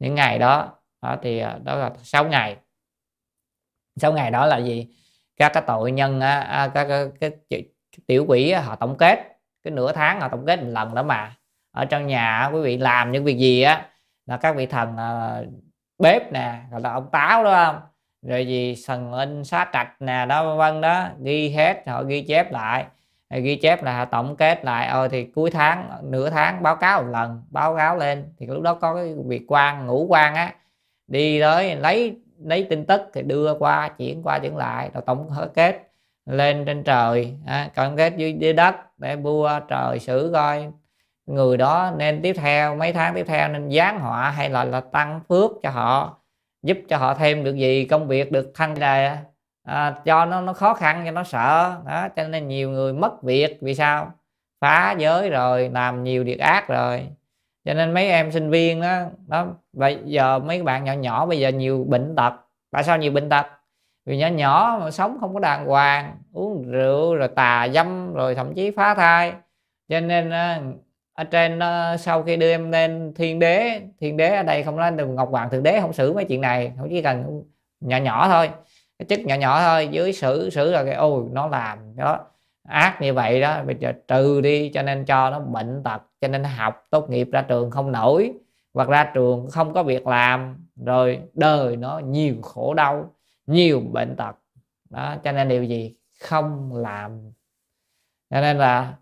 những ngày đó, đó thì ờ, đó là 6 ngày. 6 ngày đó là gì? Các cái tội nhân á, các cái, cái, cái, tiểu quỷ họ tổng kết. Cái nửa tháng họ tổng kết một lần đó mà. Ở trong nhà quý vị làm những việc gì á là các vị thần à, bếp nè gọi là ông táo đó không? Rồi gì thần in xá trạch nè đó vân đó ghi hết họ ghi chép lại ghi chép là tổng kết lại ờ thì cuối tháng nửa tháng báo cáo một lần báo cáo lên. Thì lúc đó có cái việc quan ngũ quan á đi tới lấy lấy tin tức thì đưa qua chuyển qua chuyển lại rồi tổng kết lên trên trời à, tổng kết dưới, dưới đất để vua trời xử coi người đó nên tiếp theo mấy tháng tiếp theo nên giáng họa hay là là tăng phước cho họ giúp cho họ thêm được gì công việc được thăng đề à, cho nó nó khó khăn cho nó sợ đó cho nên nhiều người mất việc vì sao? Phá giới rồi làm nhiều việc ác rồi. Cho nên mấy em sinh viên đó đó bây giờ mấy bạn nhỏ nhỏ bây giờ nhiều bệnh tật. Tại sao nhiều bệnh tật? Vì nhỏ nhỏ mà sống không có đàng hoàng uống rượu rồi tà dâm rồi thậm chí phá thai. Cho nên ờ, ở trên ờ, sau khi đưa em lên thiên đế thiên đế ở đây không nói được ngọc hoàng thượng đế không xử mấy chuyện này không chỉ cần nhỏ nhỏ thôi cái chức nhỏ nhỏ thôi, dưới xử xử là cái, ôi, nó làm đó. Ác như vậy đó, bây giờ trừ đi, cho nên cho nó bệnh tật, cho nên học tốt nghiệp ra trường không nổi, hoặc ra trường không có việc làm, rồi đời nó nhiều khổ đau, nhiều bệnh tật. Đó, cho nên điều gì không làm. Cho nên là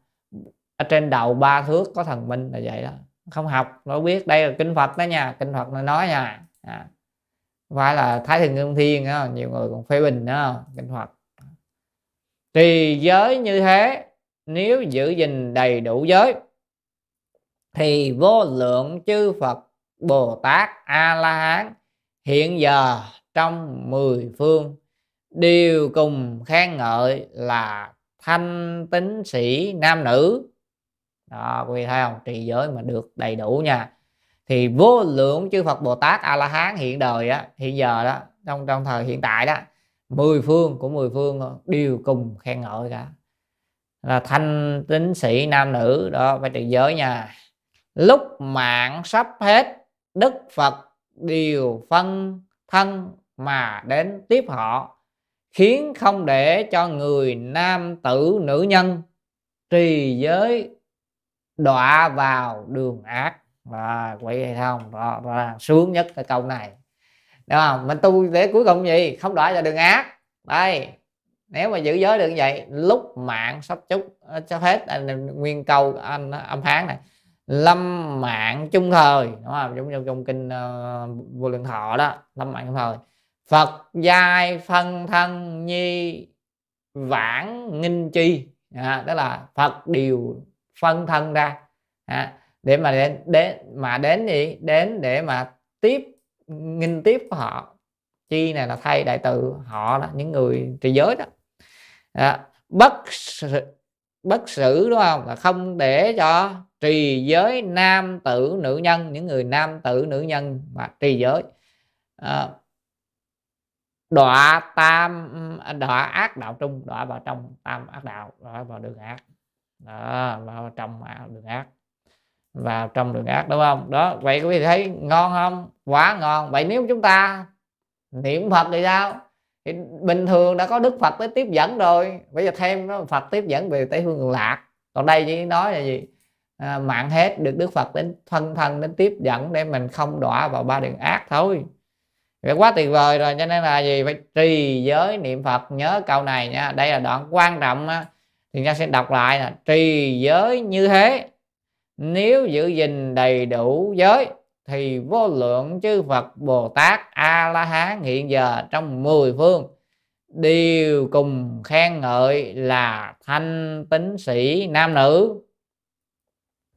ở trên đầu ba thước có thần minh là vậy đó. Không học, nó biết, đây là kinh phật đó nha, kinh phật nó nói nha. À phải là thái thượng ngưng thiên đó. nhiều người còn phê bình đó kinh phật. Trì giới như thế, nếu giữ gìn đầy đủ giới, thì vô lượng chư phật bồ tát a la hán hiện giờ trong mười phương đều cùng khen ngợi là thanh tín sĩ nam nữ. Đó, quý vị thấy không? Trì giới mà được đầy đủ nha thì vô lượng chư Phật Bồ Tát A La Hán hiện đời á, hiện giờ đó, trong trong thời hiện tại đó, mười phương của mười phương đều cùng khen ngợi cả. Là thanh tín sĩ nam nữ, đó, phải trì giới nha. Lúc mạng sắp hết, đức Phật đều phân thân mà đến tiếp họ, khiến không để cho người nam tử nữ nhân trì giới đọa vào đường ác và quậy hay không? Đó, đó là sướng nhất cái câu này. Đúng không? Mình tu để cuối cùng gì? Không đọa vào đường ác. Đây nếu mà giữ giới được như vậy lúc mạng sắp chút ờ, sắp hết anh nguyên câu anh âm phán này. Lâm mạng chung thời. Đúng không? Giống như trong kinh uh, vô lượng thọ đó lâm mạng chung thời. Phật giai phân thân nhi vãng nghinh chi. À, đó là phật điều phân thân ra. À, để mà đến đến mà đến gì? Đến để mà tiếp nghinh tiếp của họ. Chi này là thay đại từ họ là những người trì giới đó. À, bất bất xử đúng không? Là không để cho trì giới nam tử nữ nhân những người nam tử nữ nhân mà trì giới. À, đọa tam đọa ác đạo trung đọa vào trong tam ác đạo đọa vào đường ác. Đó vào trong đường ác vào trong đường ác đúng không? Đó vậy quý vị thấy ngon không? Quá ngon. Vậy nếu chúng ta niệm phật thì sao? Thì bình thường đã có đức phật tới tiếp dẫn rồi. Bây giờ thêm nó phật tiếp dẫn về tây phương cực lạc. Còn đây chỉ nói là gì? À, mạng hết được đức phật đến thân thân đến tiếp dẫn để mình không đọa vào ba đường ác thôi. Vậy quá tuyệt vời rồi cho nên là gì? Phải trì giới niệm phật. Nhớ câu này nha. Đây là đoạn quan trọng á. Thì ta sẽ đọc lại là trì giới như thế nếu giữ gìn đầy đủ giới, thì vô lượng chư Phật Bồ Tát A La Hán hiện giờ trong mười phương. Đều cùng khen ngợi là thanh tính sĩ nam nữ.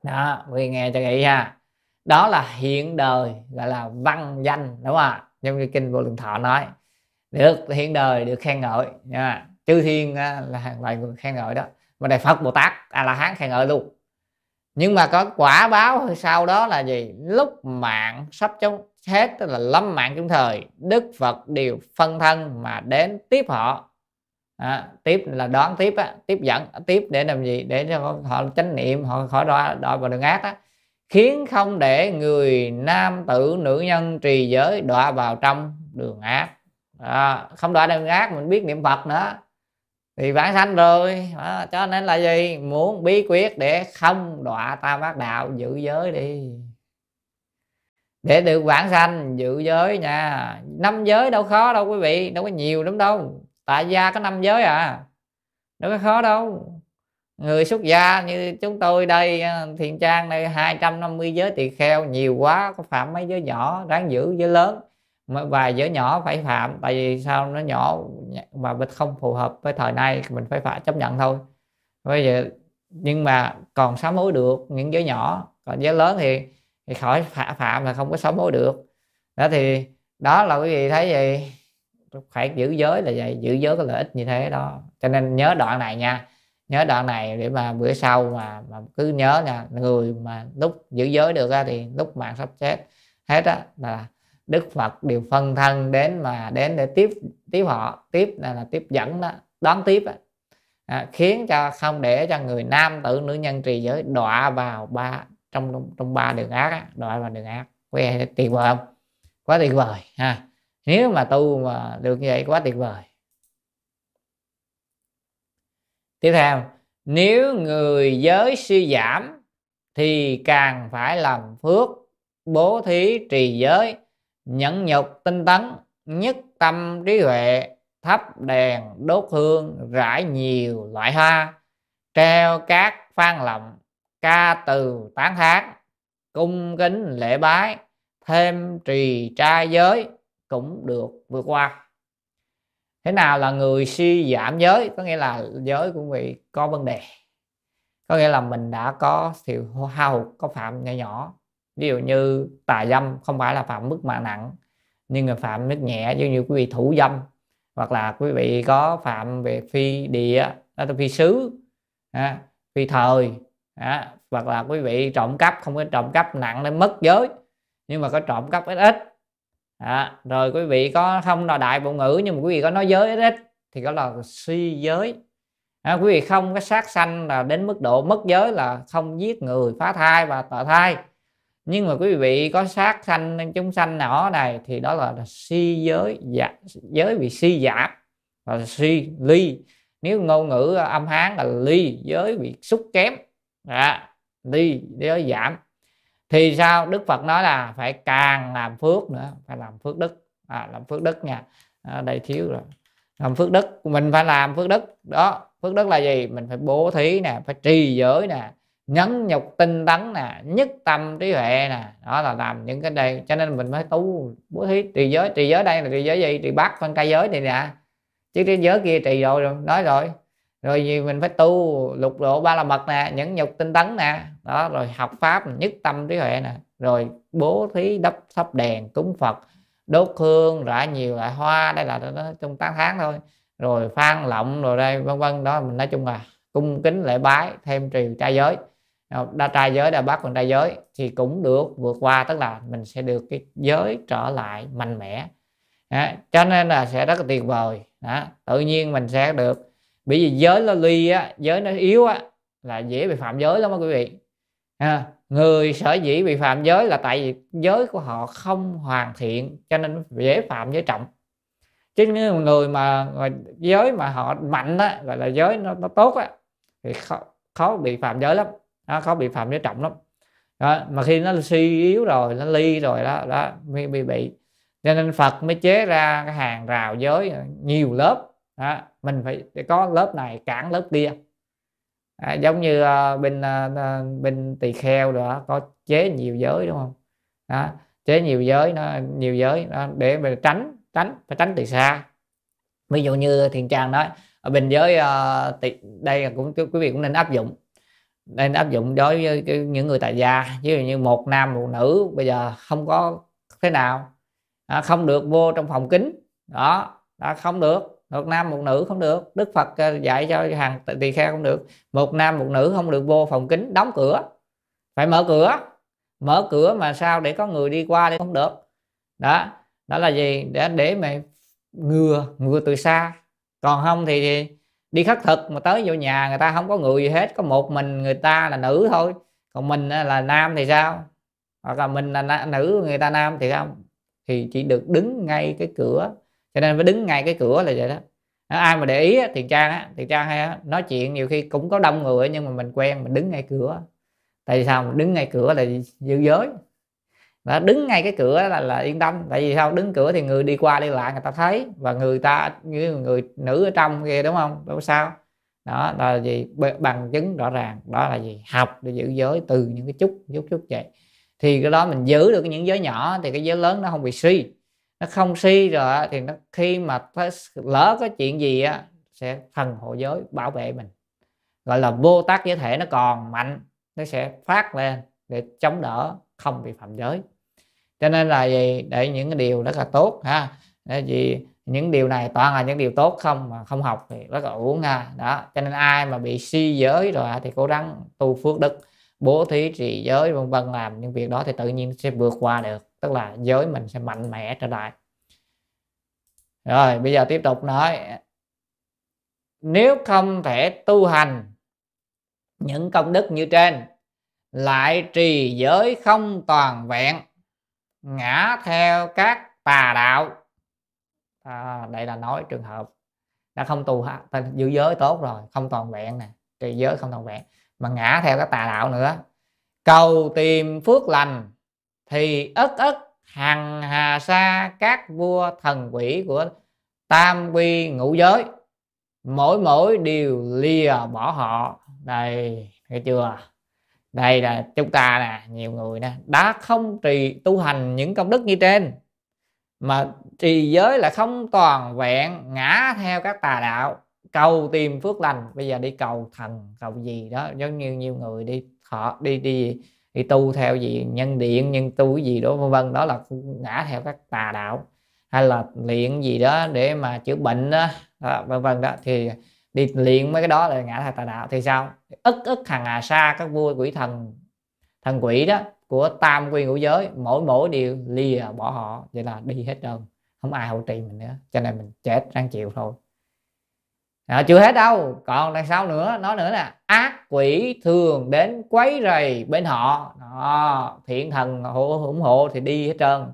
Đó, quý nghe cho kỹ ha. Đó là hiện đời, gọi là văn danh, đúng không ạ? Giống như kinh vô lượng thọ nói. Được, hiện đời được khen ngợi. Nha. Chư thiên à, là hàng loài người khen ngợi đó. Mà đại phật bồ tát a la hán khen ngợi luôn nhưng mà có quả báo sau đó là gì? Lúc mạng sắp chống hết tức là lâm mạng chung thời đức phật đều phân thân mà đến tiếp họ. À, tiếp là đón tiếp á, tiếp dẫn tiếp để làm gì? Để cho họ chánh niệm họ khỏi đọa đọa vào đường ác á. Khiến không để người nam tử nữ nhân trì giới đọa vào trong đường ác. À, không đọa đường ác mình biết niệm phật nữa thì vãng sanh rồi. À, cho nên là gì? Muốn bí quyết để không đọa tam ác đạo giữ giới đi. Để được vãng sanh giữ giới nha. Năm giới đâu khó đâu quý vị đâu có nhiều lắm đâu. Tại gia có năm giới à. Đâu có khó đâu. Người xuất gia như chúng tôi đây ờ, thiền trang đây 250 giới tỳ kheo nhiều quá có phạm mấy giới nhỏ ráng giữ giới lớn vài giới nhỏ phải phạm tại vì sao nó nhỏ mà mình không phù hợp với thời nay mình phải phải chấp nhận thôi. Bây giờ nhưng mà còn sám hối được những giới nhỏ còn giới lớn thì thì khỏi phạm, phạm là không có sám hối được. Đó thì đó là quý vị thấy gì phải giữ giới là vậy giữ giới có lợi ích như thế đó. Cho nên nhớ đoạn này nha nhớ đoạn này để mà bữa sau mà, mà cứ nhớ nha người mà lúc giữ giới được ra thì lúc mạng sắp chết hết á là đức phật đều phân thân đến mà đến để tiếp tiếp họ tiếp là, là tiếp dẫn đó đón tiếp đó. À, khiến cho không để cho người nam tử nữ nhân trì giới đọa vào ba trong trong ba đường ác á, đọa vào đường ác. Quê tuyệt vời không? Quá tuyệt vời ha. Nếu mà tu mà được như vậy quá tuyệt vời. Tiếp theo nếu người giới suy giảm thì càng phải làm phước bố thí trì giới nhẫn nhục tinh tấn, nhất tâm trí huệ, thắp đèn đốt hương, rải nhiều loại hoa, treo các phan lộng, ca từ tán thán, cung kính lễ bái, thêm trì trai giới cũng được vượt qua. Thế nào là người suy giảm giới? Có nghĩa là giới của vị có vấn đề. Có nghĩa là mình đã có sự hao hụt có phạm nhỏ nhỏ ví dụ như tà dâm không phải là phạm mức mạng nặng nhưng mà phạm mức nhẹ giống như quý vị thủ dâm hoặc là quý vị có phạm về phi địa đó là phi xứ à, phi thời à, hoặc là quý vị trộm cắp không có trộm cắp nặng đến mất giới nhưng mà có trộm cắp ít ít à, rồi quý vị có không là đại bộ ngữ nhưng mà quý vị có nói giới ít ít thì có là suy giới à, quý vị không có sát sanh là đến mức độ mất giới là không giết người phá thai và tợ thai nhưng mà quý vị có sát sanh chúng sanh nhỏ này thì đó là, là suy giới dạ, giới bị suy giảm và suy ly. Nếu ngôn ngữ âm hán là ly giới bị xúc kém à, ly giới giảm. Thì sao? Đức phật nói là phải càng làm phước nữa phải làm phước đức. À, làm phước đức nha. À, đây thiếu rồi. Làm phước đức mình phải làm phước đức. Đó phước đức là gì? Mình phải bố thí nè phải trì giới nè nhấn nhục tinh tấn nè nhất tâm trí huệ nè. Đó là làm những cái đây cho nên mình mới tu bố thí trì giới trì giới đây là trì giới gì? Trì bát phân ca giới này nè. Chứ cái giới kia trì rồi, rồi nói rồi. Rồi gì mình phải tu lục độ ba la mật nè nhẫn nhục tinh tấn nè. Đó rồi học pháp nhất tâm trí huệ nè. Rồi bố thí đắp thắp đèn cúng phật đốt hương rải nhiều loại hoa. Đây là nó trong tám tháng thôi. Rồi phan lộng rồi đây vân vân. Đó mình nói chung là cung kính lễ bái thêm trì trai giới đa trai giới đa bát còn trai giới thì cũng được vượt qua tức là mình sẽ được cái giới trở lại mạnh mẽ đó. cho nên là sẽ rất là tuyệt vời đó. tự nhiên mình sẽ được bởi vì giới nó ly á giới nó yếu á là dễ bị phạm giới lắm đó quý vị à, người sở dĩ bị phạm giới là tại vì giới của họ không hoàn thiện cho nên dễ phạm giới trọng chứ những người mà giới mà họ mạnh á gọi là giới nó, nó tốt á thì khó, khó bị phạm giới lắm nó khó bị phạm giới trọng lắm. Đó. mà khi nó suy yếu rồi nó ly rồi đó đó mới bị bị. Cho nên phật mới chế ra cái hàng rào giới à, nhiều lớp. Đó. mình phải có lớp này cản lớp kia. À, giống như uh, bên uh, bên tỳ kheo đó có chế nhiều giới đúng không? Đó chế nhiều giới nó nhiều giới đó, để mình tránh tránh phải tránh từ xa. Ví dụ như thiền trang nói ở bên giới uh, tỳ, đây cũng quý vị cũng nên áp dụng nên áp dụng đối với những người tại gia. Ví dụ như một nam một nữ bây giờ không có thế nào. À, không được vô trong phòng kính. Đó, đó không được. Một nam một nữ không được. Đức phật à, dạy cho hàng tỳ kheo không được. Một nam một nữ không được vô phòng kính đóng cửa. Phải mở cửa. Mở cửa mà sao để có người đi qua thì không được. Đó đó là gì? Để để mà ngừa ngừa từ xa. Còn không thì đi khất thực mà tới vô nhà người ta không có người gì hết, có một mình người ta là nữ thôi. Còn mình là nam thì sao? Hoặc là mình là nữ, người ta nam thì sao thì chỉ được đứng ngay cái cửa. Cho nên phải đứng ngay cái cửa là vậy đó. Ai mà để ý thì trang á thì trang hay nói chuyện nhiều khi cũng có đông người nhưng mà mình quen mình đứng ngay cửa. Tại vì sao? Mình đứng ngay cửa là giữ giới đó, đứng ngay cái cửa là, là yên tâm. Tại vì sao? Đứng cửa thì người đi qua đi lại người ta thấy. Và người ta như người nữ ở trong kia đúng không? Đâu sao. Đó là gì? Bằng chứng rõ ràng. Đó là gì? Học để giữ giới từ những cái chút chút chút vậy. Thì cái đó mình giữ được những giới nhỏ thì cái giới lớn nó không bị suy. Nó không suy rồi thì nó khi mà lỡ có chuyện gì á sẽ thần hộ giới bảo vệ mình. Gọi là vô tác giới thể nó còn mạnh nó sẽ phát lên để chống đỡ không vi phạm giới. Cho nên là gì để những cái điều rất là tốt, ha. Để gì những điều này toàn là những điều tốt không, mà không học thì rất là uổng, ha. Đó, cho nên ai mà bị suy giới rồi thì cố gắng tu phước đức, bố thí trì giới, vân vân, làm những việc đó thì tự nhiên sẽ vượt qua được. Tức là giới mình sẽ mạnh mẽ trở lại. Rồi, bây giờ tiếp tục nói. Nếu không thể tu hành, những công đức như trên lại trì giới không toàn vẹn ngã theo các tà đạo. À, đây là nói trường hợp đã không tu giữ giới tốt rồi không toàn vẹn nè trì giới không toàn vẹn mà ngã theo các tà đạo nữa. Cầu tìm phước lành thì ất ất hằng hà sa các vua thần quỷ của tam quy ngũ giới. Mỗi mỗi đều lìa bỏ họ. Đây nghe chưa? Đây là chúng ta nè nhiều người nè đã không trì tu hành những công đức như trên mà trì giới là không toàn vẹn ngã theo các tà đạo cầu tìm phước lành. Bây giờ đi cầu thần cầu gì đó giống như nhiều người đi họ đi đi đi tu theo gì nhân điện nhân tu cái gì đó vân vân đó là ngã theo các tà đạo hay là luyện gì đó để mà chữa bệnh đó, đó vân vân đó thì đi luyện mấy cái đó là ngã theo tà đạo thì sao? Ức ức hàng hà sa các vua quỷ thần thần quỷ đó của tam quy ngũ giới mỗi mỗi điều lìa bỏ họ vậy là đi hết trơn. Không ai hỗ trì mình nữa cho nên mình chết ráng chịu thôi. À, chưa hết đâu còn đằng sau nữa nói nữa nè ác quỷ thường đến quấy rầy bên họ. Đó, thiện thần hộ ủng hộ thì đi hết trơn.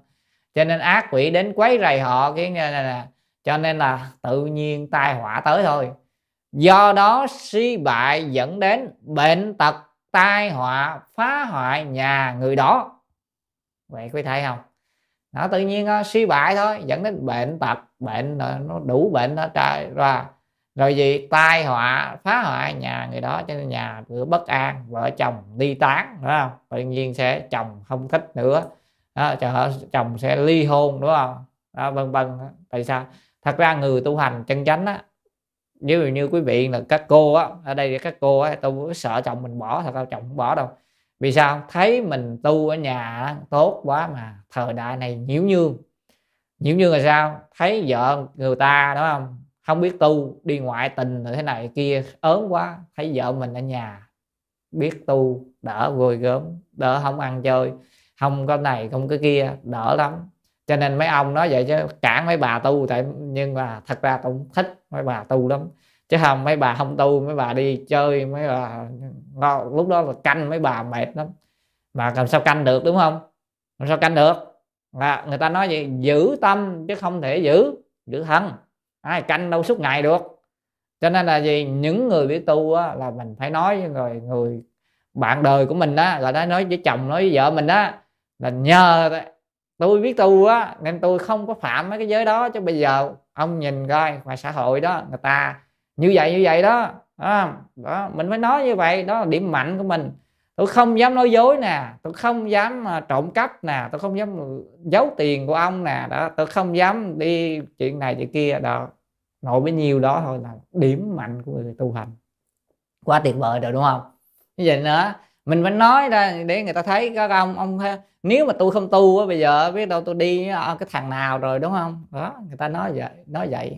Cho nên ác quỷ đến quấy rầy họ cái này nè cho nên là tự nhiên tai họa tới thôi do đó suy bại dẫn đến bệnh tật tai họa phá hoại nhà người đó. Vậy quý thấy không? Nó tự nhiên uh, suy bại thôi dẫn đến bệnh tật bệnh ờ, nó đủ bệnh nó trai ra. Rồi gì? Tai họa phá hoại nhà người đó cho nên nhà cửa bất an vợ chồng đi tán đúng không? Tự nhiên sẽ chồng không thích nữa. Đó, chồng sẽ ly hôn đúng không? Đó, vân vân tại sao? Thật ra người tu hành chân chánh á ví dụ như quý vị là các cô á, ở đây các cô á tôi sợ chồng mình bỏ, thật ra chồng không bỏ đâu. Vì sao? Thấy mình tu ở nhà tốt quá mà thời đại này nhiễu nhương. Nhiễu nhương là sao? Thấy vợ người ta, đúng không? Không biết tu, đi ngoại tình rồi thế này kia, ớn quá. Thấy vợ mình ở nhà, biết tu, đỡ vui gớm, đỡ không ăn chơi, không có này, không có kia, đỡ lắm cho nên mấy ông nói vậy chứ cản mấy bà tu tại nhưng mà thật ra tôi cũng thích mấy bà tu lắm. Chứ không mấy bà không tu mấy bà đi chơi mấy bà lúc đó là canh mấy bà mệt lắm. Mà làm sao canh được đúng không? Làm sao canh được? Là người ta nói vậy giữ tâm chứ không thể giữ giữ thân. Ai canh đâu suốt ngày được. Cho nên là gì những người biết tu á, là mình phải nói với người người bạn đời của mình đó rồi đó nói với chồng nói với vợ mình đó là nhờ tôi biết tu á nên tôi không có phạm mấy cái giới đó chứ bây giờ ông nhìn coi ngoài xã hội đó người ta như vậy như vậy đó à, đó mình phải nói như vậy đó là điểm mạnh của mình. Tôi không dám nói dối nè tôi không dám à, trộm cắp nè tôi không dám giấu tiền của ông nè đó tôi không dám đi chuyện này chuyện kia đó. Nội bấy nhiêu đó thôi là điểm mạnh của người tu hành. Quá tuyệt vời rồi đúng không? Như vậy nữa mình phải nói ra để người ta thấy các ông ông nếu mà tôi không tu á bây giờ biết đâu tôi đi cái thằng nào rồi đúng không? Đó người ta nói vậy nói vậy.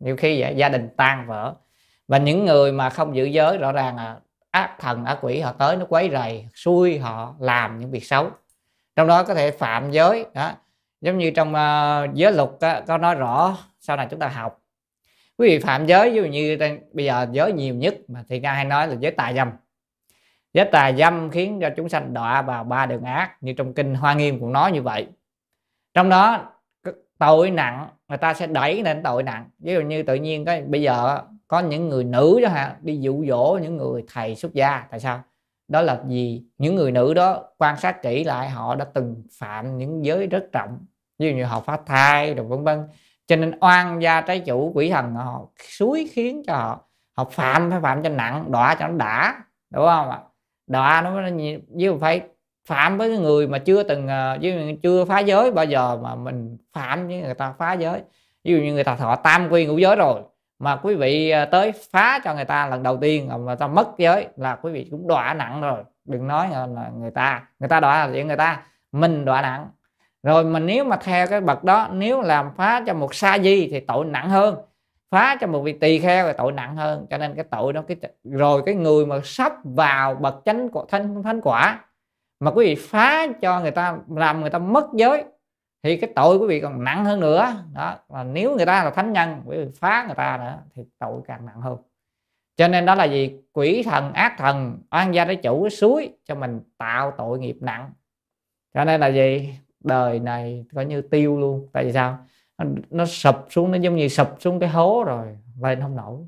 Nhiều khi vậy gia đình tan vỡ. Và những người mà không giữ giới rõ ràng là ác thần ác quỷ họ tới nó quấy rầy xui họ làm những việc xấu. Trong đó có thể phạm giới. Đó. Giống như trong uh, giới luật đó, có nói rõ sau này chúng ta học. Quý vị phạm giới ví dụ như bây giờ giới nhiều nhất mà thì ra hay nói là giới tà dâm giới tà dâm khiến cho chúng sanh đọa vào ba đường ác, như trong kinh hoa nghiêm cũng nói như vậy. Trong đó tội nặng, người ta sẽ đẩy lên tội nặng. Ví dụ như tự nhiên cái, bây giờ có những người nữ đó hả, đi dụ dỗ những người thầy xuất gia. Tại sao? Đó là gì những người nữ đó quan sát kỹ lại, họ đã từng phạm những giới rất trọng. Ví dụ như họ phá thai rồi vân vân. Cho nên oan gia trái chủ quỷ thần, họ suối khiến cho họ họ phạm, phải phạm cho nặng, đọa cho nó đã. Đúng không ạ? Đọa nó với phải phạm với cái người mà chưa từng ờ, với chưa phá giới, bao giờ mà mình phạm với người ta phá giới. Ví dụ như người ta thọ tam quy ngũ giới rồi, mà quý vị ờ, tới phá cho người ta lần đầu tiên mà người ta mất giới là quý vị cũng đọa nặng rồi. Đừng nói là người ta người ta đọa là chuyện người ta, mình đọa nặng. Rồi mà nếu mà theo cái bậc đó, nếu làm phá cho một sa di thì tội nặng hơn phá cho một vị tỳ kheo là tội nặng hơn. Cho nên cái tội đó, cái rồi cái người mà sắp vào bậc chánh của thanh thánh quả mà quý vị phá cho người ta, làm người ta mất giới, thì cái tội quý vị còn nặng hơn nữa. Đó là nếu người ta là thánh nhân, quý vị phá người ta nữa thì tội càng nặng hơn. Cho nên đó là gì quỷ thần, ác thần, oan gia đối chủ cái suối cho mình tạo tội nghiệp nặng. Cho nên là gì đời này coi như tiêu luôn. Tại vì sao? Nó, nó sụp xuống nó giống như sụp xuống cái hố rồi lên không nổi.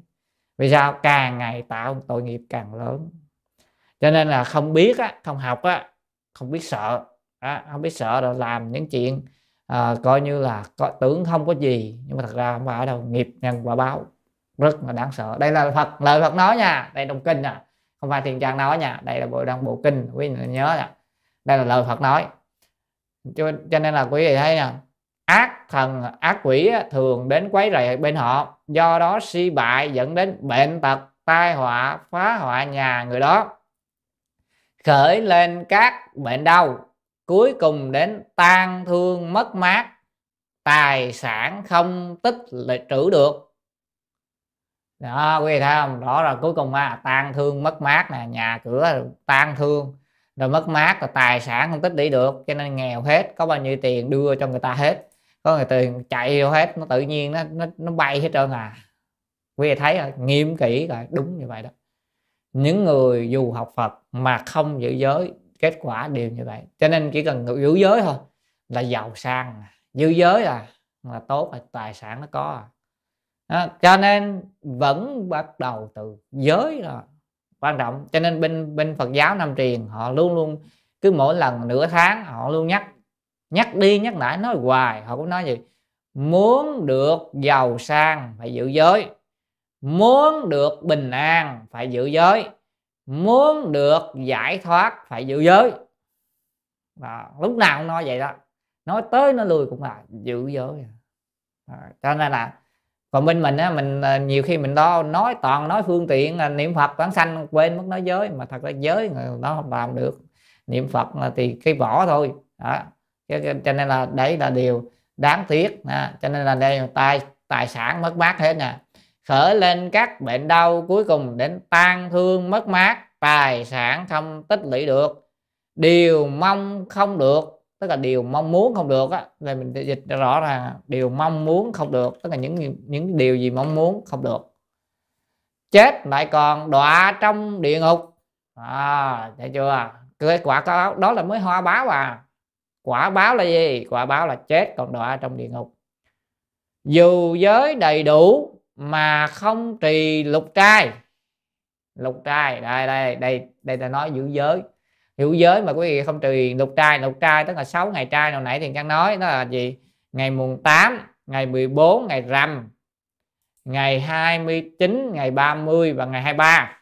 Vì sao? Càng ngày tạo tội nghiệp càng lớn. Cho nên là không biết á không học á không biết sợ. Á, không biết sợ rồi làm những chuyện à, coi như là có, tưởng không có gì nhưng mà thật ra không phải đâu nghiệp nhân quả báo. Rất là đáng sợ. Đây là Phật lời Phật nói nha. Đây đồng kinh nè. Không phải thiền trang nói nha. Đây là bộ đang bộ kinh quý vị nhớ nè. Đây là lời Phật nói. Cho, cho nên là quý vị thấy nè ác thần ác quỷ thường đến quấy rầy bên họ. Do đó suy bại dẫn đến bệnh tật tai họa phá hoại nhà người đó. Khởi lên các bệnh đau cuối cùng đến tan thương mất mát. Tài sản không tích lại trữ được. Đó quý vị thấy không? Đó là cuối cùng à, tan thương mất mát nè nhà cửa tan thương rồi mất mát rồi tài sản không tích lũy được cho nên nghèo hết có bao nhiêu tiền đưa cho người ta hết có người tiền chạy vô hết nó tự nhiên nó nó, nó bay hết trơn à. Quý vị thấy rồi nghiêm kỹ rồi đúng như vậy đó. Những người dù học Phật mà không giữ giới kết quả đều như vậy. Cho nên chỉ cần giữ giới thôi là giàu sang à. giữ giới là là tốt là tài sản nó có à. Đó, cho nên vẫn bắt đầu từ giới là quan trọng cho nên bên bên Phật giáo Nam truyền họ luôn luôn cứ mỗi lần nửa tháng họ luôn nhắc nhắc đi nhắc lại nói hoài. Họ cũng nói gì muốn được giàu sang phải giữ giới. Muốn được bình an phải giữ giới. Muốn được giải thoát phải giữ giới. Đó, lúc nào cũng nói vậy đó. Nói tới nó lui cũng là giữ giới. Đó, cho nên là còn bên mình á mình à, nhiều khi mình đo nói toàn nói phương tiện là niệm phật quán sanh quên mất nói giới. Mà thật ra giới nó không làm được. Niệm phật là thì cái vỏ thôi. Đó cho nên là đấy là điều đáng tiếc. À, cho nên là đây tài tài sản mất mát hết nè. Khởi lên các bệnh đau cuối cùng đến tan thương mất mát tài sản không tích lũy được. Điều mong không được tức là điều mong muốn không được á là mình dịch rõ là điều mong muốn không được tức là những những điều gì mong muốn không được. Chết lại còn đọa trong địa ngục. À thấy chưa? Kết quả có đó là mới hoa báo à quả báo là gì? Quả báo là chết còn đọa trong địa ngục. Dù giới đầy đủ mà không trì lục trai. Lục trai, đây đây đây đây ta nói giữ giới. Giữ giới mà quý vị không trì lục trai lục trai tức là 6 ngày trai hồi nãy thì đang nói, đó là gì? Ngày mùng 8 ngày 14 ngày rằm, ngày 29 ngày 30 và ngày 23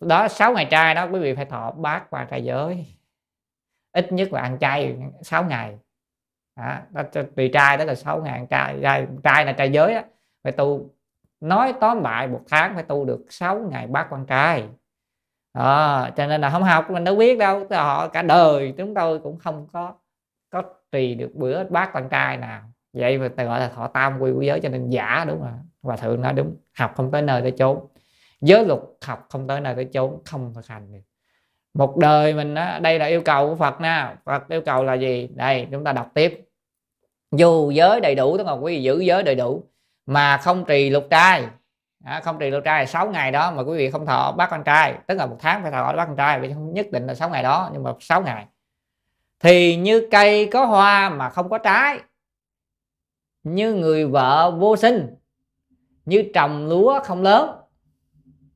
đó 6 ngày trai đó, quý vị phải thọ bát qua trai giới ít nhất là ăn chay 6 ngày. Đó, tùy trai đó là 6 ngày ăn chay trai, trai là trai giới á. Phải tu nói tóm lại một tháng phải tu được 6 ngày bát quan trai. Đó, cho nên là không học mình đâu biết đâu họ cả đời chúng tôi cũng không có có trì được bữa bát quan trai nào. Vậy mà gọi là thọ tam quy quy giới cho nên giả đúng rồi. Và thượng nói đúng học không tới nơi tới chốn. Giới luật học không tới nơi tới chốn không thực hành được một đời mình đó, đây là yêu cầu của Phật nè Phật yêu cầu là gì? Đây chúng ta đọc tiếp. Dù giới đầy đủ tức là quý vị giữ giới đầy đủ mà không trì lục trai. À, không trì lục trai là 6 ngày đó mà quý vị không thọ bác con trai. Tức là một tháng phải thọ bác con trai vì không nhất định là 6 ngày đó nhưng mà 6 ngày. Thì như cây có hoa mà không có trái như người vợ vô sinh như trồng lúa không lớn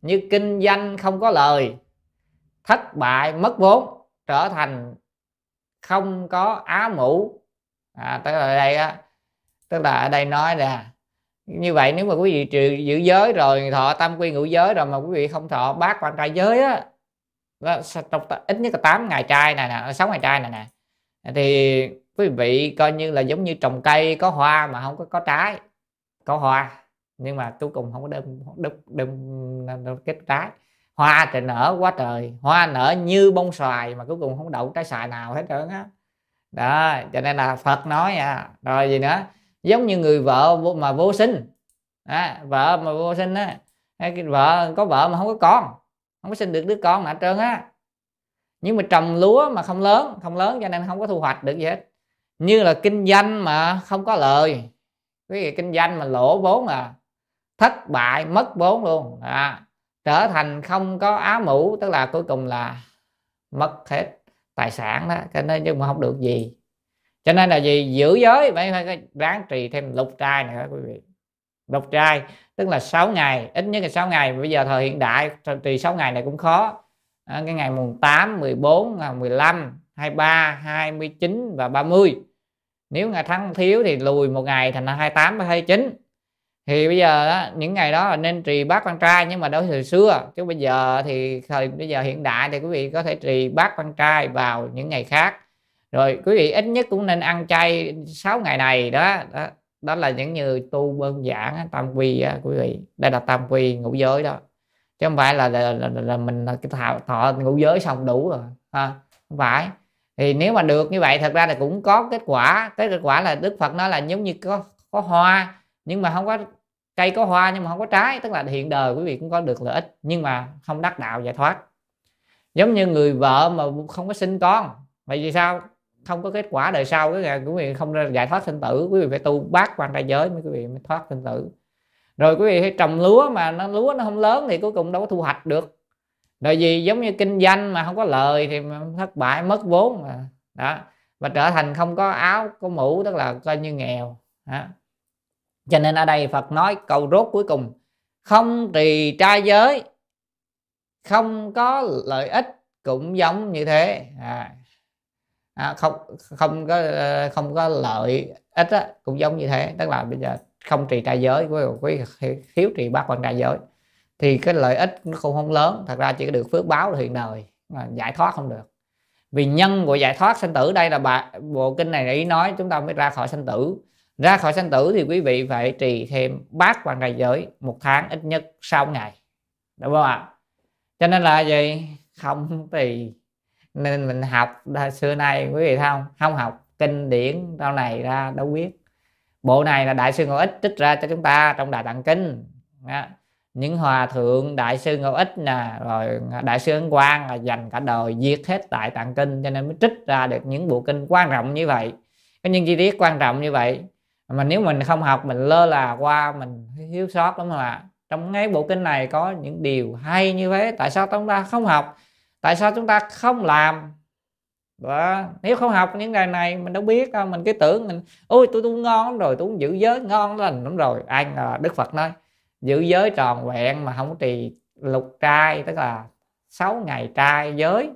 như kinh doanh không có lời thất bại mất vốn trở thành không có áo mũ. À, tức là đây á tức là ở đây nói là như vậy nếu mà quý vị trừ giữ giới rồi thọ tam quy ngũ giới rồi mà quý vị không thọ bát quan trai giới á trong ít nhất là 8 ngày trai này nè 6 ngày trai này nè thì quý vị coi như là giống như trồng cây có hoa mà không có có trái có hoa nhưng mà cuối cùng không có đơm đơm, đơm, đơm kết trái hoa thì nở quá trời hoa nở như bông xoài mà cuối cùng không đậu trái xoài nào hết trơn á. Đó cho nên là phật nói à rồi gì nữa? Giống như người vợ mà vô sinh. À, vợ mà vô sinh á vợ có vợ mà không có con không có sinh được đứa con nào trơn á. Nhưng mà trồng lúa mà không lớn không lớn cho nên không có thu hoạch được gì hết. Như là kinh doanh mà không có lời. Cái gì kinh doanh mà lỗ vốn à thất bại mất vốn luôn. À, trở thành không có áo mũ tức là cuối cùng là mất hết tài sản đó cho nên nhưng mà không được gì. Cho nên là gì giữ giới phải phải ráng trì thêm lục trai nữa quý vị. Lục trai tức là 6 ngày ít nhất là 6 ngày. Bây giờ thời hiện đại trì 6 ngày này cũng khó. À, cái ngày mùng 8 14 15 23 29 và 30 nếu ngày tháng thiếu thì lùi một ngày thành 28 và 29 thì bây giờ đó, những ngày đó là nên trì bát quan trai nhưng mà đối thời xưa chứ bây giờ thì thời bây giờ hiện đại thì quý vị có thể trì bát quan trai vào những ngày khác. Rồi quý vị ít nhất cũng nên ăn chay 6 ngày này đó đó, đó là những như tu đơn giản tam quy á, quý vị đây là tam quy ngũ giới đó. Chứ không phải là là, là, là, là mình cái thọ, thọ ngũ giới xong đủ rồi ha không phải. Thì nếu mà được như vậy thật ra là cũng có kết quả cái kết quả là đức phật nói là giống như có có hoa nhưng mà không có cây có hoa nhưng mà không có trái, tức là hiện đời quý vị cũng có được lợi ích, nhưng mà không đắc đạo giải thoát. Giống như người vợ mà không có sinh con, vậy vì sao? Không có kết quả đời sau cái ngày quý vị không ra giải thoát sinh tử, quý vị phải tu bát quan trai giới mới quý vị mới thoát sinh tử. Rồi quý vị phải trồng lúa mà nó, lúa nó không lớn thì cuối cùng đâu có thu hoạch được. Rồi gì giống như kinh doanh mà không có lời thì thất bại, mất vốn mà, đó. Và trở thành không có áo, có mũ, tức là coi như nghèo, đó cho nên ở đây Phật nói câu rốt cuối cùng không trì trai giới không có lợi ích cũng giống như thế. À, à, không không có ờ, không có lợi ích á, cũng giống như thế. Tức là bây giờ không trì trai giới quý quý thiếu trì bác quan trai giới thì cái lợi ích nó cũng không lớn. Thật ra chỉ được phước báo hiện đời mà giải thoát không được. Vì nhân của giải thoát sanh tử đây là bà bộ kinh này ý nói chúng ta mới ra khỏi sanh tử ra khỏi sanh tử thì quý vị phải trì thêm bát quan trai giới một tháng ít nhất 6 ngày. Đúng không ạ? Cho nên là gì? Không thì nên mình học xưa nay, quý vị thấy không? Không học, kinh điển sau này ra, đâu biết. Bộ này là đại sư ngộ ích trích ra cho chúng ta trong đại tạng kinh. Những hòa thượng, đại sư ngộ ích nè, rồi đại sư ấn quang là dành cả đời diệt hết đại tạng kinh cho nên mới trích ra được những bộ kinh quan trọng như vậy. Có những chi tiết quan trọng như vậy mà nếu mình không học, mình lơ là qua, mình thiếu sót lắm là trong ngay bộ kinh này có những điều hay như thế. Tại sao chúng ta không học? Tại sao chúng ta không làm? Và nếu không học những ngày này, mình đâu biết đâu, mình cứ tưởng mình, ôi, tôi tu ngon rồi, tôi giữ giới ngon lành lắm rồi. Anh là đức phật nói, giữ giới tròn vẹn mà không trì lục trai, tức là 6 ngày trai giới.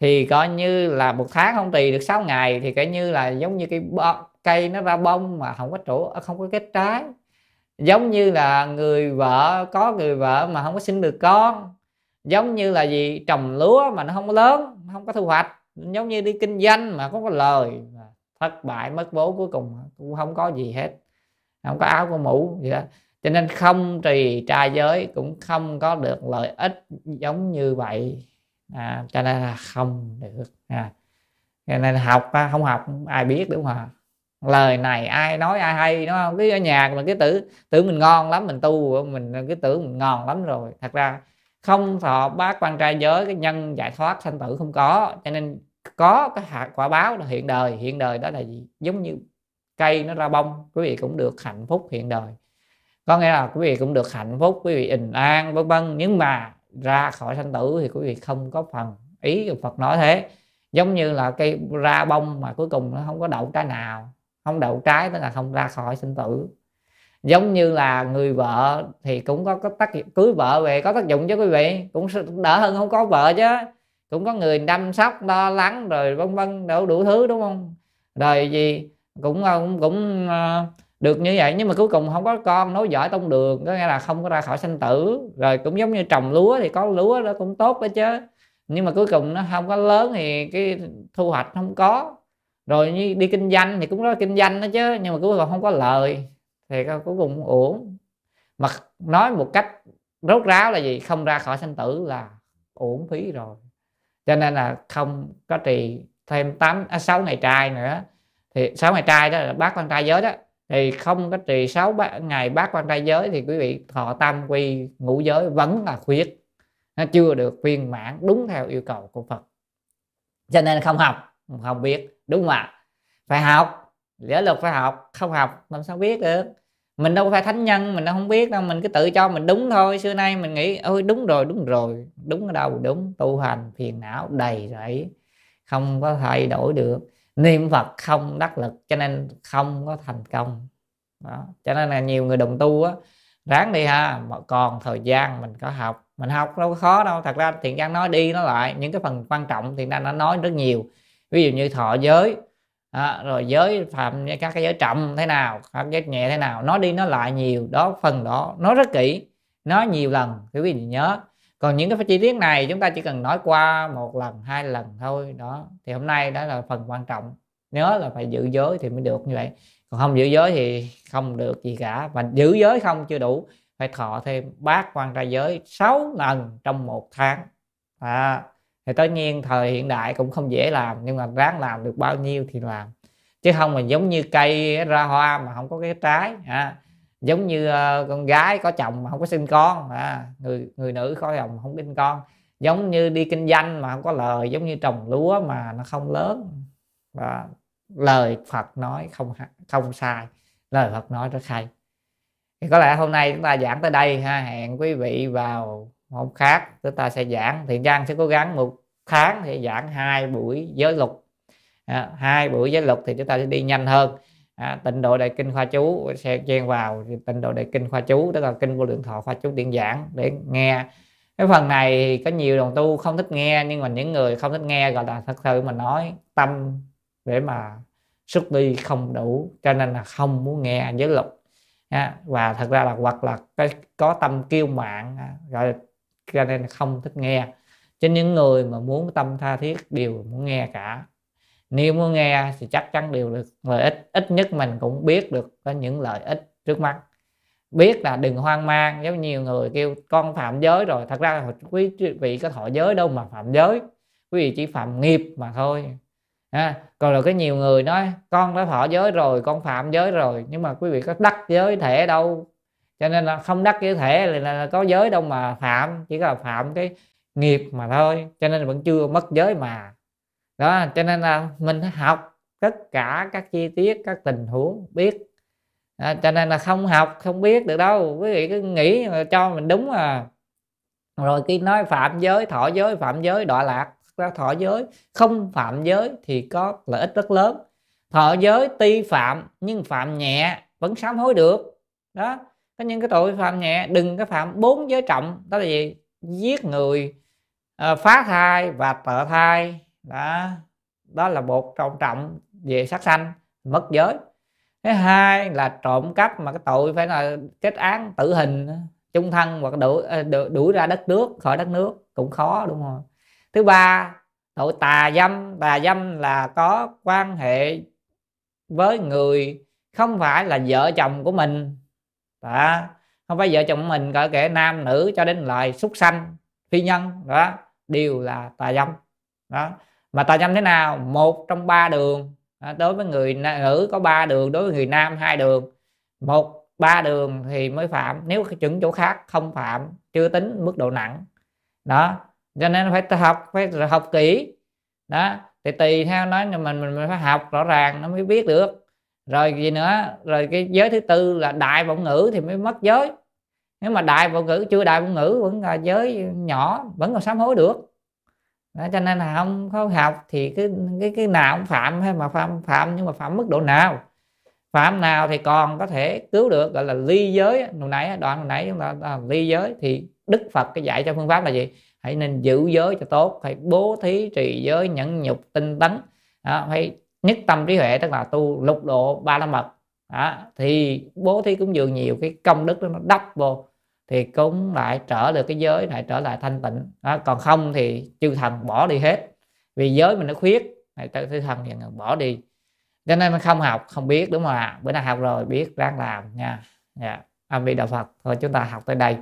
Thì coi như là một tháng không trì được 6 ngày thì coi như là giống như cái cây nó ra bông mà không có chỗ à, không có kết trái. Giống như là người vợ có người vợ mà không có sinh được con. Giống như là gì? Trồng lúa mà nó không có lớn không có thu hoạch. Giống như đi kinh doanh mà không có lời. Thất bại mất vốn cuối cùng cũng không có gì hết. Không có áo có mũ gì đó. Cho nên không trì trai giới cũng không có được lợi ích giống như vậy. À, cho nên là không được à. cho nên học à, không học ai biết đúng không lời này ai nói ai hay, đúng không? Cứ ở nhà mình cứ tưởng tưởng mình ngon lắm, mình tu, mình cứ tưởng mình ngon lắm rồi. Thật ra không thọ bác quan trai giới, cái nhân giải thoát sanh tử không có. Cho nên có cái hạt quả báo là hiện đời. Hiện đời đó là gì? Giống như cây nó ra bông, quý vị cũng được hạnh phúc hiện đời. Có nghĩa là quý vị cũng được hạnh phúc, quý vị bình an, vân vân. Nhưng mà ra khỏi sanh tử thì quý vị không có phần ý của Phật nói thế. Giống như là cây ra bông mà cuối cùng nó không có đậu trái nào không đậu trái tức là không ra khỏi sinh tử. Giống như là người vợ thì cũng có, có tác dụng cưới vợ về có tác dụng chứ quý vị cũng đỡ hơn không có vợ chứ. Cũng có người chăm sóc lo lắng rồi vân vân đủ đủ thứ đúng không? Rồi gì cũng ờ, cũng cũng ờ, được như vậy nhưng mà cuối cùng không có con nối giỏi tông đường có nghĩa là không có ra khỏi sanh tử. Rồi cũng giống như trồng lúa thì có lúa đó cũng tốt đó chứ. Nhưng mà cuối cùng nó không có lớn thì cái thu hoạch không có rồi như đi kinh doanh thì cũng có kinh doanh đó chứ nhưng mà cuối cùng không có lời thì cuối cùng uổng. Mà nói một cách rốt ráo là gì? Không ra khỏi sanh tử là uổng phí rồi. Cho nên là không có trì thêm tám à, 6 ngày trai nữa. Thì 6 ngày trai đó là bác quan trai giới đó. Thì không có trì 6 ngày bác quan trai giới thì quý vị thọ tam quy ngũ giới vẫn là khuyết. Nó chưa được viên mãn đúng theo yêu cầu của Phật. Cho nên không học không biết đúng không ạ? Phải học. Giới luật phải học. Không học, làm sao biết được? Mình đâu phải thánh nhân, mình đâu không biết đâu. Mình cứ tự cho mình đúng thôi. Xưa nay mình nghĩ, ôi, đúng rồi đúng rồi. Đúng ở đâu đúng. Tu hành phiền não đầy rẫy. Không có thay đổi được. Niệm phật không đắc lực, cho nên không có thành công. Đó. cho nên là nhiều người đồng tu á, ráng đi ha. Mà còn thời gian mình có học. Mình học đâu có khó đâu. Thật ra thiện trang nói đi nó lại. Những cái phần quan trọng thì đang nó nói rất nhiều ví dụ như thọ giới à, rồi giới phạm các cái giới trọng thế nào các giới nhẹ thế nào nó đi nó lại nhiều đó phần đó nó rất kỹ nói nhiều lần quý vị nhớ. Còn những cái chi tiết này chúng ta chỉ cần nói qua một lần hai lần thôi đó. Thì hôm nay đó là phần quan trọng nhớ là phải giữ giới thì mới được như vậy. Còn không giữ giới thì không được gì cả. Và giữ giới không chưa đủ phải thọ thêm bát quan trai giới 6 lần trong một tháng. À, thì tất nhiên thời hiện đại cũng không dễ làm nhưng mà ráng làm được bao nhiêu thì làm. Chứ không mà giống như cây ra hoa mà không có cái trái à, giống như uh, con gái có chồng mà không có sinh con à, người người nữ có chồng không sinh con. Giống như đi kinh doanh mà không có lời giống như trồng lúa mà nó không lớn. Và lời Phật nói không không sai lời Phật nói rất hay. Thì có lẽ hôm nay chúng ta giảng tới đây ha. Hẹn quý vị vào hôm khác chúng ta sẽ giảng. Thiện trang sẽ cố gắng một tháng thì giảng hai buổi giới luật. À, hai buổi giới luật thì chúng ta sẽ đi nhanh hơn. À, tịnh độ đại kinh khoa chú sẽ chen vào tịnh độ đại kinh khoa chú tức là kinh vô lượng thọ khoa chú điện giảng để nghe. Cái phần này có nhiều đồng tu không thích nghe nhưng mà những người không thích nghe gọi là thật sự mà nói tâm để mà xuất đi không đủ cho nên là không muốn nghe giới luật. À, và thật ra là hoặc là cái có tâm kiêu mạn à, gọi là cho nên không thích nghe. Cho những người mà muốn tâm tha thiết đều muốn nghe cả. Nếu muốn nghe thì chắc chắn đều được. Lợi ích ít nhất mình cũng biết được có những lợi ích trước mắt. Biết là đừng hoang mang. Giống nhiều người kêu con phạm giới rồi. Thật ra là quý vị có thọ giới đâu mà phạm giới. Quý vị chỉ phạm nghiệp mà thôi. À, còn là cái nhiều người nói con đã thọ giới rồi con phạm giới rồi. Nhưng mà quý vị có đắc giới thể đâu cho nên là không đắc giới thể là, là có giới đâu mà phạm chỉ là phạm cái nghiệp mà thôi cho nên vẫn chưa mất giới mà. Đó cho nên là mình học tất cả các chi tiết các tình huống biết. À, cho nên là không học không biết được đâu quý vị cứ nghĩ cho mình đúng à. Rồi khi nói phạm giới thọ giới phạm giới đọa lạc ra thọ giới không phạm giới thì có lợi ích rất lớn. Thọ giới tuy phạm nhưng phạm nhẹ vẫn sám hối được. Đó có những cái tội phạm nhẹ đừng có phạm bốn giới trọng. Đó là gì? Giết người ờ, phá thai và tợ thai. Đó đó là một trọng trọng về sát sanh mất giới. Thứ hai là trộm cắp mà cái tội phải là kết án tử hình chung thân hoặc đuổi ờ, đuổi ra đất nước khỏi đất nước cũng khó đúng không? Thứ ba tội tà dâm. Tà dâm là có quan hệ với người không phải là vợ chồng của mình đó. Không phải vợ chồng mình cỡ kể nam, nữ cho đến loài súc sanh, phi nhân, đó, đều là tà dâm. Đó. Mà tà dâm thế nào? Một trong ba đường. Đối với người nữ có ba đường, đối với người nam hai đường. Một, ba đường thì mới phạm, nếu chuẩn chỗ khác không phạm, chưa tính mức độ nặng. Đó. Cho nên phải học phải học kỹ. Đó. Thì tùy theo nó mình mình phải học rõ ràng nó mới biết được rồi gì nữa? Rồi cái giới thứ tư là đại vọng ngữ thì mới mất giới. Nếu mà đại vọng ngữ chưa đại vọng ngữ vẫn là giới nhỏ vẫn còn sám hối được. Đó, cho nên là không có học thì cái cái cái nào cũng phạm hay mà phạm phạm nhưng mà phạm mức độ nào? Phạm nào thì còn có thể cứu được gọi là ly giới. Hồi nãy đoạn hồi nãy chúng ta à, ly giới thì đức phật cái dạy cho phương pháp là gì? Hãy nên giữ giới cho tốt phải bố thí trì giới nhẫn nhục tinh tấn. Đó, phải nhất tâm trí huệ tức là tu lục độ ba la mật. Đó, thì bố thí cũng dường nhiều cái công đức đó nó đắp vô thì cũng lại trở được cái giới lại trở lại thanh tịnh. Đó, còn không thì chư thần bỏ đi hết. Vì giới mình nó khuyết này chư thần thì bỏ đi. Cho nên không học không biết đúng không ạ? Bữa nay học rồi biết ráng làm nha. Dạ yeah. âm vị đạo phật thôi chúng ta học tới đây.